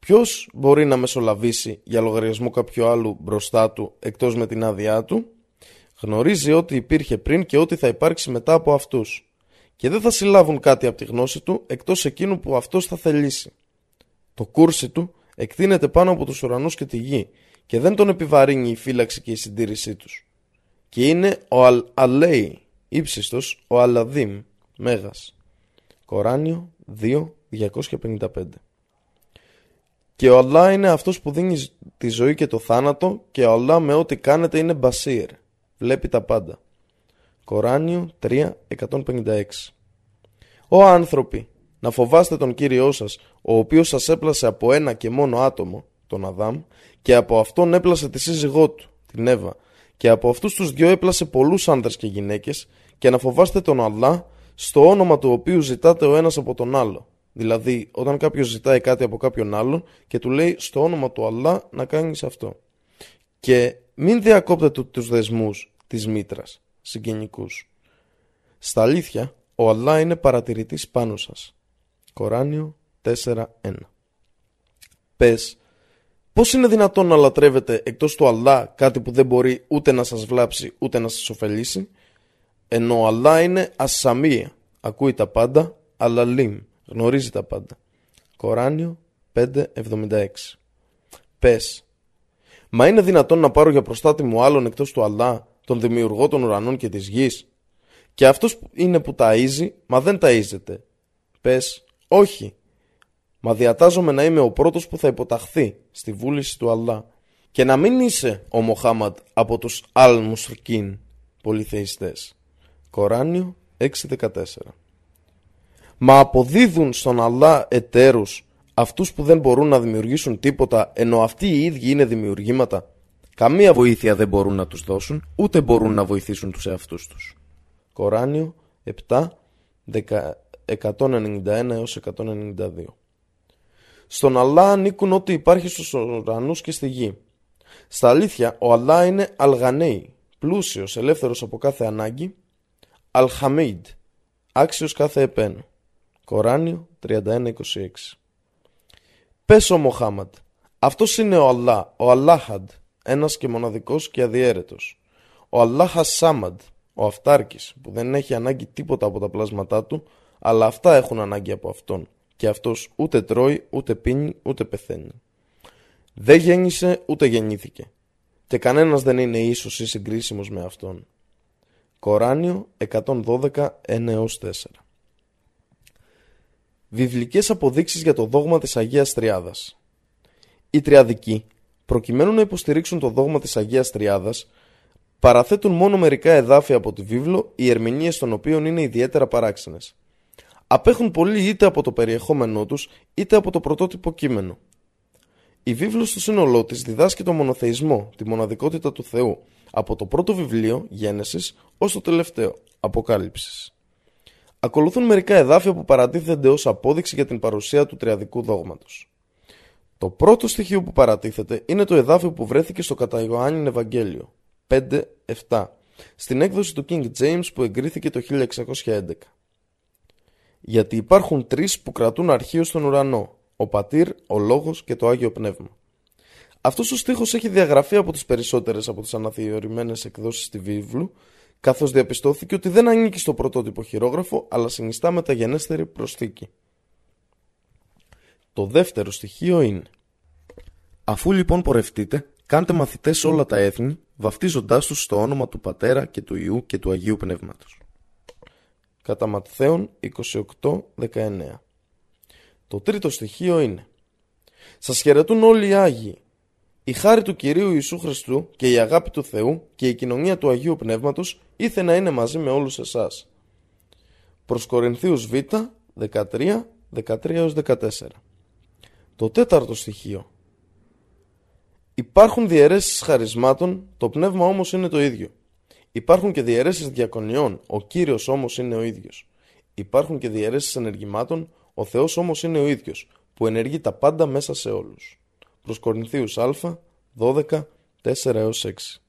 Ποιος μπορεί να μεσολαβήσει για λογαριασμό κάποιου άλλου μπροστά του εκτός με την άδειά του, γνωρίζει ότι υπήρχε πριν και ότι θα υπάρξει μετά από αυτούς και δεν θα συλλάβουν κάτι από τη γνώση του εκτός εκείνου που αυτός θα θελήσει. Το κούρσι του εκτείνεται πάνω από τους ουρανούς και τη γη και δεν τον επιβαρύνει η φύλαξη και η συντήρησή τους. Και είναι ο Αλ Αλέη, ύψιστος, ο Αλαδίμ, μέγας. Κοράνιο 2, 255 Και ο Αλλά είναι αυτός που δίνει τη ζωή και το θάνατο και ο Αλλά με ό,τι κάνετε είναι μπασίρ, βλέπει τα πάντα. Κοράνιο 3, 156 Ω άνθρωποι, να φοβάστε τον Κύριό σας, ο οποίος σας έπλασε από ένα και μόνο άτομο, τον Αδάμ, και από αυτόν έπλασε τη σύζυγό του, την Εύα, και από αυτούς τους δυο έπλασε πολλούς άνδρες και γυναίκες, και να φοβάστε τον Αλλά, στο όνομα του οποίου ζητάτε ο ένας από τον άλλο. Δηλαδή, όταν κάποιος ζητάει κάτι από κάποιον άλλον και του λέει στο όνομα του Αλλά να κάνεις αυτό. Και μην διακόπτετε τους δεσμούς της μήτρας, συγγενικούς. Στα αλήθεια, ο Αλλά είναι παρατηρητής πάνω σας. Κοράνιο 4.1 Πες, πώς είναι δυνατόν να λατρεύετε εκτός του Αλλά κάτι που δεν μπορεί ούτε να σας βλάψει ούτε να σας ωφελήσει, ενώ ο Αλλά είναι ασαμία, ακούει τα πάντα, αλλά λίμ, γνωρίζει τα πάντα. Κοράνιο 5.76 Πες, μα είναι δυνατόν να πάρω για προστάτη μου άλλον εκτός του Αλλά, τον δημιουργό των ουρανών και της γης, και αυτός είναι που ταΐζει, μα δεν ταΐζεται. Πες, όχι. Μα διατάζομαι να είμαι ο πρώτος που θα υποταχθεί στη βούληση του Αλλά. Και να μην είσαι ο Μοχάμαντ από τους Αλ Μουσρκίν, πολυθεϊστές. Κοράνιο 6.14 Μα αποδίδουν στον Αλλά εταίρους αυτούς που δεν μπορούν να δημιουργήσουν τίποτα ενώ αυτοί οι ίδιοι είναι δημιουργήματα. Καμία βοήθεια δεν μπορούν να τους δώσουν, ούτε μπορούν να βοηθήσουν τους εαυτούς τους. Κοράνιο 7, 191 έως 192 Στον Αλλά ανήκουν ό,τι υπάρχει στους ουρανούς και στη γη. Στα αλήθεια, ο Αλλά είναι Αλγανέη, πλούσιος, ελεύθερος από κάθε ανάγκη, Αλχαμίντ, άξιος κάθε επένου. Κοράνιο 31-26 Πες ο Μοχάμαντ, αυτός είναι ο Αλλά, ο Αλλάχαντ, ένας και μοναδικός και αδιέρετος. Ο Αλλάχας Σάμαντ, ο Αυτάρκης που δεν έχει ανάγκη τίποτα από τα πλάσματά του αλλά αυτά έχουν ανάγκη από αυτόν και αυτός ούτε τρώει, ούτε πίνει, ούτε πεθαίνει. Δεν γέννησε ούτε γεννήθηκε και κανένας δεν είναι ίσος ή συγκρίσιμος με αυτόν. Κοράνιο 112 1 4 Βιβλικές αποδείξεις για το δόγμα της Αγίας Τριάδας Οι Τριαδικοί, προκειμένου να υποστηρίξουν το δόγμα της Αγίας Τριάδας, παραθέτουν μόνο μερικά εδάφια από τη βίβλο, οι ερμηνείες των οποίων είναι ιδιαίτερα παράξενες. Απέχουν πολύ είτε από το περιεχόμενό τους είτε από το πρωτότυπο κείμενο. Η βίβλος στο σύνολό της διδάσκει το μονοθεϊσμό, τη μοναδικότητα του Θεού, από το πρώτο βιβλίο, Γένεσης, ως το τελευταίο, Αποκάλυψης. Ακολουθούν μερικά εδάφια που παρατίθενται ως απόδειξη για την παρουσία του τριαδικού δόγματος. Το πρώτο στοιχείο που παρατίθεται είναι το εδάφιο που βρέθηκε στο κατά Ιωάννην Ευαγγέλιο, 5-7 στην έκδοση του King James που εγκρίθηκε το 1611. Γιατί υπάρχουν τρεις που κρατούν αρχείο στον ουρανό, ο Πατήρ, ο Λόγος και το Άγιο Πνεύμα. Αυτός ο στίχος έχει διαγραφεί από τις περισσότερες από τις αναθεωρημένες εκδόσεις τη βίβλου καθώς διαπιστώθηκε ότι δεν ανήκει στο πρωτότυπο χειρόγραφο, αλλά συνιστά μεταγενέστερη προσθήκη. Το δεύτερο στοιχείο είναι Αφού λοιπόν πορευτείτε, κάντε μαθητές σε όλα τα έθνη, βαφτίζοντάς τους στο όνομα του Πατέρα και του Ιού και του Αγίου Πνεύματος. Κατά Ματθαίον 28-19 Το τρίτο στοιχείο είναι Σας χαιρετούν όλοι οι Άγιοι. Η χάρη του Κυρίου Ιησού Χριστού και η αγάπη του Θεού και η κοινωνία του Αγίου Πνεύματος ήθε να είναι μαζί με όλους εσάς. Προς Κορινθίους Β 13, 13-14 Το τέταρτο στοιχείο Υπάρχουν διαιρέσεις χαρισμάτων, το πνεύμα όμως είναι το ίδιο. Υπάρχουν και διαιρέσεις διακονιών, ο Κύριος όμως είναι ο ίδιος. Υπάρχουν και διαιρέσεις ενεργημάτων, ο Θεός όμως είναι ο ίδιος, που ενεργεί τα πάντα μέσα σε όλους. Προς Κορινθίους Α, 12, 4 6.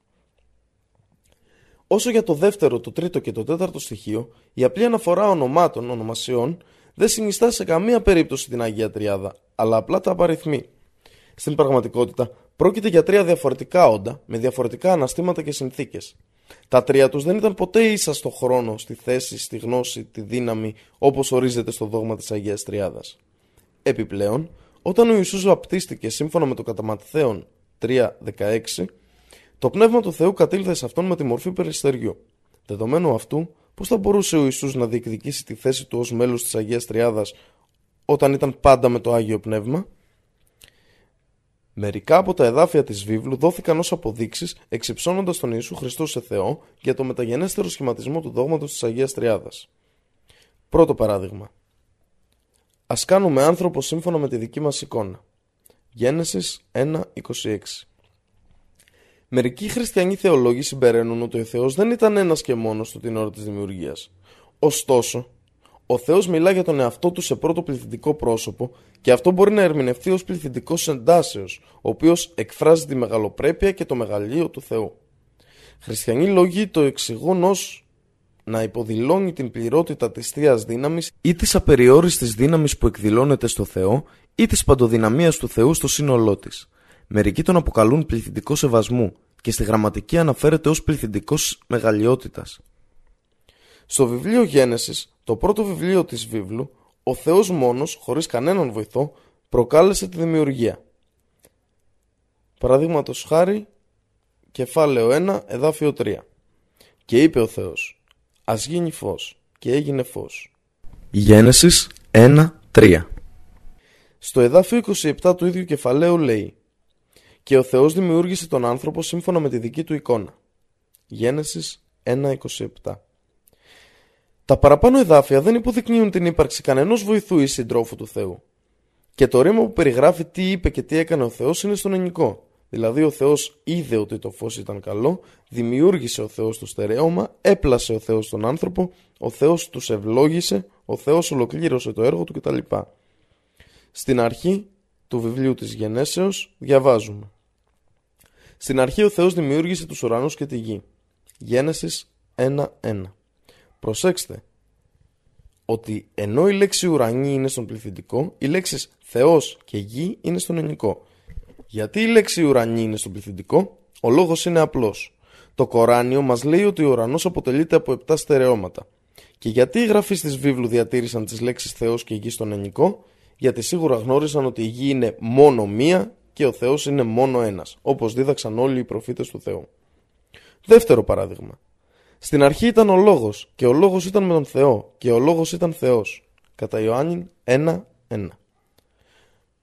Όσο για το δεύτερο, το τρίτο και το τέταρτο στοιχείο, η απλή αναφορά ονομάτων, ονομασιών, δεν συνιστά σε καμία περίπτωση την Αγία Τριάδα, αλλά απλά τα απαριθμεί. Στην πραγματικότητα, πρόκειται για τρία διαφορετικά όντα με διαφορετικά αναστήματα και συνθήκες. Τα τρία τους δεν ήταν ποτέ ίσα στο χρόνο, στη θέση, στη γνώση, τη δύναμη, όπως ορίζεται στο δόγμα της Αγίας Τριάδας. Επιπλέον, όταν ο Ιησούς βαπτίστηκε σύμφωνα με το κατά 3.16, το πνεύμα του Θεού κατήλθε σε αυτόν με τη μορφή περιστεριού. Δεδομένου αυτού, πώς θα μπορούσε ο Ιησούς να διεκδικήσει τη θέση του ως μέλος της Αγίας Τριάδας όταν ήταν πάντα με το Άγιο Πνεύμα, Μερικά από τα εδάφια της βίβλου δόθηκαν ως αποδείξεις εξυψώνοντας τον Ιησού Χριστό σε Θεό για το μεταγενέστερο σχηματισμό του δόγματος της Αγίας Τριάδας. Πρώτο παράδειγμα. Ας κάνουμε άνθρωπο σύμφωνα με τη δική μας εικόνα. Γένεσης 1.26 Μερικοί χριστιανοί θεολόγοι συμπεραίνουν ότι ο Θεός δεν ήταν ένας και μόνος του την ώρα της δημιουργίας. Ωστόσο, ο Θεός μιλά για τον εαυτό του σε πρώτο πληθυντικό πρόσωπο και αυτό μπορεί να ερμηνευτεί ως πληθυντικός εντάσεως, ο οποίος εκφράζει τη μεγαλοπρέπεια και το μεγαλείο του Θεού. Χριστιανοί λόγοι το εξηγούν ως να υποδηλώνει την πληρότητα της θείας δύναμης ή της απεριόριστης δύναμης που εκδηλώνεται στο Θεό ή της παντοδυναμίας του Θεού στο σύνολό της. Μερικοί τον αποκαλούν πληθυντικό σεβασμού και στη γραμματική αναφέρεται ως πληθυντικός μεγαλειότητας. Στο βιβλίο Γένεσης, το πρώτο βιβλίο της βίβλου, ο Θεός μόνος, χωρίς κανέναν βοηθό, προκάλεσε τη δημιουργία. Παραδείγματος χάρη, κεφάλαιο 1, εδάφιο 3. Και είπε ο Θεός, ας γίνει φως, και έγινε φως. Γένεσης 1, 3 Στο εδάφιο 27 του ίδιου κεφαλαίου λέει «Και ο Θεός δημιούργησε τον άνθρωπο σύμφωνα με τη δική του εικόνα». Γένεσης 1.27 τα παραπάνω εδάφια δεν υποδεικνύουν την ύπαρξη κανενός βοηθού ή συντρόφου του Θεού. Και το ρήμα που περιγράφει τι είπε και τι έκανε ο Θεός είναι στον ενικό. Δηλαδή ο Θεός είδε ότι το φως ήταν καλό, δημιούργησε ο Θεός το στερέωμα, έπλασε ο Θεός τον άνθρωπο, ο Θεός τους ευλόγησε, ο Θεός ολοκλήρωσε το έργο του κτλ. Στην αρχή του βιβλίου της Γενέσεως διαβάζουμε Στην αρχή ο Θεός δημιούργησε τους ουρανούς και τη γη. Γένεσης 1-1 Προσέξτε ότι ενώ η λέξη ουρανή είναι στον πληθυντικό, οι λέξεις Θεός και γη είναι στον ενικό. Γιατί η λέξη ουρανή είναι στον πληθυντικό, ο λόγος είναι απλός. Το Κοράνιο μας λέει ότι ο ουρανός αποτελείται από 7 στερεώματα. Και γιατί οι γραφείς της βίβλου διατήρησαν τις λέξεις Θεός και γη στον ενικό, γιατί σίγουρα γνώρισαν ότι η γη είναι μόνο μία και ο Θεός είναι μόνο ένας, όπως δίδαξαν όλοι οι προφήτες του Θεού. Δεύτερο παράδειγμα. Στην αρχή ήταν ο Λόγος και ο Λόγος ήταν με τον Θεό και ο Λόγος ήταν Θεός. Κατά Ιωάννη 1-1.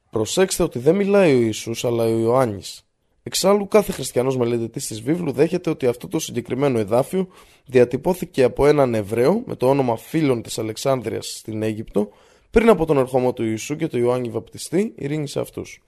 Προσέξτε ότι δεν μιλάει ο Ιησούς αλλά ο Ιωάννης. Εξάλλου κάθε χριστιανός μελετητής της βίβλου δέχεται ότι αυτό το συγκεκριμένο εδάφιο διατυπώθηκε από έναν Εβραίο με το όνομα φίλων της Αλεξάνδρειας στην Αίγυπτο πριν από τον ερχομό του Ιησού και του Ιωάννη Βαπτιστή ειρήνης σε αυτούς.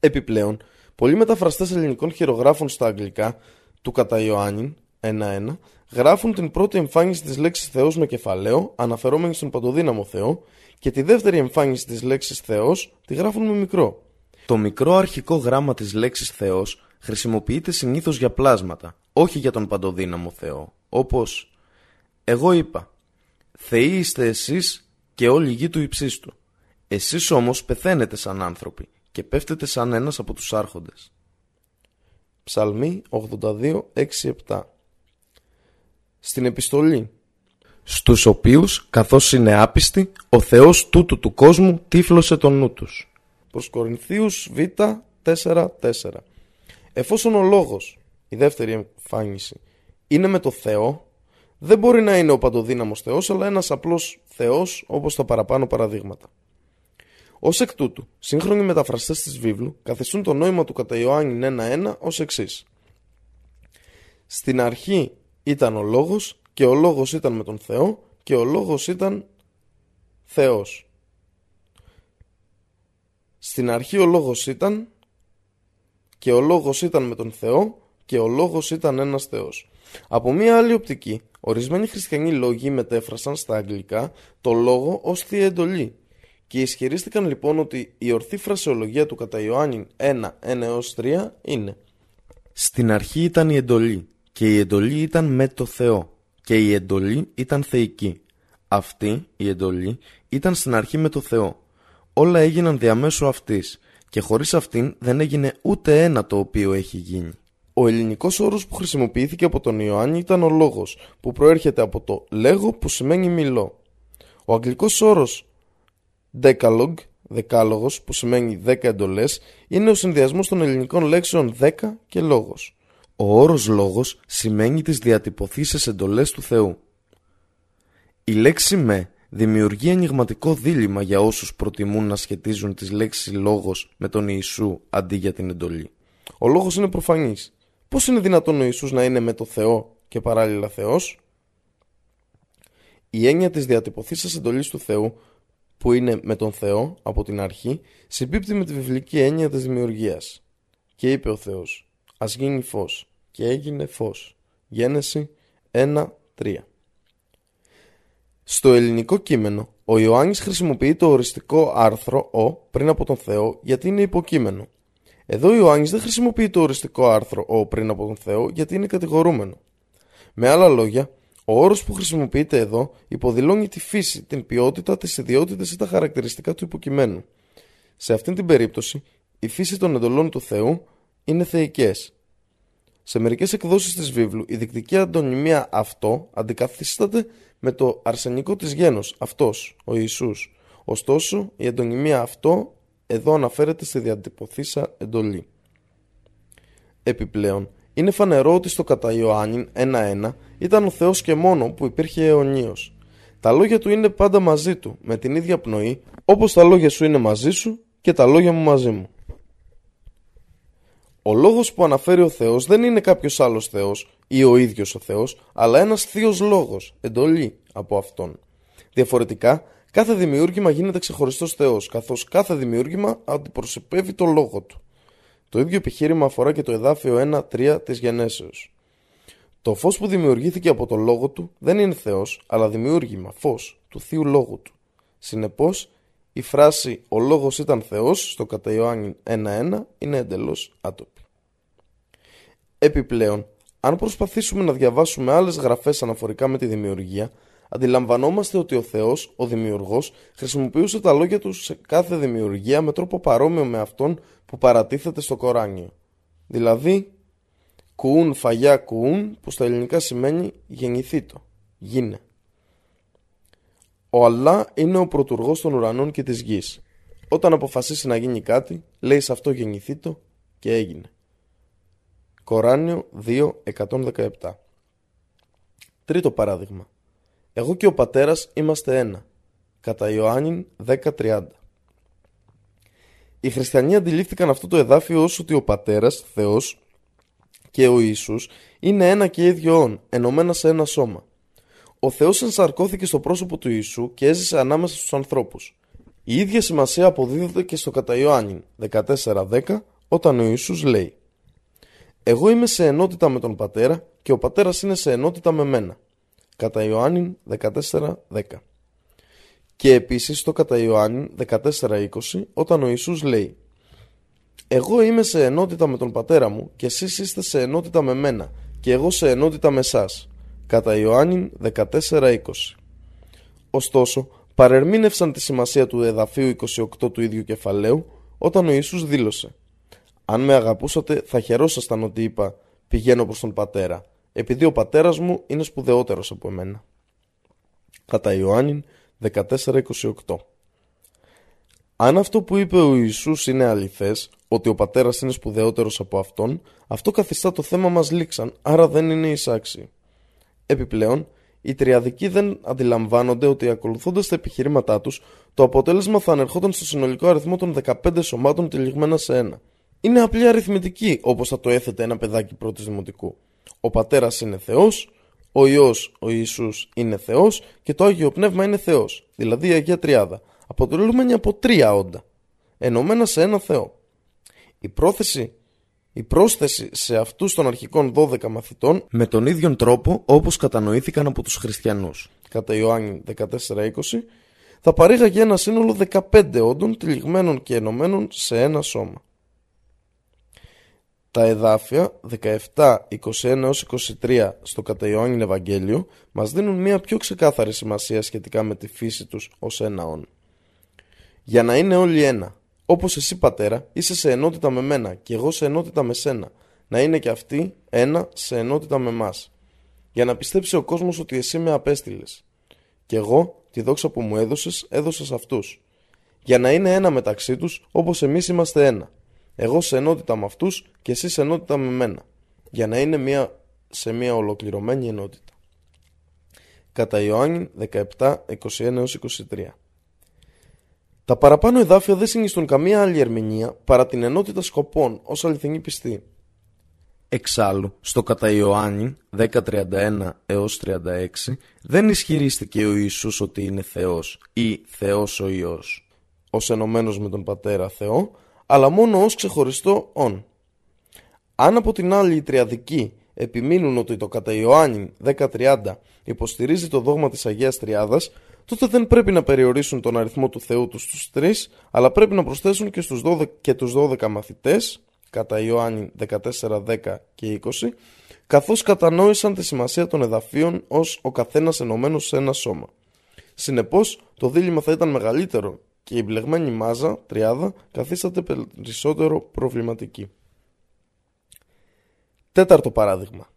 Επιπλέον, πολλοί μεταφραστές ελληνικών χειρογράφων στα αγγλικά του κατά Ιωάννη 1-1 γράφουν την πρώτη εμφάνιση της λέξης Θεός με κεφαλαίο, αναφερόμενη στον παντοδύναμο Θεό, και τη δεύτερη εμφάνιση της λέξης Θεός τη γράφουν με μικρό. Το μικρό αρχικό γράμμα της λέξης Θεός χρησιμοποιείται συνήθως για πλάσματα, όχι για τον παντοδύναμο Θεό, όπως «Εγώ είπα, Θεοί είστε εσείς και όλη η γη του υψίστου. Εσείς όμως πεθαίνετε σαν άνθρωποι και πέφτετε σαν ένας από τους άρχοντες». Ψαλμή 82, 6, 7 στην επιστολή στους οποίους καθώς είναι άπιστοι ο Θεός τούτου του κόσμου τύφλωσε τον νου τους. Προς Κορινθίους Β 4-4 Εφόσον ο λόγος, η δεύτερη εμφάνιση, είναι με το Θεό, δεν μπορεί να είναι ο παντοδύναμος Θεός, αλλά ένας απλός Θεός όπως τα παραπάνω παραδείγματα. Ω εκ τούτου, σύγχρονοι μεταφραστές της βίβλου καθιστούν το νόημα του κατά Ιωάννη 1-1 ως εξής. Στην αρχή ήταν ο λόγος και ο λόγος ήταν με τον Θεό και ο λόγος ήταν Θεός. Στην αρχή ο λόγος ήταν και ο λόγος ήταν με τον Θεό και ο λόγος ήταν ένας Θεός. Από μία άλλη οπτική, ορισμένοι χριστιανοί λόγοι μετέφρασαν στα αγγλικά το λόγο ως θεία εντολή και ισχυρίστηκαν λοιπόν ότι η ορθή φρασεολογία του κατά Ιωάννη 1, 1 3 είναι Στην αρχή ήταν η εντολή και η εντολή ήταν με το Θεό και η εντολή ήταν θεϊκή. Αυτή η εντολή ήταν στην αρχή με το Θεό. Όλα έγιναν διαμέσου αυτής και χωρίς αυτήν δεν έγινε ούτε ένα το οποίο έχει γίνει. Ο ελληνικός όρος που χρησιμοποιήθηκε από τον Ιωάννη ήταν ο λόγος που προέρχεται από το λέγω που σημαίνει μιλώ. Ο αγγλικός όρος Decalogue, δεκάλογος που σημαίνει 10 εντολές είναι ο συνδυασμός των ελληνικών λέξεων 10 και λόγος. Ο όρος λόγος σημαίνει τις διατυπωθήσεις εντολές του Θεού. Η λέξη με δημιουργεί ενηγματικό δίλημα για όσους προτιμούν να σχετίζουν τις λέξεις λόγος με τον Ιησού αντί για την εντολή. Ο λόγος είναι προφανής. Πώς είναι δυνατόν ο Ιησούς να είναι με το Θεό και παράλληλα Θεός; Η έννοια της διατυπωθήσας εντολής του Θεού που είναι με τον Θεό από την αρχή συμπίπτει με τη βιβλική έννοια της δημιουργίας. Και είπε ο Θεός «Ας γίνει φως» και έγινε φως. Γένεση 1-3 Στο ελληνικό κείμενο, ο Ιωάννης χρησιμοποιεί το οριστικό άρθρο «ο» πριν από τον Θεό γιατί είναι υποκείμενο. Εδώ ο Ιωάννης δεν χρησιμοποιεί το οριστικό άρθρο «ο» πριν από τον Θεό γιατί είναι κατηγορούμενο. Με άλλα λόγια, ο όρος που χρησιμοποιείται εδώ υποδηλώνει τη φύση, την ποιότητα, τις ιδιότητες ή τα χαρακτηριστικά του υποκειμένου. Σε αυτήν την περίπτωση, η φύση των εντολών του Θεού είναι θεϊκές. Σε μερικές εκδόσεις της βίβλου, η δικτική αντωνυμία αυτό αντικαθίσταται με το αρσενικό της γένος, αυτός, ο Ιησούς. Ωστόσο, η αντωνυμία αυτό εδώ αναφέρεται στη διατυπωθήσα εντολή. Επιπλέον, είναι φανερό ότι στο κατά Ιωάννην 1-1 ήταν ο Θεός και μόνο που υπήρχε αιωνίως. Τα λόγια του είναι πάντα μαζί του, με την ίδια πνοή, όπως τα λόγια σου είναι μαζί σου και τα λόγια μου μαζί μου. Ο λόγος που αναφέρει ο Θεός δεν είναι κάποιος άλλος Θεός ή ο ίδιος ο Θεός, αλλά ένας θείος λόγος, εντολή από Αυτόν. Διαφορετικά, κάθε δημιούργημα γίνεται ξεχωριστός Θεός, καθώς κάθε δημιούργημα αντιπροσωπεύει το λόγο του. Το ίδιο επιχείρημα αφορά και το εδάφιο 1-3 της γενέσεως. Το φως που δημιουργήθηκε από το λόγο του δεν είναι Θεός, αλλά δημιούργημα, φως, του Θείου Λόγου του. Συνεπώς, η φράση «Ο Λόγος ήταν Θεός» στο κατά Ιωάννη 1-1 είναι εντελώς άτοπη. Επιπλέον, αν προσπαθήσουμε να διαβάσουμε άλλες γραφές αναφορικά με τη δημιουργία, αντιλαμβανόμαστε ότι ο Θεός, ο Δημιουργός, χρησιμοποιούσε τα λόγια του σε κάθε δημιουργία με τρόπο παρόμοιο με αυτόν που παρατίθεται στο Κοράνιο. Δηλαδή, κουούν φαγιά κουούν που στα ελληνικά σημαίνει γεννηθήτο, γίνε. Ο Αλλά είναι ο πρωτουργός των ουρανών και της γης. Όταν αποφασίσει να γίνει κάτι, λέει σε αυτό γεννηθήτο και έγινε. Κοράνιο 2.117 Τρίτο παράδειγμα. Εγώ και ο πατέρας είμαστε ένα. Κατά Ιωάννη 10.30 Οι χριστιανοί αντιλήφθηκαν αυτό το εδάφιο ως ότι ο πατέρας, Θεός και ο Ιησούς είναι ένα και ίδιο όν, ενωμένα σε ένα σώμα. Ο Θεός ενσαρκώθηκε στο πρόσωπο του Ιησού και έζησε ανάμεσα στους ανθρώπους. Η ίδια σημασία αποδίδεται και στο κατά Ιωάννη 14.10 όταν ο Ιησούς λέει «Εγώ είμαι σε ενότητα με τον Πατέρα και ο Πατέρας είναι σε ενότητα με μένα» κατά Ιωάννη 14.10 και επίσης το κατά Ιωάννη 14.20 όταν ο Ιησούς λέει «Εγώ είμαι σε ενότητα με τον πατέρα μου και εσείς είστε σε ενότητα με μένα και εγώ σε ενότητα με εσάς» κατά Ιωάννη 14.20 Ωστόσο, παρερμήνευσαν τη σημασία του εδαφίου 28 του ίδιου κεφαλαίου όταν ο Ιησούς δήλωσε «Αν με αγαπούσατε θα χαιρόσασταν ότι είπα πηγαίνω προς τον πατέρα επειδή ο πατέρας μου είναι σπουδαιότερος από εμένα. Κατά Ιωάννην 14-28 Αν αυτό που είπε ο Ιησούς είναι αληθές, ότι ο πατέρας είναι σπουδαιότερος από αυτόν, αυτό καθιστά το θέμα μας λήξαν, άρα δεν είναι εισάξιοι. Επιπλέον, οι τριαδικοί δεν αντιλαμβάνονται ότι ακολουθώντας τα επιχειρήματά τους, το αποτέλεσμα θα ανερχόταν στο συνολικό αριθμό των 15 σωμάτων τυλιγμένα σε ένα. Είναι απλή αριθμητική, όπως θα το έθετε ένα παιδάκι πρώτης δημοτικού. Ο πατέρας είναι Θεός, ο ιό, ο Ιησούς είναι Θεός και το άγιο πνεύμα είναι Θεός, δηλαδή η Αγία Τριάδα, αποτελούμενη από τρία όντα, ενωμένα σε ένα Θεό. Η πρόθεση η πρόσθεση σε αυτούς των αρχικών 12 μαθητών με τον ίδιο τρόπο όπως κατανοήθηκαν από τους χριστιανούς. Κατά Ιωάννη 14-20 θα παρήγαγε ένα σύνολο 15 όντων τυλιγμένων και ενωμένων σε ένα σώμα. Τα εδάφια 17, 21 23 στο κατά Ιωάννη Ευαγγέλιο μας δίνουν μια πιο ξεκάθαρη σημασία σχετικά με τη φύση τους ως ένα όν. Για να είναι όλοι ένα, όπως εσύ πατέρα είσαι σε ενότητα με μένα και εγώ σε ενότητα με σένα. Να είναι και αυτοί ένα σε ενότητα με μας. Για να πιστέψει ο κόσμος ότι εσύ με απέστειλες. Και εγώ τη δόξα που μου έδωσες έδωσα σε αυτούς. Για να είναι ένα μεταξύ τους όπως εμείς είμαστε ένα. Εγώ σε ενότητα με αυτούς και εσύ σε ενότητα με μένα. Για να είναι μια, σε μια ολοκληρωμένη ενότητα. Κατά Ιωάννη 17, 21-23 τα παραπάνω εδάφια δεν συνιστούν καμία άλλη ερμηνεία παρά την ενότητα σκοπών ως αληθινή πιστή. Εξάλλου, στο κατά Ιωάννη 10.31 έως 36 δεν ισχυρίστηκε ο Ιησούς ότι είναι Θεός ή Θεός ο Υιός, ως ενωμένος με τον Πατέρα Θεό, αλλά μόνο ως ξεχωριστό «ον». Αν από την άλλη οι τριαδικοί επιμείνουν ότι το κατά Ιωάννη 10.30 υποστηρίζει το δόγμα της Αγίας Τριάδας, τότε δεν πρέπει να περιορίσουν τον αριθμό του Θεού τους στους τρεις, αλλά πρέπει να προσθέσουν και, στους 12, και τους 12 μαθητές, κατά Ιωάννη 14, 10 και 20, καθώς κατανόησαν τη σημασία των εδαφείων ως ο καθένας ενωμένος σε ένα σώμα. Συνεπώς, το δίλημα θα ήταν μεγαλύτερο και η μπλεγμένη μάζα, τριάδα, καθίσταται περισσότερο προβληματική. Τέταρτο παράδειγμα.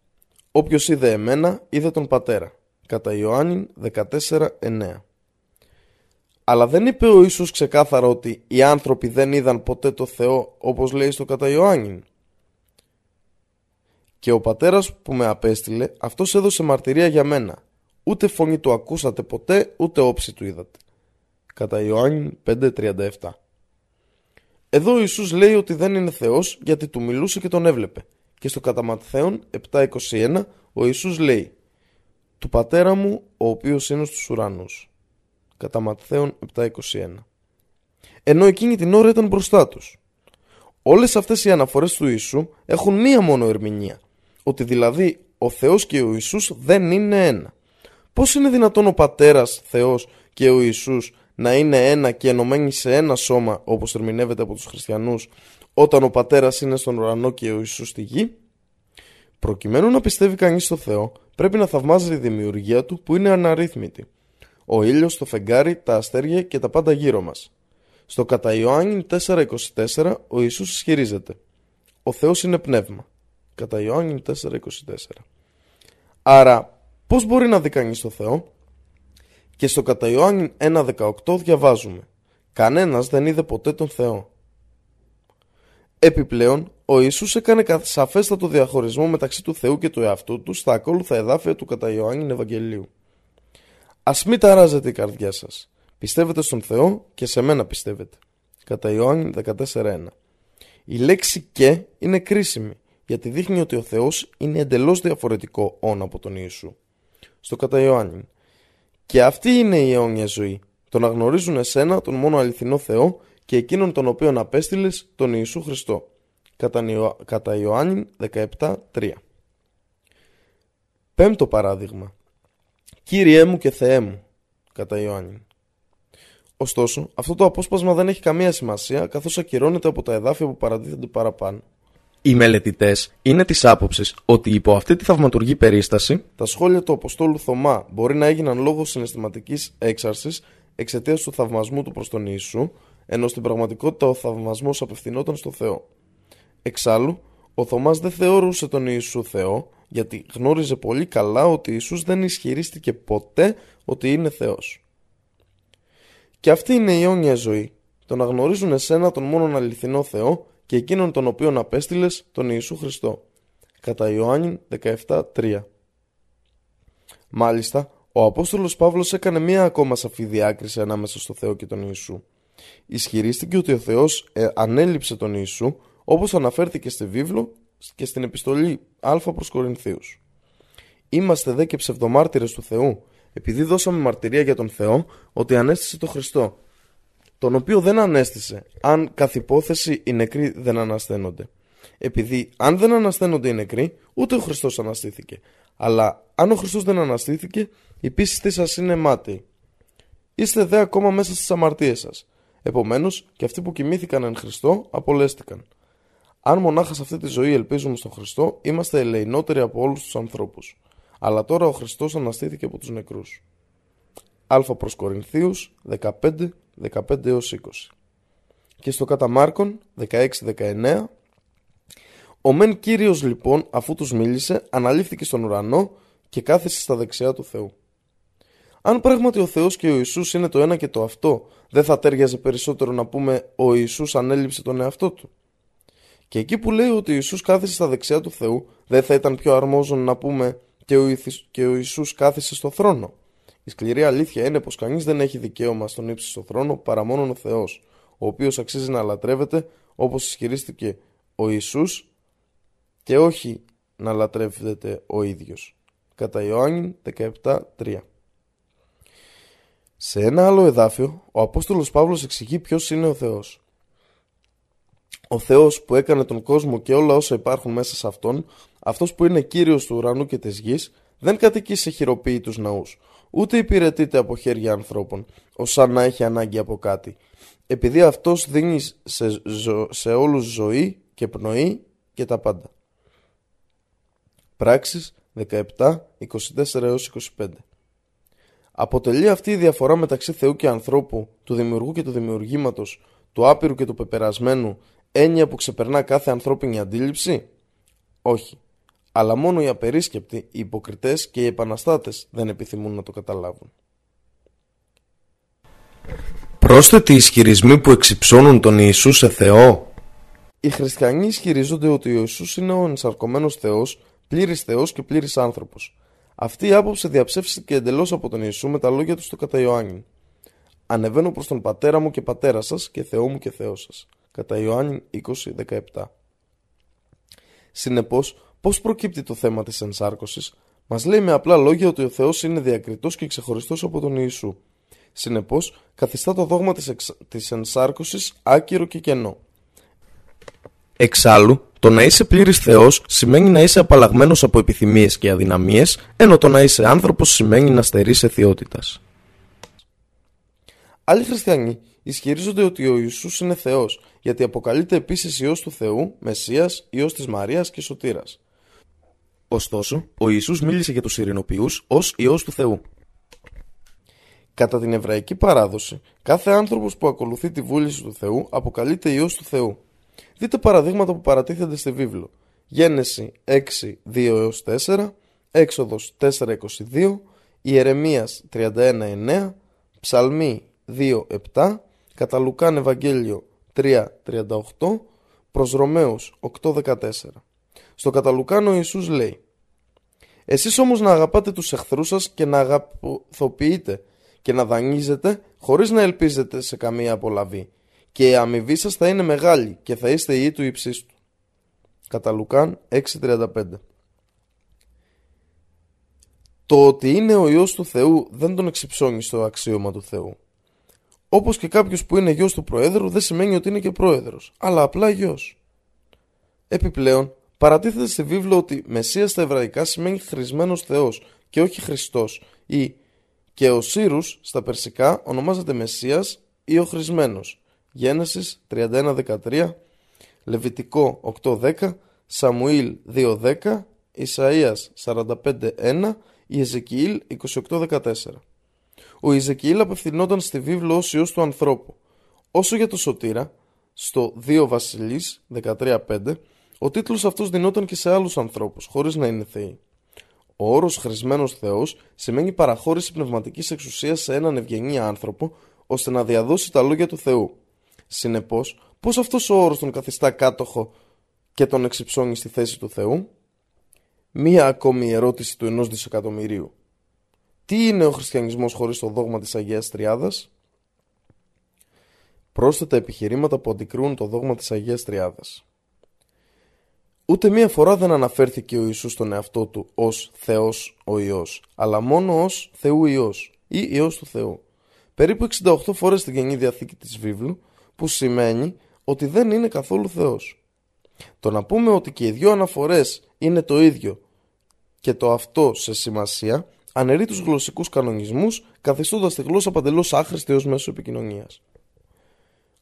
Όποιος είδε εμένα, είδε τον πατέρα κατά Ιωάννη 14.9. Αλλά δεν είπε ο Ιησούς ξεκάθαρα ότι οι άνθρωποι δεν είδαν ποτέ το Θεό όπως λέει στο κατά Ιωάννη. Και ο πατέρας που με απέστειλε αυτός έδωσε μαρτυρία για μένα. Ούτε φωνή του ακούσατε ποτέ ούτε όψη του είδατε. Κατά Ιωάννη 5.37 Εδώ ο Ιησούς λέει ότι δεν είναι Θεός γιατί του μιλούσε και τον έβλεπε. Και στο κατά Ματθαίον 7.21 ο Ιησούς λέει του πατέρα μου ο οποίος είναι στους ουρανούς. Κατά Ματθαίον 7.21 Ενώ εκείνη την ώρα ήταν μπροστά τους. Όλες αυτές οι αναφορές του Ιησού έχουν μία μόνο ερμηνεία. Ότι δηλαδή ο Θεός και ο Ιησούς δεν είναι ένα. Πώς είναι δυνατόν ο Πατέρας Θεός και ο Ιησούς να είναι ένα και ενωμένοι σε ένα σώμα όπως ερμηνεύεται από τους χριστιανούς όταν ο Πατέρας είναι στον ουρανό και ο Ιησούς στη γη. Προκειμένου να πιστεύει κανείς στο Θεό πρέπει να θαυμάζει τη δημιουργία του που είναι αναρρύθμιτη. Ο ήλιος, το φεγγάρι, τα αστέρια και τα πάντα γύρω μας. Στο κατά Ιωάννη 4.24 ο Ιησούς ισχυρίζεται «Ο Θεός είναι πνεύμα». Κατά Ιωάννη 4.24 Άρα πώς μπορεί να δει κανείς το Θεό; Και στο κατά Ιωάννη 1.18 διαβάζουμε «Κανένας δεν είδε ποτέ τον Θεό». Επιπλέον, ο Ιησούς έκανε σαφέστατο διαχωρισμό μεταξύ του Θεού και του εαυτού του στα ακόλουθα εδάφια του κατά Ιωάννη Ευαγγελίου. Α μην ταράζετε η καρδιά σας. Πιστεύετε στον Θεό και σε μένα πιστεύετε. Κατά Ιωάννη 14.1. Η λέξη και είναι κρίσιμη γιατί δείχνει ότι ο Θεός είναι εντελώς διαφορετικό όν από τον Ιησού. Στο κατά Ιωάννη. Και αυτή είναι η αιώνια ζωή. Το να γνωρίζουν εσένα, τον μόνο αληθινό Θεό και εκείνον τον οποίον απέστειλες τον Ιησού Χριστό κατά Ιωάννη 17.3 Πέμπτο παράδειγμα Κύριέ μου και Θεέ μου κατά Ιωάννη Ωστόσο, αυτό το απόσπασμα δεν έχει καμία σημασία καθώς ακυρώνεται από τα εδάφια που παρατίθενται παραπάνω. Οι μελετητές είναι της άποψης ότι υπό αυτή τη θαυματουργή περίσταση τα σχόλια του Αποστόλου Θωμά μπορεί να έγιναν λόγω συναισθηματικής έξαρσης εξαιτίας του θαυμασμού του προς τον Ιησού, ενώ στην πραγματικότητα ο θαυμασμός απευθυνόταν στο Θεό. Εξάλλου, ο Θωμάς δεν θεωρούσε τον Ιησού Θεό, γιατί γνώριζε πολύ καλά ότι Ιησούς δεν ισχυρίστηκε ποτέ ότι είναι Θεός. Και αυτή είναι η αιώνια ζωή, το να γνωρίζουν εσένα τον μόνον αληθινό Θεό και εκείνον τον οποίον απέστειλες, τον Ιησού Χριστό. Κατά Ιωάννη 17.3 Μάλιστα, ο Απόστολος Παύλος έκανε μία ακόμα σαφή διάκριση ανάμεσα στο Θεό και τον Ιησού. Ισχυρίστηκε ότι ο Θεός ε, ανέληψε τον Ιησού όπως αναφέρθηκε στη βίβλο και στην επιστολή Α προς Κορινθίους. Είμαστε δε και ψευδομάρτυρες του Θεού, επειδή δώσαμε μαρτυρία για τον Θεό ότι ανέστησε τον Χριστό, τον οποίο δεν ανέστησε, αν καθ' υπόθεση οι νεκροί δεν ανασταίνονται. Επειδή αν δεν ανασταίνονται οι νεκροί, ούτε ο Χριστός αναστήθηκε. Αλλά αν ο Χριστός δεν αναστήθηκε, η πίστη σας είναι μάταιη. Είστε δε ακόμα μέσα στις αμαρτίες σας. Επομένως, και αυτοί που κοιμήθηκαν εν Χριστώ, απολέστηκαν. Αν μονάχα σε αυτή τη ζωή ελπίζουμε στον Χριστό, είμαστε ελεηνότεροι από όλους τους ανθρώπους. Αλλά τώρα ο Χριστός αναστήθηκε από τους νεκρούς. Α προς Κορινθίους 15, 15 έως 20. Και στο κατά Μάρκον 16-19 Ο μεν Κύριος λοιπόν αφού τους μίλησε αναλήφθηκε στον ουρανό και κάθισε στα δεξιά του Θεού. Αν πράγματι ο Θεός και ο Ιησούς είναι το ένα και το αυτό, δεν θα τέριαζε περισσότερο να πούμε ο Ιησούς ανέληψε τον εαυτό του. Και εκεί που λέει ότι ο Ιησούς κάθισε στα δεξιά του Θεού, δεν θα ήταν πιο αρμόζον να πούμε και ο, Ιησούς, και ο Ιησούς κάθισε στο θρόνο. Η σκληρή αλήθεια είναι πως κανείς δεν έχει δικαίωμα στον ύψιστο θρόνο παρά μόνο ο Θεός, ο οποίος αξίζει να λατρεύεται όπως ισχυρίστηκε ο Ιησούς και όχι να λατρεύεται ο ίδιος. Κατά Ιωάννη 17.3 Σε ένα άλλο εδάφιο, ο Απόστολος Παύλος εξηγεί ποιος είναι ο Θεός. Ο Θεός που έκανε τον κόσμο και όλα όσα υπάρχουν μέσα σε αυτόν, αυτός που είναι κύριος του ουρανού και της γης, δεν κατοικεί σε χειροποίητους ναούς, ούτε υπηρετείται από χέρια ανθρώπων, ως αν να έχει ανάγκη από κάτι, επειδή αυτός δίνει σε, ζω... σε όλους ζωή και πνοή και τα πάντα. Πράξεις 17, 24 25 Αποτελεί αυτή η διαφορά μεταξύ Θεού και ανθρώπου, του δημιουργού και του δημιουργήματος, του άπειρου και του πεπερασμένου, έννοια που ξεπερνά κάθε ανθρώπινη αντίληψη; Όχι. Αλλά μόνο οι απερίσκεπτοι, οι υποκριτές και οι επαναστάτες δεν επιθυμούν να το καταλάβουν. Πρόσθετοι ισχυρισμοί που εξυψώνουν τον Ιησού σε Θεό. Οι χριστιανοί ισχυρίζονται ότι ο Ιησούς είναι ο ενσαρκωμένος Θεός, πλήρης Θεός και πλήρης άνθρωπος. Αυτή η άποψη διαψεύστηκε εντελώς από τον Ιησού με τα λόγια του στο κατά Ιωάννη. Ανεβαίνω προς τον πατέρα μου και πατέρα σας και Θεό μου και Θεό σας κατά Ιωάννη 20-17. Συνεπώς, πώς προκύπτει το θέμα της ενσάρκωσης, μας λέει με απλά λόγια ότι ο Θεός είναι διακριτός και ξεχωριστός από τον Ιησού. Συνεπώς, καθιστά το δόγμα της, εξ... της ενσάρκωσης άκυρο και κενό. Εξάλλου, το να είσαι πλήρης Θεός σημαίνει να είσαι απαλλαγμένος από επιθυμίες και αδυναμίες, ενώ το να είσαι άνθρωπος σημαίνει να στερείς αιθιότητας. Άλλοι χριστιανοί ισχυρίζονται ότι ο Ιησούς είναι Θεός, γιατί αποκαλείται επίσης Υιός του Θεού, Μεσσίας, Υιός της Μαρίας και Σωτήρας. Ωστόσο, ο Ιησούς μίλησε για τους ειρηνοποιούς ως Υιός του Θεού. Κατά την εβραϊκή παράδοση, κάθε άνθρωπος που ακολουθεί τη βούληση του Θεού αποκαλείται Υιός του Θεού. Δείτε παραδείγματα που παρατίθενται στη βίβλο. Γένεση 6, 2 4, Έξοδος 4, 22, Ιερεμίας 31, 9, Ψαλμή 2, 7, κατά Λουκάν Ευαγγέλιο 3.38 προς Ρωμαίους 8.14. Στο κατά Λουκάν ο Ιησούς λέει «Εσείς όμως να αγαπάτε τους εχθρούς σας και να αγαπηθοποιείτε και να δανείζετε χωρίς να ελπίζετε σε καμία απολαβή και η αμοιβή σας θα είναι μεγάλη και θα είστε ιοί του υψίστου». Κατά Λουκάν 6.35 Το ότι είναι ο Υιός του Θεού δεν τον εξυψώνει στο αξίωμα του Θεού. Όπως και κάποιος που είναι γιο του Προέδρου δεν σημαίνει ότι είναι και πρόεδρος, αλλά απλά γιο. Επιπλέον, παρατίθεται στη βίβλο ότι Μεσία στα εβραϊκά σημαίνει χρησμένο Θεός και όχι Χριστός, ή και ο Σύρου στα περσικά ονομάζεται Μεσία ή ο χρησμένος. Γένεσης 31-13, Λεβιτικό 8-10, Σαμουήλ 2-10, Ισαΐας 45-1, Ιεζεκιήλ 28-14. Ο Ιζεκιήλ απευθυνόταν στη βίβλο ως Υιός του ανθρώπου. Όσο για το Σωτήρα, στο 2 Βασιλείς 13.5, Ο τίτλος αυτός δινόταν και σε άλλους ανθρώπους, χωρίς να είναι θεοί. Ο όρος χρησμένος θεός σημαίνει παραχώρηση πνευματικής εξουσίας σε έναν ευγενή άνθρωπο, ώστε να διαδώσει τα λόγια του Θεού. Συνεπώς, πώς αυτός ο όρος τον καθιστά κάτοχο και τον εξυψώνει στη θέση του Θεού; Μία ακόμη ερώτηση του ενός δισεκατομμυρίου. Τι είναι ο χριστιανισμός χωρίς το δόγμα της Αγίας Τριάδας; Πρόσθετα επιχειρήματα που αντικρούν το δόγμα της Αγίας Τριάδας. Ούτε μία φορά δεν αναφέρθηκε ο Ιησούς στον εαυτό του ως Θεός ο Υιός, αλλά μόνο ως Θεού Υιός ή Υιός του Θεού. Περίπου 68 φορές στην Καινή Διαθήκη της Βίβλου, που σημαίνει ότι δεν είναι καθόλου Θεός. Το να πούμε ότι και οι δύο αναφορές είναι το ίδιο και το αυτό σε σημασία αναιρεί τους γλωσσικούς κανονισμούς καθιστώντας τη γλώσσα παντελώς άχρηστη ως μέσο επικοινωνίας.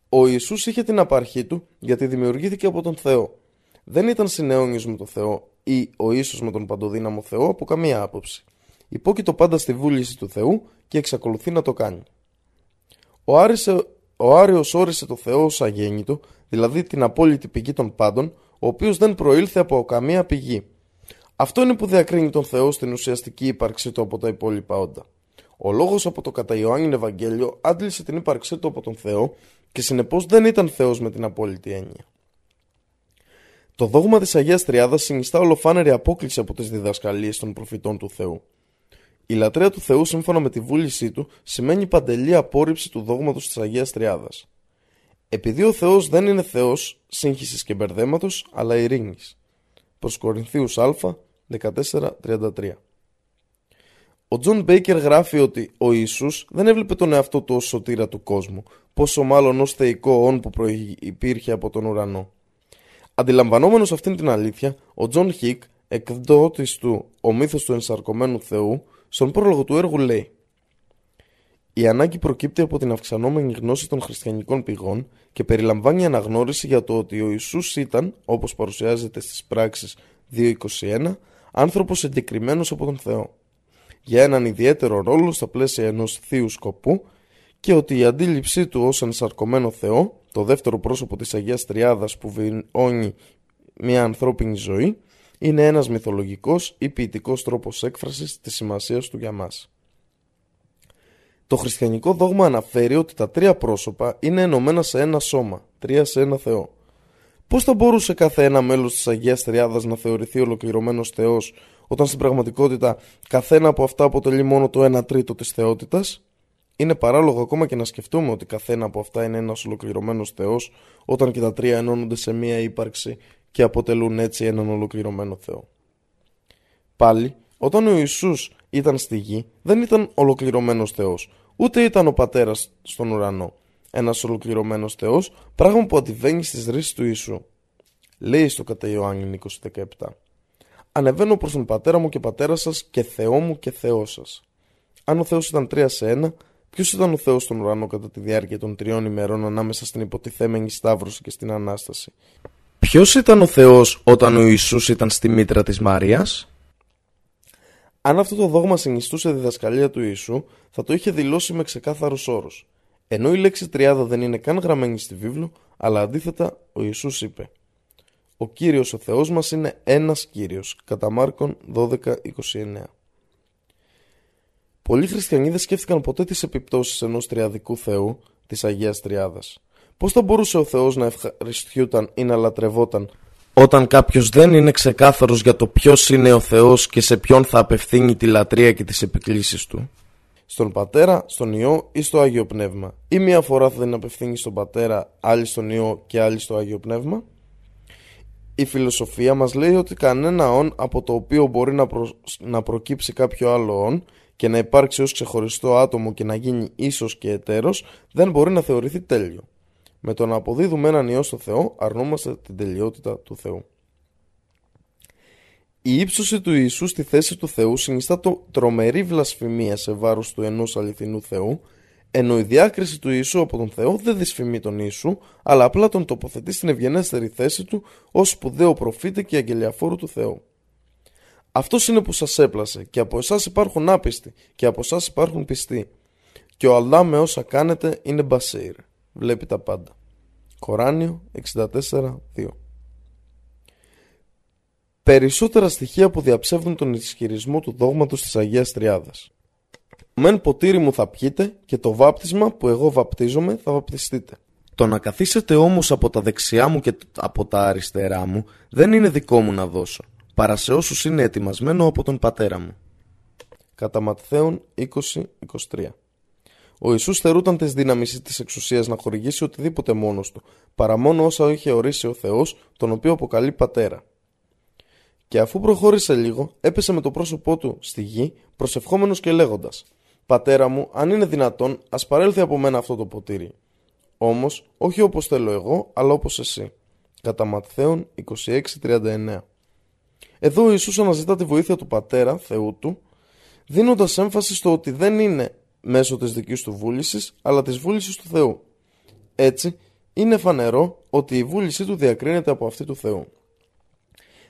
Ο Ιησούς είχε την απαρχή του γιατί δημιουργήθηκε από τον Θεό. Δεν ήταν συνέωνιος με τον Θεό ή ο ίσος με τον παντοδύναμο Θεό από καμία άποψη. Υπόκειτο πάντα στη βούληση του Θεού και εξακολουθεί να το κάνει. Ο, Άρισε, ο Άριος όρισε το Θεό ως αγέννητο, δηλαδή την απόλυτη πηγή των πάντων, ο οποίος δεν προήλθε από καμία πηγή. Αυτό είναι που διακρίνει τον Θεό στην ουσιαστική ύπαρξή του από τα υπόλοιπα όντα. Ο λόγος από το κατά Ιωάννην Ευαγγέλιο άντλησε την ύπαρξή του από τον Θεό και συνεπώς δεν ήταν Θεός με την απόλυτη έννοια. Το δόγμα της Αγίας Τριάδας συνιστά ολοφάνερη απόκληση από τις διδασκαλίες των προφητών του Θεού. Η λατρεία του Θεού σύμφωνα με τη βούλησή του σημαίνει παντελή απόρριψη του δόγματος της Αγίας Τριάδας. Επειδή ο Θεός δεν είναι Θεός σύγχυσης και μπερδέματος, αλλά ειρήνης. Προς Κορινθίους Α, 14-33 Ο Τζον Μπέικερ γράφει ότι ο Ιησούς δεν έβλεπε τον εαυτό του ως σωτήρα του κόσμου, πόσο μάλλον ως θεϊκό όν που προϋπήρχε από τον ουρανό. Αντιλαμβανόμενος αυτήν την αλήθεια, ο Τζον Χικ, εκδότης του «Ο μύθος του ενσαρκωμένου Θεού», στον πρόλογο του έργου λέει η ανάγκη προκύπτει από την αυξανόμενη γνώση των χριστιανικών πηγών και περιλαμβάνει αναγνώριση για το ότι ο Ιησούς ήταν, όπως παρουσιάζεται στις πράξεις 2.21, άνθρωπος εγκεκριμένος από τον Θεό, για έναν ιδιαίτερο ρόλο στα πλαίσια ενός θείου σκοπού και ότι η αντίληψή του ως ενσαρκωμένο Θεό, το δεύτερο πρόσωπο της Αγίας Τριάδας που βιώνει μια ανθρώπινη ζωή, είναι ένας μυθολογικός ή ποιητικός τρόπος έκφρασης της σημασίας του για μας. Το χριστιανικό δόγμα αναφέρει ότι τα τρία πρόσωπα είναι ενωμένα σε ένα σώμα, τρία σε ένα Θεό. Πώς θα μπορούσε κάθε ένα μέλος της Αγίας Τριάδας να θεωρηθεί ολοκληρωμένος Θεός, όταν στην πραγματικότητα καθένα από αυτά αποτελεί μόνο το 1 τρίτο της θεότητας; Είναι παράλογο ακόμα και να σκεφτούμε ότι καθένα από αυτά είναι ένας ολοκληρωμένος Θεός, όταν και τα τρία ενώνονται σε μία ύπαρξη και αποτελούν έτσι έναν ολοκληρωμένο Θεό. Πάλι, όταν ο Ιησούς ήταν στη γη, δεν ήταν ολοκληρωμένος Θεός, ούτε ήταν ο Πατέρας στον ουρανό. Ένας ολοκληρωμένος Θεός, πράγμα που αντιβαίνει στις ρίσεις του Ιησού. Λέει στο κατά Ιωάννη 20:17. Ανεβαίνω προς τον Πατέρα μου και Πατέρα σας και Θεό μου και Θεό σας. Αν ο Θεός ήταν τρία σε ένα, Ποιος ήταν ο Θεός στον ουρανό κατά τη διάρκεια των τριών ημερών ανάμεσα στην υποτιθέμενη Σταύρωση και στην Ανάσταση; Ποιος ήταν ο Θεός όταν ο Ιησούς ήταν στη μήτρα της Μαρίας; Αν αυτό το δόγμα συνιστούσε διδασκαλία του Ιησού, θα το είχε δηλώσει με ξεκάθαρου όρου. Ενώ η λέξη τριάδα δεν είναι καν γραμμένη στη βίβλο, αλλά αντίθετα ο Ιησούς είπε «Ο Κύριος ο Θεός μας είναι ένας Κύριος» κατά Μάρκον 12.29 Πολλοί χριστιανοί δεν σκέφτηκαν ποτέ τις επιπτώσεις ενός τριαδικού Θεού, της Αγίας Τριάδας. Πώς θα μπορούσε ο Θεός να ευχαριστιούταν ή να λατρευόταν όταν κάποιος δεν είναι ξεκάθαρος για το ποιος είναι ο Θεός και σε ποιον θα απευθύνει τη λατρεία και τις επικλήσεις του; Στον πατέρα, στον ιό ή στο άγιο πνεύμα; Ή μία φορά θα την απευθύνει στον πατέρα, άλλη στον ιό και άλλη στο άγιο πνεύμα; Η φιλοσοφία μας λέει ότι κανένα όν από το οποίο μπορεί να, να προκύψει κάποιο άλλο όν και να υπάρξει ως ξεχωριστό άτομο και να γίνει ίσος και εταίρος δεν μπορεί να θεωρηθεί τέλειο. Με το να αποδίδουμε έναν ιό στο Θεό αρνούμαστε την τελειότητα του Θεού. Η ύψωση του Ιησού στη θέση του Θεού συνιστά το τρομερή βλασφημία σε βάρος του ενός αληθινού Θεού ενώ η διάκριση του Ιησού από τον Θεό δεν δυσφημεί τον Ιησού, αλλά απλά τον τοποθετεί στην ευγενέστερη θέση του ως σπουδαίο προφήτη και αγγελιαφόρου του Θεού. Αυτός είναι που σας έπλασε και από εσάς υπάρχουν άπιστοι και από εσάς υπάρχουν πιστοί. Και ο Αλλά με όσα κάνετε είναι μπασίρ. Βλέπει τα πάντα. Κοράνιο 64.2 περισσότερα στοιχεία που διαψεύδουν τον ισχυρισμό του δόγματος της Αγίας Τριάδας. Το μεν ποτήρι μου θα πιείτε και το βάπτισμα που εγώ βαπτίζομαι θα βαπτιστείτε. Το να καθίσετε όμως από τα δεξιά μου και από τα αριστερά μου δεν είναι δικό μου να δώσω, παρά σε όσους είναι ετοιμασμένο από τον πατέρα μου. Κατά Ματθαίον 20-23 Ο Ιησούς θερούταν τις δύναμεις της εξουσίας να χορηγήσει οτιδήποτε μόνος του, παρά μόνο όσα είχε ορίσει ο Θεός, τον οποίο αποκαλεί πατέρα. Και αφού προχώρησε λίγο, έπεσε με το πρόσωπό του στη γη, προσευχόμενος και λέγοντας «Πατέρα μου, αν είναι δυνατόν, ας παρέλθει από μένα αυτό το ποτήρι». Όμως, όχι όπως θέλω εγώ, αλλά όπως εσύ. Κατά Ματθαίον 26-39 Εδώ ο Ιησούς αναζητά τη βοήθεια του Πατέρα, Θεού Του, δίνοντας έμφαση στο ότι δεν είναι μέσω της δικής του βούλησης, αλλά της βούλησης του Θεού. Έτσι, είναι φανερό ότι η βούλησή του διακρίνεται από αυτή του Θεού.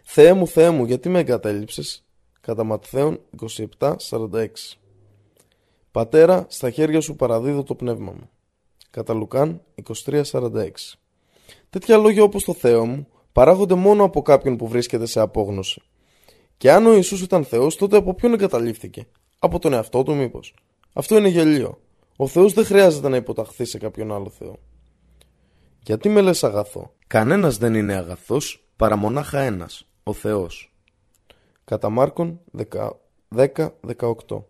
Θεέ μου, Θεέ μου, γιατί με εγκατέλειψες. Κατά Ματθαίον 27-46 Πατέρα, στα χέρια σου παραδίδω το πνεύμα μου. Κατά Λουκάν 23-46 Τέτοια λόγια όπως το Θεό μου παράγονται μόνο από κάποιον που βρίσκεται σε απόγνωση. Και αν ο Ιησούς ήταν Θεός, τότε από ποιον εγκαταλείφθηκε; Από τον εαυτό του μήπως; Αυτό είναι γελίο. Ο Θεός δεν χρειάζεται να υποταχθεί σε κάποιον άλλο Θεό. Γιατί με λες αγαθό; Κανένας δεν είναι αγαθός παρά μονάχα ένας ο Θεός. Κατά Μάρκον 10-18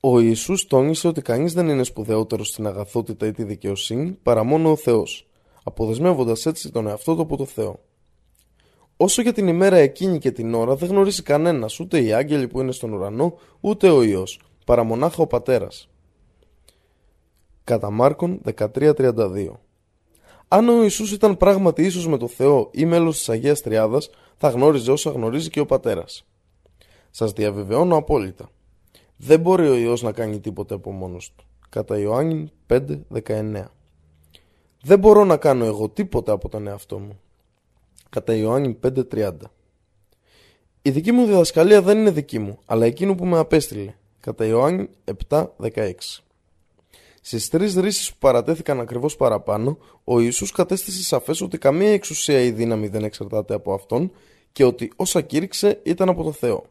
Ο Ιησούς τόνισε ότι κανείς δεν είναι σπουδαιότερος στην αγαθότητα ή τη δικαιοσύνη παρά μόνο ο Θεός, αποδεσμεύοντας έτσι τον εαυτό του από το Θεό. Όσο για την ημέρα εκείνη και την ώρα δεν γνωρίζει κανένας, ούτε οι άγγελοι που είναι στον ουρανό, ούτε ο Υιός, παρά μονάχα ο Πατέρας. Κατά Μάρκον 13.32 αν ο Ιησούς ήταν πράγματι ίσως με το Θεό ή μέλος της Αγίας Τριάδας, θα γνώριζε όσα γνωρίζει και ο Πατέρας. Σας διαβεβαιώνω απόλυτα. Δεν μπορεί ο Υιός να κάνει τίποτε από μόνος του. Κατά Ιωάννη 5.19 Δεν μπορώ να κάνω εγώ τίποτε από τον εαυτό μου. Κατά Ιωάννη 5.30 Η δική μου διδασκαλία δεν είναι δική μου, αλλά εκείνου που με απέστειλε. Κατά Ιωάννη 7.16 Στις τρεις ρίσει που παρατέθηκαν ακριβώς παραπάνω, ο Ιησούς κατέστησε σαφές ότι καμία εξουσία ή δύναμη δεν εξαρτάται από αυτόν και ότι όσα κήρυξε ήταν από το Θεό.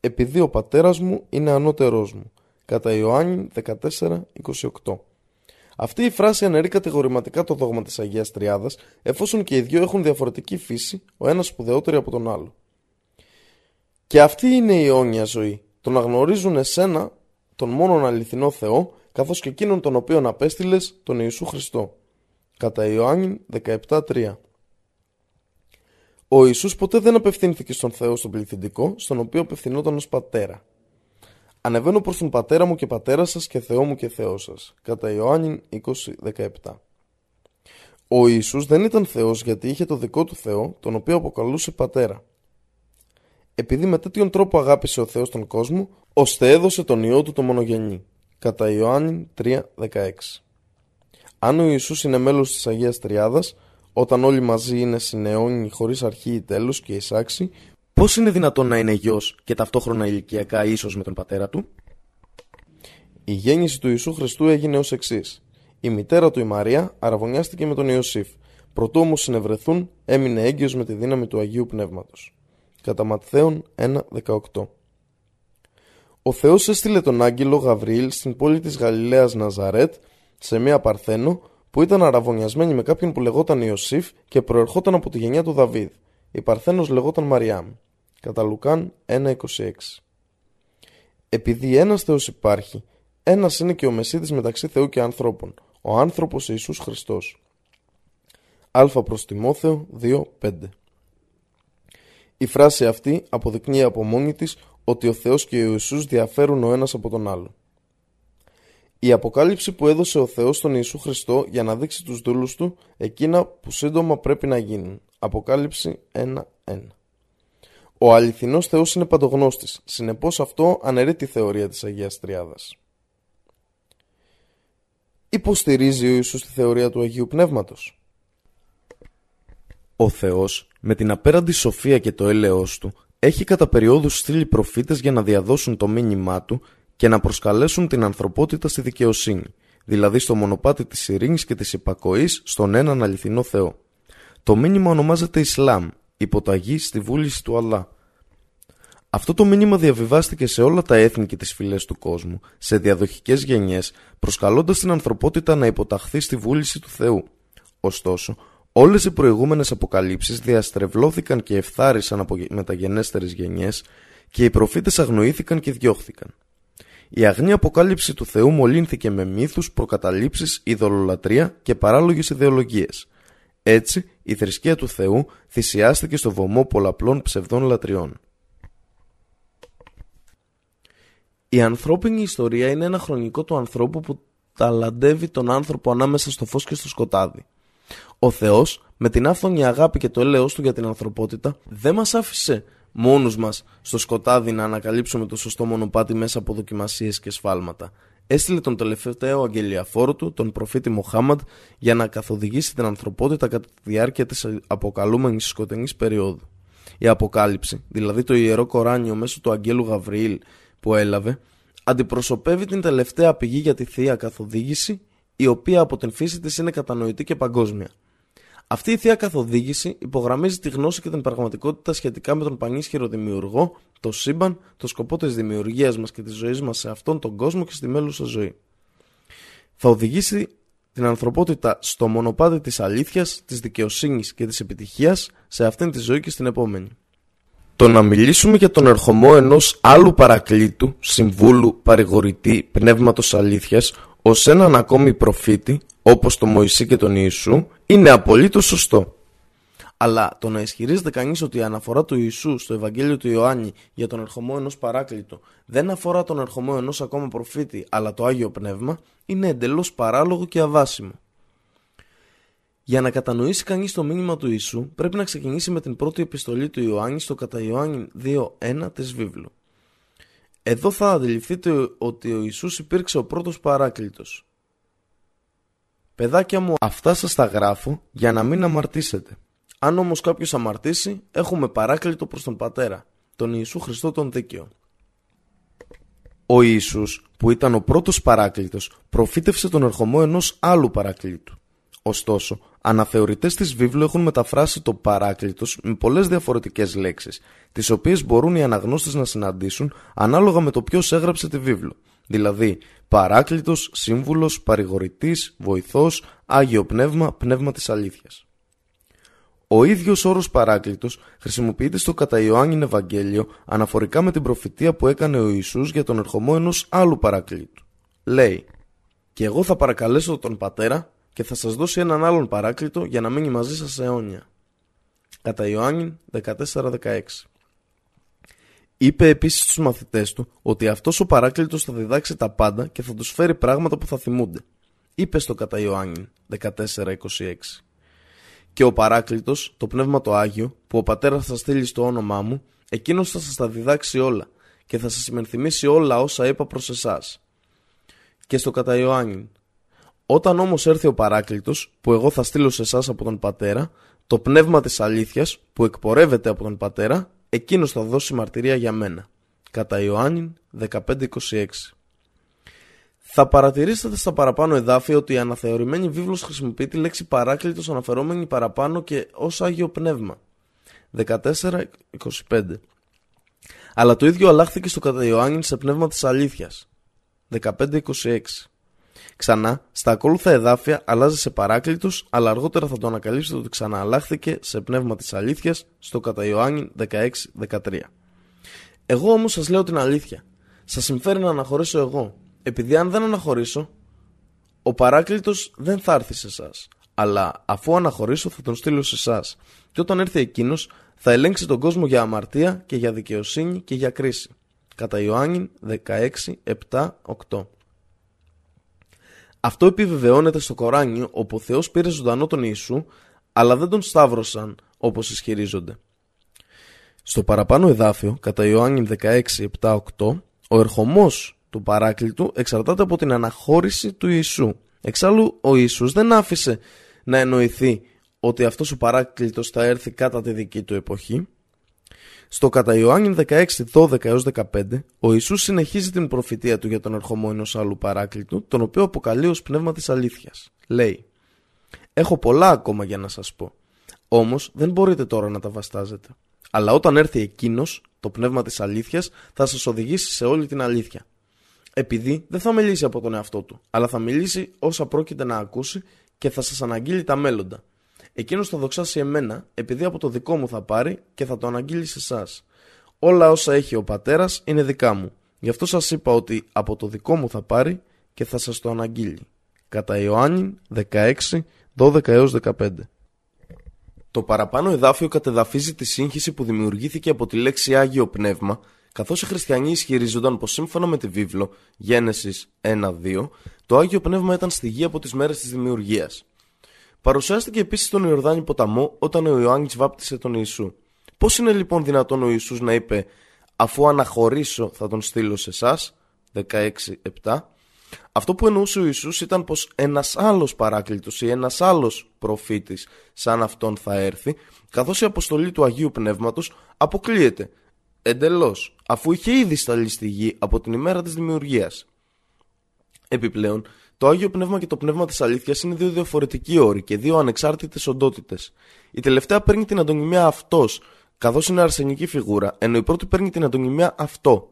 Επειδή ο πατέρας μου είναι ανώτερός μου. Κατά Ιωάννη 14-28. Αυτή η φράση αναιρεί κατηγορηματικά το δόγμα της Αγίας Τριάδας, εφόσον και οι δύο έχουν διαφορετική φύση, ο ένας σπουδαιότερο από τον άλλο. Και αυτή είναι η αιώνια ζωή. Το να γνωρίζουν εσένα, τον μόνον αληθινό Θεό, καθώς και εκείνον τον οποίον απέστειλες τον Ιησού Χριστό. Κατά Ιωάννη 17.3 Ο Ιησούς ποτέ δεν απευθύνθηκε στον Θεό στον πληθυντικό, στον οποίο απευθυνόταν ως πατέρα. Ανεβαίνω προς τον πατέρα μου και πατέρα σας και Θεό μου και Θεός σας. Κατά Ιωάννη 20.17 Ο Ιησούς δεν ήταν Θεός γιατί είχε το δικό του Θεό, τον οποίο αποκαλούσε πατέρα. Επειδή με τέτοιον τρόπο αγάπησε ο Θεός τον κόσμο, ώστε έδωσε τον Υιό του το μονογενή. Κατά Ιωάννη 3.16 Αν ο Ιησούς είναι μέλος της Αγίας Τριάδας, όταν όλοι μαζί είναι συνεώνοι χωρίς αρχή ή τέλος και εισάξι, πώς είναι δυνατόν να είναι γιος και ταυτόχρονα ηλικιακά ίσως με τον πατέρα του; Η γέννηση του Ιησού Χριστού έγινε ως εξής. Η μητέρα του η Μαρία αραβωνιάστηκε με τον Ιωσήφ. Προτού όμως συνευρεθούν, έμεινε έγκυος με τη δύναμη του Αγίου Πνεύματος. Κατά Ματθαίον 1.18 ο Θεός έστειλε τον άγγελο Γαβριήλ στην πόλη της Γαλιλαίας Ναζαρέτ, σε μια παρθένο που ήταν αραβωνιασμένη με κάποιον που λεγόταν Ιωσήφ και προερχόταν από τη γενιά του Δαβίδ. Η παρθένος λεγόταν Μαριάμ. Κατά Λουκάν 1.26 Επειδή ένας Θεός υπάρχει, ένας είναι και ο Μεσίδης μεταξύ Θεού και ανθρώπων, ο άνθρωπος Ιησούς Χριστός. Α προς Τιμόθεο 2.5 Η φράση αυτή αποδεικνύει από μόνη της ότι ο Θεός και ο Ιησούς διαφέρουν ο ένας από τον άλλο. Η αποκάλυψη που έδωσε ο Θεός στον Ιησού Χριστό για να δείξει τους δούλους του εκείνα που σύντομα πρέπει να γίνουν. Αποκάλυψη 1-1 Ο αληθινός Θεός είναι παντογνώστης, συνεπώς αυτό αναιρεί τη θεωρία της Αγίας Τριάδας. Υποστηρίζει ο Ιησούς τη θεωρία του Αγίου Πνεύματος. Ο Θεός, με την απέραντη σοφία και το έλεος του, έχει κατά περιόδους στείλει προφήτες για να διαδώσουν το μήνυμά του και να προσκαλέσουν την ανθρωπότητα στη δικαιοσύνη, δηλαδή στο μονοπάτι της ειρήνης και της υπακοής στον έναν αληθινό Θεό. Το μήνυμα ονομάζεται Ισλάμ, υποταγή στη βούληση του Αλλά. Αυτό το μήνυμα διαβιβάστηκε σε όλα τα έθνη και τις φυλές του κόσμου, σε διαδοχικές γενιές, προσκαλώντας την ανθρωπότητα να υποταχθεί στη βούληση του Θεού. Ωστόσο, όλες οι προηγούμενες αποκαλύψεις διαστρεβλώθηκαν και ευθάρισαν από μεταγενέστερες γενιές και οι προφήτες αγνοήθηκαν και διώχθηκαν. Η αγνή αποκάλυψη του Θεού μολύνθηκε με μύθους, προκαταλήψεις, ειδωλολατρεία και παράλογες ιδεολογίες. Έτσι, η θρησκεία του Θεού θυσιάστηκε στο βωμό πολλαπλών ψευδών λατριών. Η ανθρώπινη ιστορία είναι ένα χρονικό του ανθρώπου που ταλαντεύει τον άνθρωπο ανάμεσα στο φως και στο σκοτάδι. Ο Θεός, με την άφθονη αγάπη και το έλεος του για την ανθρωπότητα, δεν μας άφησε μόνους μας στο σκοτάδι να ανακαλύψουμε το σωστό μονοπάτι μέσα από δοκιμασίες και σφάλματα. Έστειλε τον τελευταίο αγγελιαφόρο του, τον προφήτη Μοχάμαντ, για να καθοδηγήσει την ανθρωπότητα κατά τη διάρκεια της αποκαλούμενης σκοτεινής περίοδου. Η Αποκάλυψη, δηλαδή το Ιερό Κοράνιο μέσω του Αγγέλου Γαβριήλ που έλαβε, αντιπροσωπεύει την τελευταία πηγή για τη Θεία Καθοδήγηση, η οποία από την φύση της είναι κατανοητή και παγκόσμια. Αυτή η θεία καθοδήγηση υπογραμμίζει τη γνώση και την πραγματικότητα σχετικά με τον πανίσχυρο δημιουργό, το σύμπαν, το σκοπό της δημιουργίας μας και της ζωής μας σε αυτόν τον κόσμο και στη μέλουσα ζωή. Θα οδηγήσει την ανθρωπότητα στο μονοπάτι της αλήθειας, της δικαιοσύνης και της επιτυχίας σε αυτήν τη ζωή και στην επόμενη. Το να μιλήσουμε για τον ερχομό ενός άλλου παρακλήτου, συμβούλου, παρηγορητή, πνεύματος αλήθειας, ως έναν ακόμη προφήτη, όπως τον Μωυσή και τον Ιησού, είναι απολύτως σωστό. Αλλά το να ισχυρίζεται κανείς ότι η αναφορά του Ιησού στο Ευαγγέλιο του Ιωάννη για τον ερχομό ενός παράκλητου δεν αφορά τον ερχομό ενός ακόμα προφήτη, αλλά το άγιο πνεύμα, είναι εντελώς παράλογο και αβάσιμο. Για να κατανοήσει κανείς το μήνυμα του Ιησού, πρέπει να ξεκινήσει με την πρώτη επιστολή του Ιωάννη στο κατά Ιωάννη 2.1 τη βίβλου. Εδώ θα αντιληφθείτε ότι ο Ιησούς υπήρξε ο πρώτος παράκλητος. Παιδάκια μου, αυτά σας τα γράφω για να μην αμαρτήσετε. Αν όμως κάποιος αμαρτήσει, έχουμε παράκλητο προς τον Πατέρα, τον Ιησού Χριστό τον Δίκαιο. Ο Ιησούς, που ήταν ο πρώτος παράκλητος, προφήτευσε τον ερχομό ενός άλλου παράκλητου. Ωστόσο, αναθεωρητές της βίβλου έχουν μεταφράσει το παράκλητος με πολλές διαφορετικές λέξεις, τις οποίες μπορούν οι αναγνώστες να συναντήσουν ανάλογα με το ποιος έγραψε τη βίβλο. Δηλαδή, παράκλητος, σύμβουλος, παρηγορητής, βοηθός, Άγιο Πνεύμα, Πνεύμα της Αλήθειας. Ο ίδιος όρος παράκλητος χρησιμοποιείται στο κατά Ιωάννην Ευαγγέλιο αναφορικά με την προφητεία που έκανε ο Ιησούς για τον ερχομό ενός άλλου παράκλητου. Λέει «Και εγώ θα παρακαλέσω τον Πατέρα και θα σας δώσει έναν άλλον παράκλητο για να μείνει μαζί σας αιώνια. Κατά Ιωάννη 14-16 Είπε επίσης στους μαθητές του ότι αυτός ο παράκλητος θα διδάξει τα πάντα και θα τους φέρει πράγματα που θα θυμούνται. Είπε στο κατά Ιωάννη 14-26 Και ο παράκλητος, το Πνεύμα το Άγιο, που ο Πατέρας θα στείλει στο όνομά μου, εκείνος θα σας τα διδάξει όλα και θα σας υπενθυμίσει όλα όσα είπα προς εσάς. Και στο κατά Ιωάννη όταν όμως έρθει ο παράκλητος που εγώ θα στείλω σε εσάς από τον Πατέρα, το πνεύμα της αλήθειας που εκπορεύεται από τον Πατέρα, εκείνος θα δώσει μαρτυρία για μένα. Κατά Ιωάννη 15-26 Θα παρατηρήσετε στα παραπάνω εδάφια ότι η αναθεωρημένη βίβλος χρησιμοποιεί τη λέξη παράκλητος αναφερόμενη παραπάνω και ως Άγιο Πνεύμα. 14-25 Αλλά το ίδιο αλλάχθηκε στο κατά Ιωάννη σε πνεύμα της αλήθειας. 15-26 Ξανά, στα ακόλουθα εδάφια αλλάζει σε παράκλητος, αλλά αργότερα θα το ανακαλύψετε ότι ξανααλλάχθηκε σε πνεύμα της αλήθειας στο κατά Ιωάννη 16-13. Εγώ όμως σας λέω την αλήθεια. Σας συμφέρει να αναχωρήσω εγώ, επειδή αν δεν αναχωρήσω, ο παράκλητος δεν θα έρθει σε εσάς. Αλλά αφού αναχωρήσω θα τον στείλω σε εσάς. Και όταν έρθει εκείνος, θα ελέγξει τον κόσμο για αμαρτία και για δικαιοσύνη και για κρίση. Κατά Ιωάννη 16, 7, 8. Αυτό επιβεβαιώνεται στο Κοράνιο όπου ο Θεός πήρε ζωντανό τον Ιησού αλλά δεν τον σταύρωσαν όπως ισχυρίζονται. Στο παραπάνω εδάφιο, κατά Ιωάννη 16, 7, 8, ο ερχομός του παράκλητου εξαρτάται από την αναχώρηση του Ιησού. Εξάλλου ο Ιησούς δεν άφησε να εννοηθεί ότι αυτός ο παράκλητος θα έρθει κατά τη δική του εποχή στο κατά Ιωάννη 16, 12 έως 15, ο Ιησούς συνεχίζει την προφητεία του για τον ερχομό ενός άλλου παράκλητου, τον οποίο αποκαλεί ως πνεύμα της αλήθειας. Λέει «Έχω πολλά ακόμα για να σας πω, Όμως δεν μπορείτε τώρα να τα βαστάζετε. Αλλά όταν έρθει εκείνος, το πνεύμα της αλήθειας, θα σας οδηγήσει σε όλη την αλήθεια. Επειδή δεν θα μιλήσει από τον εαυτό του, αλλά θα μιλήσει όσα πρόκειται να ακούσει και θα σας αναγγείλει τα μέλλοντα. Εκείνος θα δοξάσει εμένα, επειδή από το δικό μου θα πάρει και θα το αναγγείλει σε εσάς. Όλα όσα έχει ο πατέρας είναι δικά μου. Γι' αυτό σας είπα ότι από το δικό μου θα πάρει και θα σας το αναγγείλει. Κατά Ιωάννη 16, 12 έως 15. Το παραπάνω εδάφιο κατεδαφίζει τη σύγχυση που δημιουργήθηκε από τη λέξη Άγιο Πνεύμα, καθώς οι χριστιανοί ισχυρίζονταν πως σύμφωνα με τη βίβλο Γένεσης 1-2, το Άγιο Πνεύμα ήταν στη γη από τις μέρες της δημιουργίας. Παρουσιάστηκε επίσης στον Ιορδάνη ποταμό όταν ο Ιωάννης βάπτισε τον Ιησού. Πώς είναι λοιπόν δυνατόν ο Ιησούς να είπε Αφού αναχωρήσω θα τον στείλω σε εσάς, 16-7, αυτό που εννοούσε ο Ιησούς ήταν πως ένας άλλος παράκλητος ή ένας άλλος προφήτης σαν αυτόν θα έρθει, καθώς η αποστολή του Αγίου Πνεύματος αποκλείεται εντελώς, αφού είχε ήδη σταλεί στη γη από την ημέρα της δημιουργίας. Επιπλέον, το Άγιο Πνεύμα και το Πνεύμα της Αλήθειας είναι δύο διαφορετικοί όροι και δύο ανεξάρτητες οντότητες. Η τελευταία παίρνει την αντωνυμία αυτός, καθώς είναι αρσενική φιγούρα, ενώ η πρώτη παίρνει την αντωνυμία αυτό.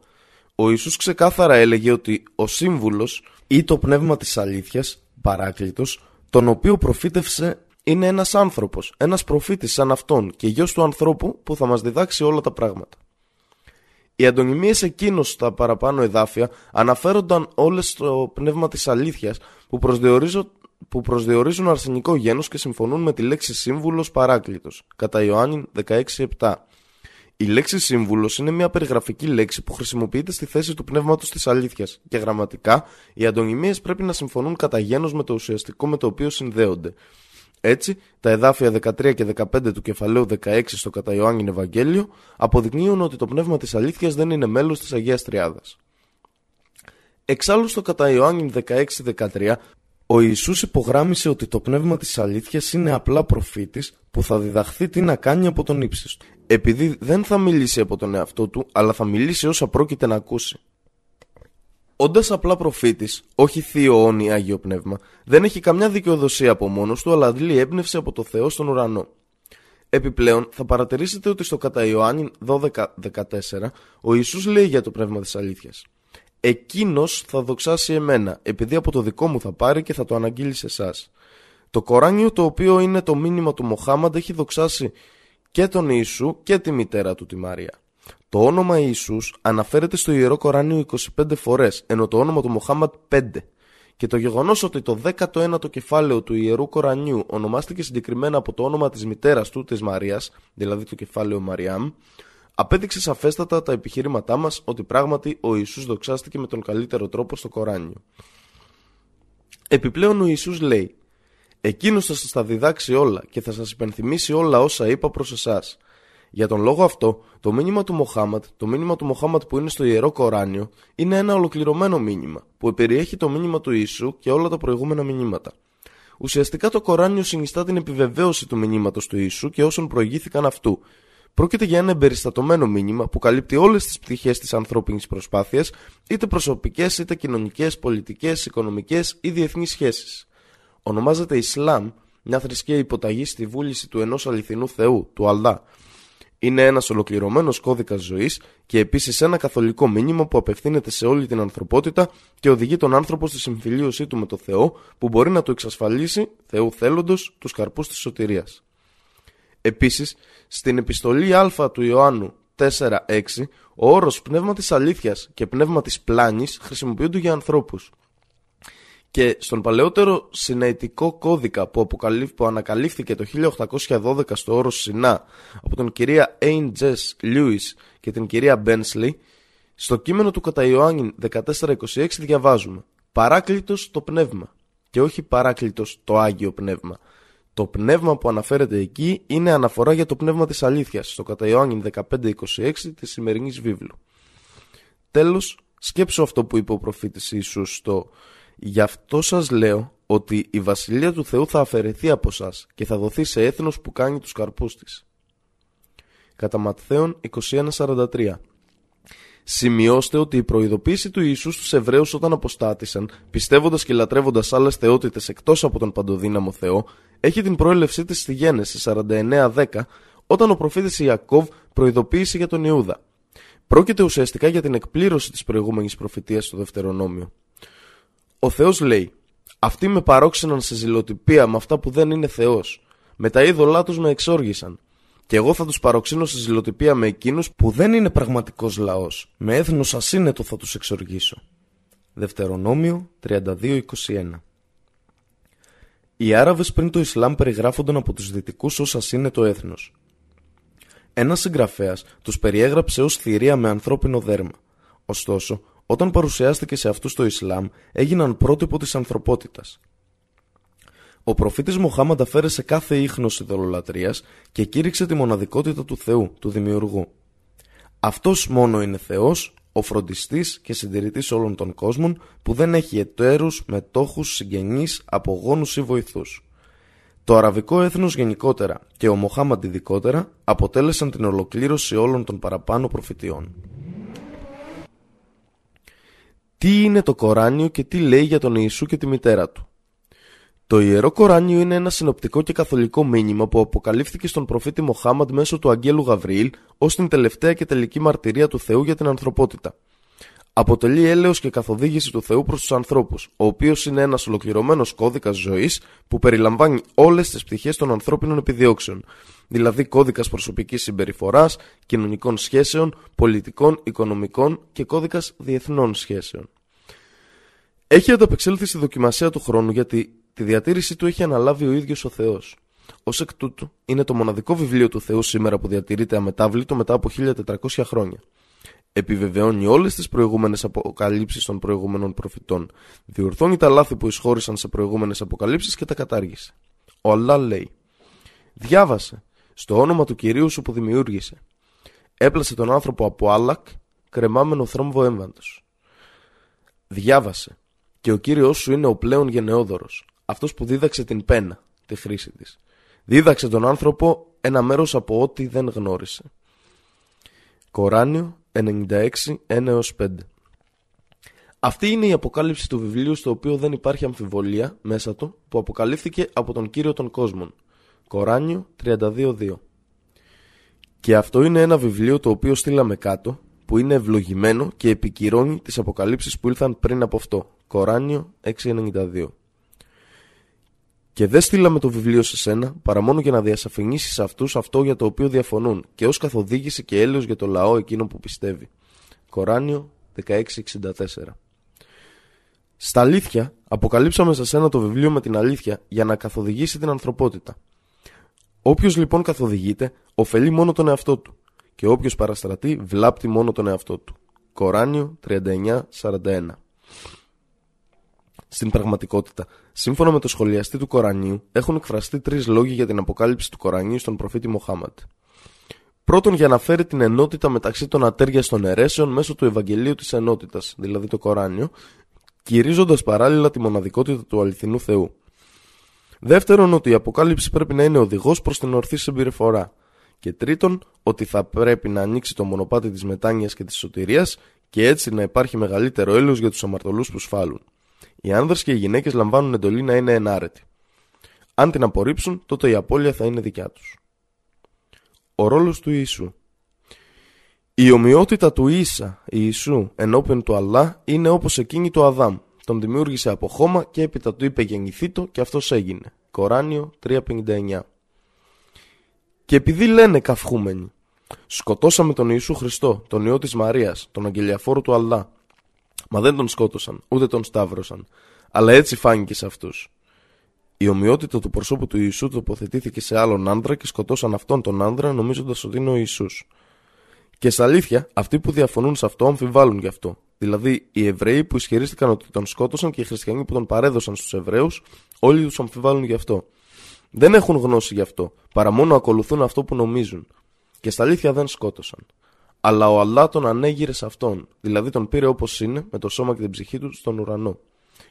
Ο Ιησούς ξεκάθαρα έλεγε ότι ο σύμβουλος ή το πνεύμα της αλήθειας, παράκλητος, τον οποίο προφήτευσε είναι ένας άνθρωπος, ένας προφήτης σαν αυτόν και γιος του ανθρώπου που θα μας διδάξει όλα τα πράγματα. Οι αντωνυμίες εκείνος στα παραπάνω εδάφια αναφέρονταν όλες στο πνεύμα της αλήθειας που, που προσδιορίζουν αρσενικό γένος και συμφωνούν με τη λέξη σύμβουλος παράκλητος, κατά Ιωάννη 16.7. Η λέξη σύμβουλος είναι μια περιγραφική λέξη που χρησιμοποιείται στη θέση του πνεύματος της αλήθειας και γραμματικά οι αντωνυμίες πρέπει να συμφωνούν κατά γένος με το ουσιαστικό με το οποίο συνδέονται. Έτσι, τα εδάφια 13 και 15 του κεφαλαίου 16 στο κατά Ιωάννη Ευαγγέλιο αποδεικνύουν ότι το πνεύμα της αλήθειας δεν είναι μέλος της Αγίας Τριάδας. Εξάλλου στο κατά Ιωάννη 16-13 ο Ιησούς υπογράμμισε ότι το πνεύμα της αλήθειας είναι απλά προφήτης που θα διδαχθεί τι να κάνει από τον ύψιστο. Επειδή δεν θα μιλήσει από τον εαυτό του, αλλά θα μιλήσει όσα πρόκειται να ακούσει. Όντας απλά προφήτης, όχι θείο όνει Άγιο Πνεύμα, δεν έχει καμιά δικαιοδοσία από μόνος του, αλλά αντλεί έμπνευση από το Θεό στον ουρανό. Επιπλέον, θα παρατηρήσετε ότι στο κατά Ιωάννη 12-14 ο Ιησούς λέει για το πνεύμα της αλήθειας. Εκείνος θα δοξάσει εμένα, επειδή από το δικό μου θα πάρει και θα το αναγγείλει σε εσάς. Το Κοράνιο το οποίο είναι το μήνυμα του Μοχάμαντ έχει δοξάσει και τον Ιησού και τη μητέρα του τη Μαρία. Το όνομα Ιησούς αναφέρεται στο Ιερό Κοράνιο 25 φορές, ενώ το όνομα του Μοχάμαντ 5. Και το γεγονός ότι το 19ο κεφάλαιο του Ιερού Κορανιού ονομάστηκε συγκεκριμένα από το όνομα της μητέρας του, της Μαρίας, δηλαδή το κεφάλαιο Μαριάμ, απέδειξε σαφέστατα τα επιχειρήματά μας ότι πράγματι ο Ιησούς δοξάστηκε με τον καλύτερο τρόπο στο Κοράνιο. Επιπλέον ο Ιησούς λέει Εκείνος θα σας τα διδάξει όλα και θα σας υπενθυμίσει όλα όσα είπα προς εσάς. Για τον λόγο αυτό, το μήνυμα του Μοχάμαντ, το μήνυμα του Μοχάμαντ που είναι στο Ιερό Κοράνιο, είναι ένα ολοκληρωμένο μήνυμα που περιέχει το μήνυμα του Ιησού και όλα τα προηγούμενα μηνύματα. Ουσιαστικά το Κοράνιο συνιστά την επιβεβαίωση του μηνύματος του Ιησού και όσων προηγήθηκαν αυτού. Πρόκειται για ένα εμπεριστατωμένο μήνυμα που καλύπτει όλες τις πτυχές της ανθρώπινης προσπάθειας, είτε προσωπικές, είτε κοινωνικές, πολιτικές, οικονομικές ή διεθνείς σχέσεις. Ονομάζεται Ισλάμ, μια θρησκεία υποταγή στη βούληση του ενός αληθινού Θεού, του Αλδά. Είναι ένας ολοκληρωμένος κώδικας ζωής και επίσης ένα καθολικό μήνυμα που απευθύνεται σε όλη την ανθρωπότητα και οδηγεί τον άνθρωπο στη συμφιλίωσή του με το Θεό, που μπορεί να του εξασφαλίσει, Θεού θέλοντος, τους καρπούς της σωτηρίας. Επίσης, στην επιστολή Α του Ιωάννου 4-6, ο όρος πνεύμα της αλήθειας και πνεύμα της πλάνης χρησιμοποιούνται για ανθρώπους. Και στον παλαιότερο συναιτικό κώδικα που, που ανακαλύφθηκε το 1812 στο όρο Σινά από τον κυρία Ain Jess Lewis και την κυρία Bensley, στο κείμενο του κατά Ιωάννη 1426 διαβάζουμε «Παράκλητος το πνεύμα» και όχι «παράκλητος το Άγιο Πνεύμα». Το πνεύμα που αναφέρεται εκεί είναι αναφορά για το πνεύμα της αλήθειας στο κατά Ιωάννη 1526 της σημερινής βίβλου. Τέλος, σκέψω αυτό που είπε ο προφήτης Ιησούς στο Γι' αυτό σας λέω ότι η Βασιλεία του Θεού θα αφαιρεθεί από σας και θα δοθεί σε έθνος που κάνει τους καρπούς της. Κατά Ματθαίον 21.43 Σημειώστε ότι η προειδοποίηση του Ιησού στους Εβραίους όταν αποστάτησαν, πιστεύοντας και λατρεύοντας άλλες θεότητες εκτός από τον παντοδύναμο Θεό, έχει την προέλευσή της στη Γένεση 49-10, όταν ο προφήτης Ιακώβ προειδοποίησε για τον Ιούδα. Πρόκειται ουσιαστικά για την εκπλήρωση της προηγούμενης προφητείας στο Δευτερονόμιο. Ο Θεός λέει «Αυτοί με παρόξεναν σε ζηλοτυπία με αυτά που δεν είναι Θεός. Με τα είδωλά τους με εξόργησαν. Και εγώ θα τους παροξύνω σε ζηλοτυπία με εκείνους που δεν είναι πραγματικός λαός. Με έθνος ασύνετο θα τους εξοργήσω». Δευτερονόμιο 32-21 Οι Άραβες πριν το Ισλάμ περιγράφονταν από τους δυτικούς ως ασύνετο έθνος. Ένας συγγραφέας τους περιέγραψε ως θηρία με ανθρώπινο δέρμα. Ωστόσο, όταν παρουσιάστηκε σε αυτούς το Ισλάμ, έγιναν πρότυπο της ανθρωπότητας. Ο προφήτης Μοχάμαντα αφαίρεσε κάθε ίχνος ιδωλολατρίας και κήρυξε τη μοναδικότητα του Θεού, του Δημιουργού. Αυτός μόνο είναι Θεός, ο φροντιστής και συντηρητής όλων των κόσμων που δεν έχει εταίρους, μετόχους, συγγενείς, απογόνους ή βοηθούς. Το αραβικό έθνος γενικότερα και ο Μοχάμαντ ειδικότερα αποτέλεσαν την ολοκλήρωση όλων των παραπάνω προφητιών. Τι είναι το Κοράνιο και τι λέει για τον Ιησού και τη μητέρα του. Το Ιερό Κοράνιο είναι ένα συνοπτικό και καθολικό μήνυμα που αποκαλύφθηκε στον προφήτη Μοχάμαντ μέσω του Αγγέλου Γαβριήλ ως την τελευταία και τελική μαρτυρία του Θεού για την ανθρωπότητα αποτελεί έλεος και καθοδήγηση του Θεού προς τους ανθρώπους, ο οποίος είναι ένας ολοκληρωμένος κώδικας ζωής που περιλαμβάνει όλες τις πτυχές των ανθρώπινων επιδιώξεων, δηλαδή κώδικας προσωπικής συμπεριφοράς, κοινωνικών σχέσεων, πολιτικών, οικονομικών και κώδικας διεθνών σχέσεων. Έχει ανταπεξέλθει στη δοκιμασία του χρόνου γιατί τη διατήρηση του έχει αναλάβει ο ίδιος ο Θεός. Ω εκ τούτου, είναι το μοναδικό βιβλίο του Θεού σήμερα που διατηρείται αμετάβλητο μετά από 1400 χρόνια επιβεβαιώνει όλες τις προηγούμενες αποκαλύψεις των προηγούμενων προφητών, διορθώνει τα λάθη που εισχώρησαν σε προηγούμενες αποκαλύψεις και τα κατάργησε. Ο Αλλά λέει «Διάβασε στο όνομα του Κυρίου σου που δημιούργησε. Έπλασε τον άνθρωπο από άλακ, κρεμάμενο θρόμβο έμβαντος. Διάβασε και ο Κύριος σου είναι ο πλέον γενναιόδωρος, αυτός που δίδαξε την πένα, τη χρήση της. Δίδαξε τον άνθρωπο ένα μέρος από ό,τι δεν γνώρισε. Κοράνιο 96 1 5 Αυτή είναι η αποκάλυψη του βιβλίου στο οποίο δεν υπάρχει αμφιβολία μέσα του που αποκαλύφθηκε από τον Κύριο των Κόσμων. Κοράνιο 32-2 Και αυτό είναι ένα βιβλίο το οποίο στείλαμε κάτω που είναι ευλογημένο και επικυρώνει τις αποκαλύψεις που ήλθαν πριν από αυτό. Κοράνιο 692 και δεν στείλαμε το βιβλίο σε σένα παρά μόνο για να διασαφηνίσεις σε αυτούς αυτό για το οποίο διαφωνούν και ως καθοδήγηση και έλεος για το λαό εκείνο που πιστεύει. Κοράνιο 1664 Στα αλήθεια, αποκαλύψαμε σε σένα το βιβλίο με την αλήθεια για να καθοδηγήσει την ανθρωπότητα. Όποιος λοιπόν καθοδηγείται, ωφελεί μόνο τον εαυτό του και όποιος παραστρατεί, βλάπτει μόνο τον εαυτό του. Κοράνιο 39-41 στην πραγματικότητα. Σύμφωνα με το σχολιαστή του Κορανίου, έχουν εκφραστεί τρεις λόγοι για την αποκάλυψη του Κορανίου στον προφήτη Μοχάμαντ. Πρώτον, για να φέρει την ενότητα μεταξύ των ατέριαστων αιρέσεων μέσω του Ευαγγελίου της Ενότητας, δηλαδή το Κοράνιο, κηρύζοντας παράλληλα τη μοναδικότητα του αληθινού Θεού. Δεύτερον, ότι η αποκάλυψη πρέπει να είναι οδηγός προς την ορθή συμπεριφορά. Και τρίτον, ότι θα πρέπει να ανοίξει το μονοπάτι της μετάνοιας και της σωτηρίας και έτσι να υπάρχει μεγαλύτερο έλεος για τους αμαρτωλούς που σφάλουν. Οι άνδρες και οι γυναίκες λαμβάνουν εντολή να είναι ενάρετοι. Αν την απορρίψουν, τότε η απώλεια θα είναι δικιά τους. Ο ρόλος του Ιησού Η ομοιότητα του Ίσα, Ιησού, ενώπιον του Αλλά, είναι όπως εκείνη του Αδάμ. Τον δημιούργησε από χώμα και έπειτα του είπε γεννηθήτο και αυτός έγινε. Κοράνιο 359 Και επειδή λένε καυχούμενοι, σκοτώσαμε τον Ιησού Χριστό, τον Υιό της Μαρίας, τον αγγελιαφόρο του Αλλά, Μα δεν τον σκότωσαν, ούτε τον σταύρωσαν. Αλλά έτσι φάνηκε σε αυτούς. Η ομοιότητα του προσώπου του Ιησού τοποθετήθηκε σε άλλον άνδρα και σκοτώσαν αυτόν τον άνδρα νομίζοντας ότι είναι ο Ιησούς. Και στα αλήθεια, αυτοί που διαφωνούν σε αυτό αμφιβάλλουν γι' αυτό. Δηλαδή, οι Εβραίοι που ισχυρίστηκαν ότι τον σκότωσαν και οι Χριστιανοί που τον παρέδωσαν στους Εβραίους, όλοι τους αμφιβάλλουν γι' αυτό. Δεν έχουν γνώση γι' αυτό, παρά μόνο ακολουθούν αυτό που νομίζουν. Και στα αλήθεια δεν σκότωσαν. Αλλά ο Αλλά τον ανέγειρε σε αυτόν, δηλαδή τον πήρε όπως είναι, με το σώμα και την ψυχή του, στον ουρανό.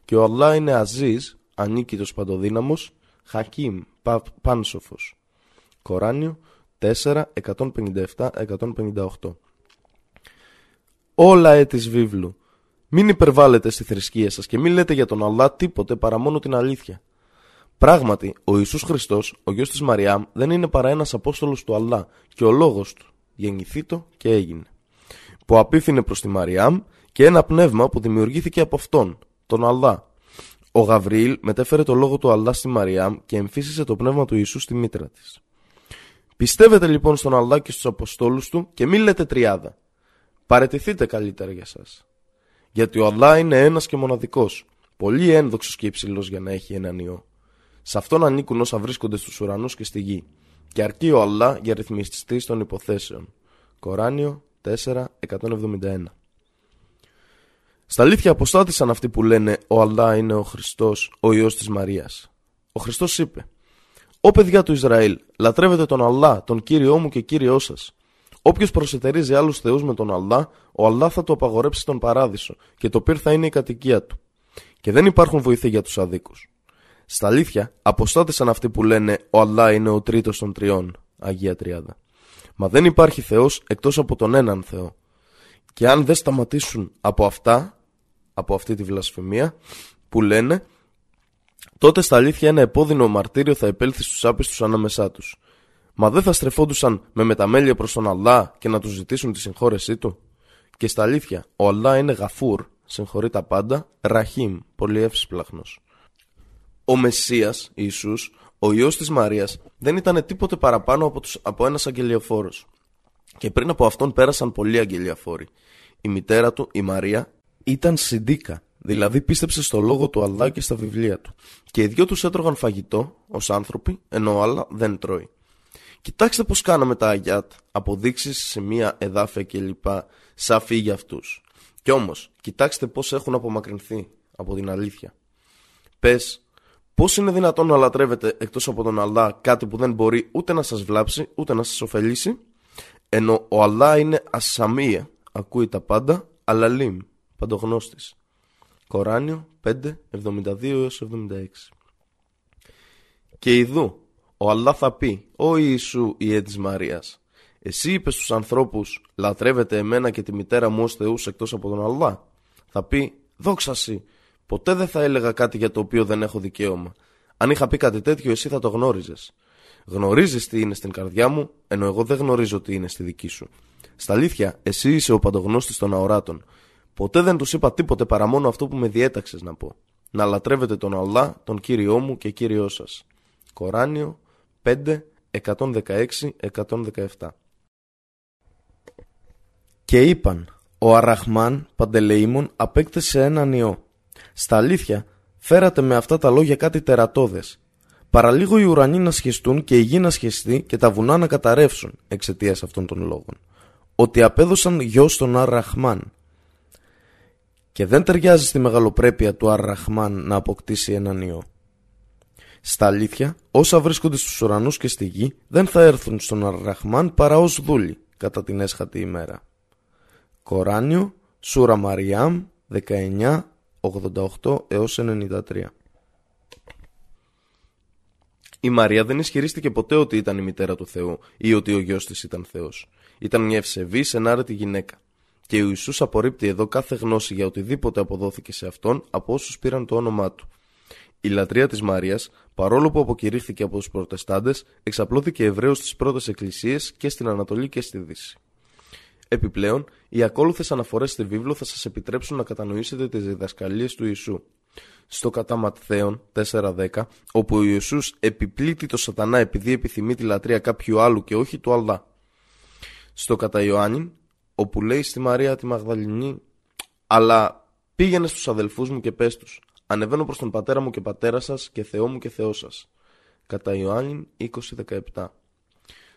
Και ο Αλλά είναι Αζίζ, ανίκητος παντοδύναμος, Χακίμ, πάνσοφος. Κοράνιο 4, 157-158. όλα έτης βίβλου. Μην υπερβάλλετε στη θρησκεία σας και μην λέτε για τον Αλλά τίποτε παρά μόνο την αλήθεια. Πράγματι, ο Ιησούς Χριστός, ο γιος της Μαριάμ, δεν είναι παρά ένας Απόστολος του Αλλά και ο λόγος του, γεννηθήτο και έγινε. Που απίθυνε προς τη Μαριάμ και ένα πνεύμα που δημιουργήθηκε από αυτόν, τον Αλλά. Ο Γαβριήλ μετέφερε το λόγο του Αλλά στη Μαριάμ και εμφύσισε το πνεύμα του Ιησού στη μήτρα της. Πιστεύετε λοιπόν στον Αλλά και στους Αποστόλους του και μην λέτε τριάδα. Παρετηθείτε καλύτερα για σας. Γιατί ο Αλλά είναι ένας και μοναδικός, πολύ ένδοξος και υψηλός για να έχει έναν ιό. Σε αυτόν ανήκουν όσα βρίσκονται στους ουρανούς και στη γη. Και αρκεί ο Αλλά για ρυθμιστή των υποθέσεων. Κοράνιο 4.171 Στα αλήθεια αποστάτησαν αυτοί που λένε ο Αλλά είναι ο Χριστός, ο Υιός της Μαρίας. Ο Χριστός είπε «Ω παιδιά του Ισραήλ, λατρεύετε τον Αλλά, τον Κύριό μου και Κύριό σας. Όποιος προσετερίζει άλλους θεούς με τον Αλλά, ο Αλλά θα του απαγορέψει τον παράδεισο και το πυρ θα είναι η κατοικία του. Και δεν υπάρχουν βοηθοί για τους αδίκους. Στα αλήθεια, αποστάτησαν αυτοί που λένε Ο Αλλά είναι ο τρίτος των τριών, Αγία Τριάδα. Μα δεν υπάρχει Θεός εκτός από τον έναν Θεό. Και αν δεν σταματήσουν από αυτά, από αυτή τη βλασφημία που λένε, τότε στα αλήθεια ένα επώδυνο μαρτύριο θα επέλθει στους άπιστους ανάμεσά τους. Μα δεν θα στρεφόντουσαν με μεταμέλεια προς τον Αλλά και να τους ζητήσουν τη συγχώρεσή του. Και στα αλήθεια, ο Αλλά είναι γαφούρ, συγχωρεί τα πάντα, ραχίμ, πολύ εύσπλαχνος. Ο Μεσσίας, Ιησούς, ο Υιός της Μαρίας, δεν ήταν τίποτε παραπάνω από, τους, από ένας αγγελιοφόρος. Και πριν από αυτόν πέρασαν πολλοί αγγελιοφόροι. Η μητέρα του, η Μαρία, ήταν συντίκα, δηλαδή πίστεψε στο λόγο του Αλλά και στα βιβλία του. Και οι δυο τους έτρωγαν φαγητό, ως άνθρωποι, ενώ ο Αλλά δεν τρώει. Κοιτάξτε πώς κάναμε τα Αγιάτ, αποδείξεις σε μία εδάφια κλπ. Σαφή για αυτούς. Κι όμως, κοιτάξτε πώς έχουν απομακρυνθεί από την αλήθεια. Πες, πώς είναι δυνατόν να λατρεύετε εκτός από τον Αλλά κάτι που δεν μπορεί ούτε να σας βλάψει, ούτε να σας ωφελήσει, ενώ ο Αλλά είναι ασαμία, ακούει τα πάντα, αλλά λίμ, παντογνώστης. Κοράνιο 5, 72-76 Και ειδού, ο Αλλά θα πει «Ω Ιησού Ιε της Μαρίας, εσύ είπες στους ανθρώπους «Λατρεύετε εμένα και τη μητέρα μου ως θεούς εκτός από τον Αλλά». Θα πει «Δόξα σοι, ποτέ δεν θα έλεγα κάτι για το οποίο δεν έχω δικαίωμα. Αν είχα πει κάτι τέτοιο εσύ θα το γνώριζες. Γνωρίζεις τι είναι στην καρδιά μου, ενώ εγώ δεν γνωρίζω τι είναι στη δική σου. Στα αλήθεια, εσύ είσαι ο παντογνώστης των αοράτων. Ποτέ δεν τους είπα τίποτε παρά μόνο αυτό που με διέταξες να πω. Να λατρεύετε τον Αλλά, τον Κύριό μου και Κύριό σας. Κοράνιο 5, 116, 117 Και είπαν, ο Αραχμάν Παντελεήμων απέκτησε έναν ιό. Στα αλήθεια, φέρατε με αυτά τα λόγια κάτι τερατώδες. Παραλίγο οι ουρανοί να σχιστούν και η γη να σχιστεί και τα βουνά να καταρρεύσουν εξαιτίας αυτών των λόγων. Ότι απέδωσαν γιος στον Αραχμάν. Και δεν ταιριάζει στη μεγαλοπρέπεια του Αραχμάν να αποκτήσει έναν ιό. Στα αλήθεια, όσα βρίσκονται στους ουρανούς και στη γη δεν θα έρθουν στον Αρραχμάν παρά ως δούλοι κατά την έσχατη ημέρα. Κοράνιο, Σούρα Μαριάμ, 19, 88 έως 93 Η Μαρία δεν ισχυρίστηκε ποτέ ότι ήταν η μητέρα του Θεού ή ότι ο γιος της ήταν Θεός. Ήταν μια ευσεβής ενάρετη γυναίκα. Και ο Ιησούς απορρίπτει εδώ κάθε γνώση για οτιδήποτε αποδόθηκε σε αυτόν από όσους πήραν το όνομά του. Η λατρεία της Μαρίας, παρόλο που αποκηρύχθηκε από τους προτεστάντες, εξαπλώθηκε ευρέως στις πρώτες εκκλησίες και στην Ανατολή και στη Δύση. Επιπλέον, οι ακόλουθες αναφορές στη βίβλο θα σας επιτρέψουν να κατανοήσετε τις διδασκαλίες του Ιησού. Στο κατά Ματθαίον 4.10, όπου ο Ιησούς επιπλήττει το σατανά επειδή επιθυμεί τη λατρεία κάποιου άλλου και όχι του Αλλά. Στο κατά Ιωάννη, όπου λέει στη Μαρία τη Μαγδαληνή «Αλλά πήγαινε στους αδελφούς μου και πες τους, Ανεβαίνω προς τον πατέρα μου και πατέρα σας και Θεό μου και Θεός σας. Κατά Ιωάννη 20.17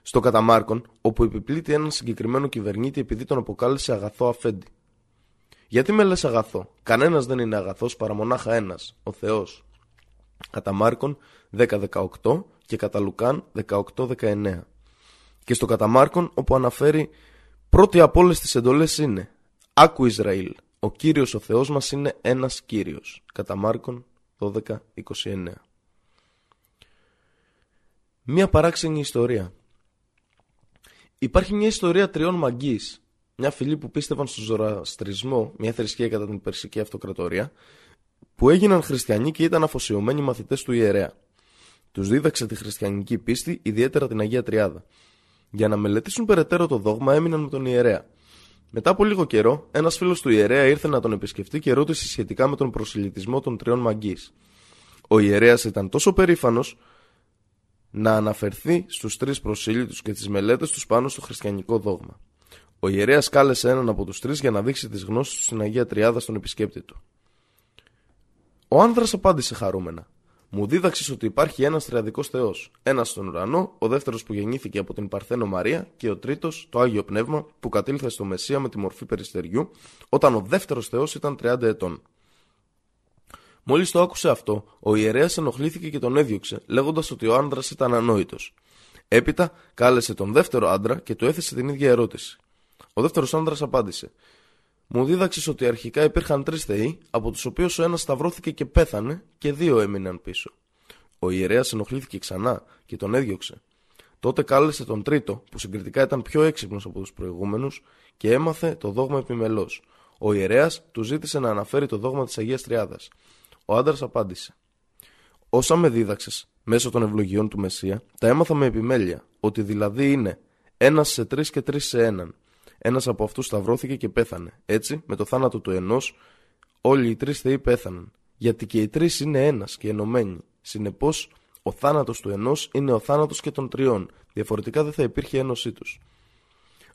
Στο κατά Μάρκον, όπου επιπλήττει έναν συγκεκριμένο κυβερνήτη επειδή τον αποκάλεσε αγαθό αφέντη. Γιατί με λες αγαθό, κανένας δεν είναι αγαθός παρά μονάχα ένας, ο Θεός. Κατά Μάρκον 10.18 και κατά Λουκάν 18.19 Και στο κατά Μάρκον όπου αναφέρει πρώτη από όλες τις εντολές είναι «Άκου Ισραήλ, ο Κύριος ο Θεός μας είναι ένας Κύριος. Κατά Μάρκον 12.29 Μία παράξενη ιστορία. Υπάρχει μια ιστορία τριών μαγκής, μια φυλή που πίστευαν στο ζωραστρισμό, μια θρησκεία κατά την Περσική Αυτοκρατορία, που έγιναν χριστιανοί και ήταν αφοσιωμένοι μαθητές του ιερέα. Τους δίδαξε τη χριστιανική πίστη, ιδιαίτερα την Αγία Τριάδα. Για να μελετήσουν περαιτέρω το δόγμα, έμειναν με τον ιερέα. Μετά από λίγο καιρό, ένας φίλος του ιερέα ήρθε να τον επισκεφτεί και ρώτησε σχετικά με τον προσιλητισμό των τριών μαγκή. Ο ιερέας ήταν τόσο περήφανος να αναφερθεί στους τρεις προσήλυτους και τις μελέτες τους πάνω στο χριστιανικό δόγμα. Ο ιερέας κάλεσε έναν από τους τρεις για να δείξει τις γνώσεις του στην Αγία Τριάδα στον επισκέπτη του. Ο άνδρας απάντησε χαρούμενα. Μου δίδαξες ότι υπάρχει ένας τριαδικός Θεός. Ένας στον ουρανό, ο δεύτερος που γεννήθηκε από την Παρθένο Μαρία και ο τρίτος, το άγιο πνεύμα, που κατήλθε στο Μεσσία με τη μορφή περιστεριού, όταν ο δεύτερος Θεός ήταν 30 ετών. Μόλις το άκουσε αυτό, ο ιερέας ενοχλήθηκε και τον έδιωξε, λέγοντας ότι ο άνδρα ήταν ανόητος. Έπειτα κάλεσε τον δεύτερο άντρα και του έθεσε την ίδια ερώτηση. Ο δεύτερος άντρας απάντησε: Μου δίδαξες ότι αρχικά υπήρχαν τρεις θεοί, από τους οποίους ο ένας σταυρώθηκε και πέθανε και δύο έμειναν πίσω. Ο ιερέας ενοχλήθηκε ξανά και τον έδιωξε. Τότε κάλεσε τον τρίτο, που συγκριτικά ήταν πιο έξυπνος από τους προηγούμενους, και έμαθε το δόγμα επιμελώς. Ο ιερέας του ζήτησε να αναφέρει το δόγμα της Αγίας Τριάδας. Ο άντρας απάντησε: Όσα με δίδαξες μέσω των ευλογιών του Μεσσία, τα έμαθα με επιμέλεια, ότι δηλαδή είναι ένας σε τρεις και τρεις σε έναν. Ένας από αυτούς σταυρώθηκε και πέθανε. Έτσι, με το θάνατο του ενός, όλοι οι τρεις θεοί πέθαναν. Γιατί και οι τρεις είναι ένας και ενωμένοι. Συνεπώς, ο θάνατος του ενός είναι ο θάνατος και των τριών. Διαφορετικά δεν θα υπήρχε ένωσή τους.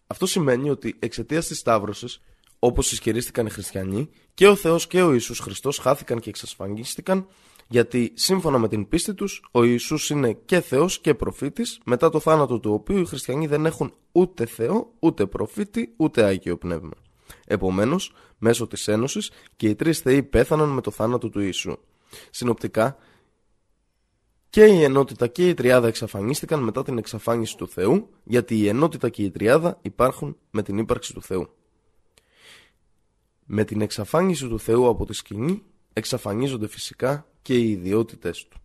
Αυτό σημαίνει ότι εξαιτίας της Σταύρωσης, όπως ισχυρίστηκαν οι χριστιανοί, και ο Θεός και ο Ιησούς Χριστός χάθηκαν και εξασφανίστηκαν γιατί σύμφωνα με την πίστη τους ο Ιησούς είναι και Θεός και προφήτης μετά το θάνατο του οποίου οι χριστιανοί δεν έχουν ούτε Θεό, ούτε προφήτη, ούτε Άγιο Πνεύμα. Επομένως, μέσω της Ένωσης και οι τρεις Θεοί πέθαναν με το θάνατο του Ιησού. Συνοπτικά, και η ενότητα και η τριάδα εξαφανίστηκαν μετά την εξαφάνιση του Θεού, γιατί η ενότητα και η τριάδα υπάρχουν με την ύπαρξη του Θεού. Με την εξαφάνιση του Θεού από τη σκηνή, εξαφανίζονται φυσικά και οι ιδιότητες του.